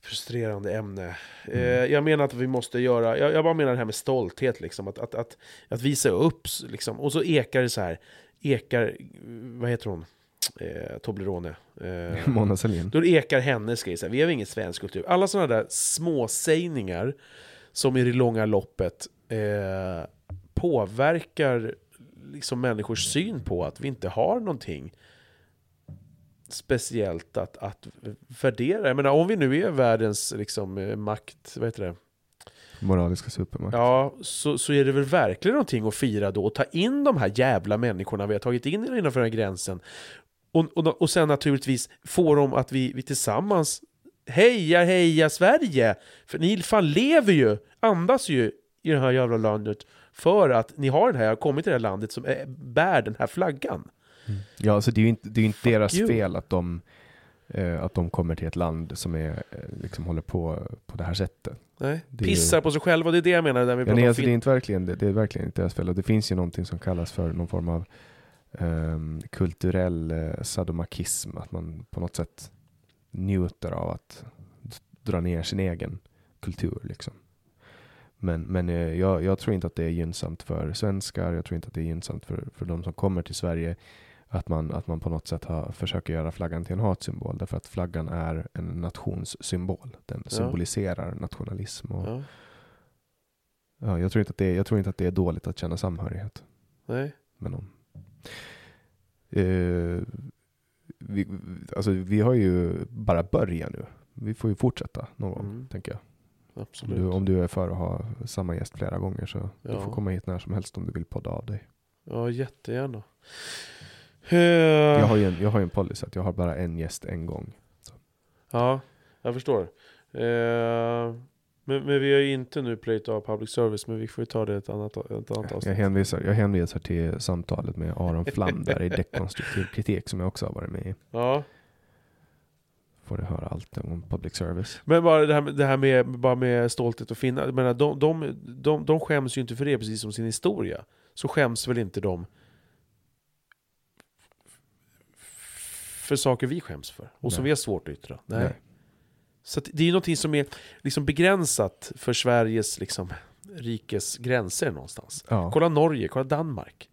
frustrerande ämne. Mm. Eh, jag menar att vi måste göra, jag, jag, bara menar det här med stolthet, liksom, att, att, att, att visa upp, liksom. och så ekar det så här, ekar, vad heter hon? Eh, Toblerone. Eh, [laughs] Mona Sahlin. Då ekar hennes grej, vi har ingen svensk kultur. Alla sådana där småsägningar som i det långa loppet eh, påverkar liksom människors syn på att vi inte har någonting speciellt att, att värdera. Jag menar, om vi nu är världens liksom, eh, makt, vad heter det? Moraliska supermakt. Ja, så, så är det väl verkligen någonting att fira då och ta in de här jävla människorna vi har tagit in innanför den här gränsen. Och, och, och sen naturligtvis få dem att vi, vi tillsammans Heja, heja Sverige! För ni fan lever ju, andas ju i det här jävla landet för att ni har den här, kommit till det här landet som är, bär den här flaggan. Mm. Ja, alltså det är ju inte, det är inte deras you. fel att de, att de kommer till ett land som är, eh, liksom håller på på det här sättet. Nej, det pissar är, på sig själva, det är det jag menar. Där vi ja, nej, alltså det, är inte verkligen, det, det är verkligen inte deras fel. Och det finns ju någonting som kallas för någon form av um, kulturell uh, sadomakism, att man på något sätt njuter av att dra ner sin egen kultur. Liksom. Men, men uh, jag, jag, tror inte att det är gynnsamt för svenskar, jag tror inte att det är gynnsamt för, för de som kommer till Sverige att man, att man på något sätt har, försöker göra flaggan till en hatsymbol. Därför att flaggan är en nationssymbol. Den ja. symboliserar nationalism. Och, ja. ja. jag, tror inte att det, jag tror inte att det är dåligt att känna samhörighet Nej. med någon. Eh, vi, alltså, vi har ju bara börjat nu. Vi får ju fortsätta någon gång, mm. tänker jag. Absolut. Om du, om du är för att ha samma gäst flera gånger så ja. du får komma hit när som helst om du vill podda av dig. Ja, jättegärna. Jag har ju en, jag har en policy att jag har bara en gäst en gång. Så. Ja, jag förstår. Uh, men, men, vi har ju inte nu plöjt av public service, men vi får ju ta det ett annat, ett annat avsnitt. Jag hänvisar, jag hänvisar till samtalet med Aron Flam där i dekonstruktiv kritik som jag också har varit med i. Ja. Får du höra allt om public service. Men bara det här med, det här med, bara med stolthet och finna, jag menar, de, de, de, de skäms ju inte för det precis som sin historia. Så skäms väl inte de för saker vi skäms för. Och som vi har svårt att yttra. Nej. Nej. Så det är ju någonting som är liksom begränsat för Sveriges liksom, rikes gränser någonstans. Ja. Kolla Norge, kolla Danmark.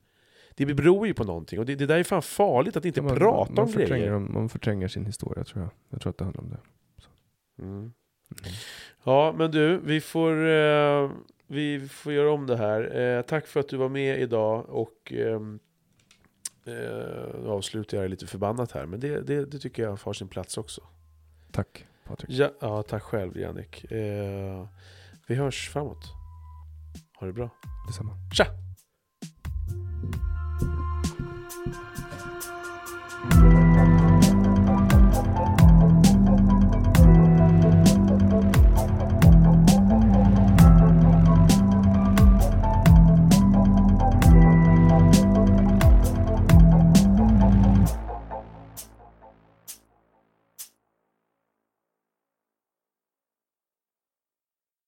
Det beror ju på någonting och det, det där är fan farligt att inte man, prata man om grejer. Man förtränger sin historia tror jag. Jag tror att det handlar om det. Mm. Ja, men du, vi får, eh, vi får göra om det här. Eh, tack för att du var med idag och ehm, eh, nu avslutar jag det lite förbannat här, men det, det, det tycker jag har sin plats också. Tack Patrik. Ja, ja tack själv Jannik. Eh, vi hörs framåt. Ha det bra. Detsamma. Tja!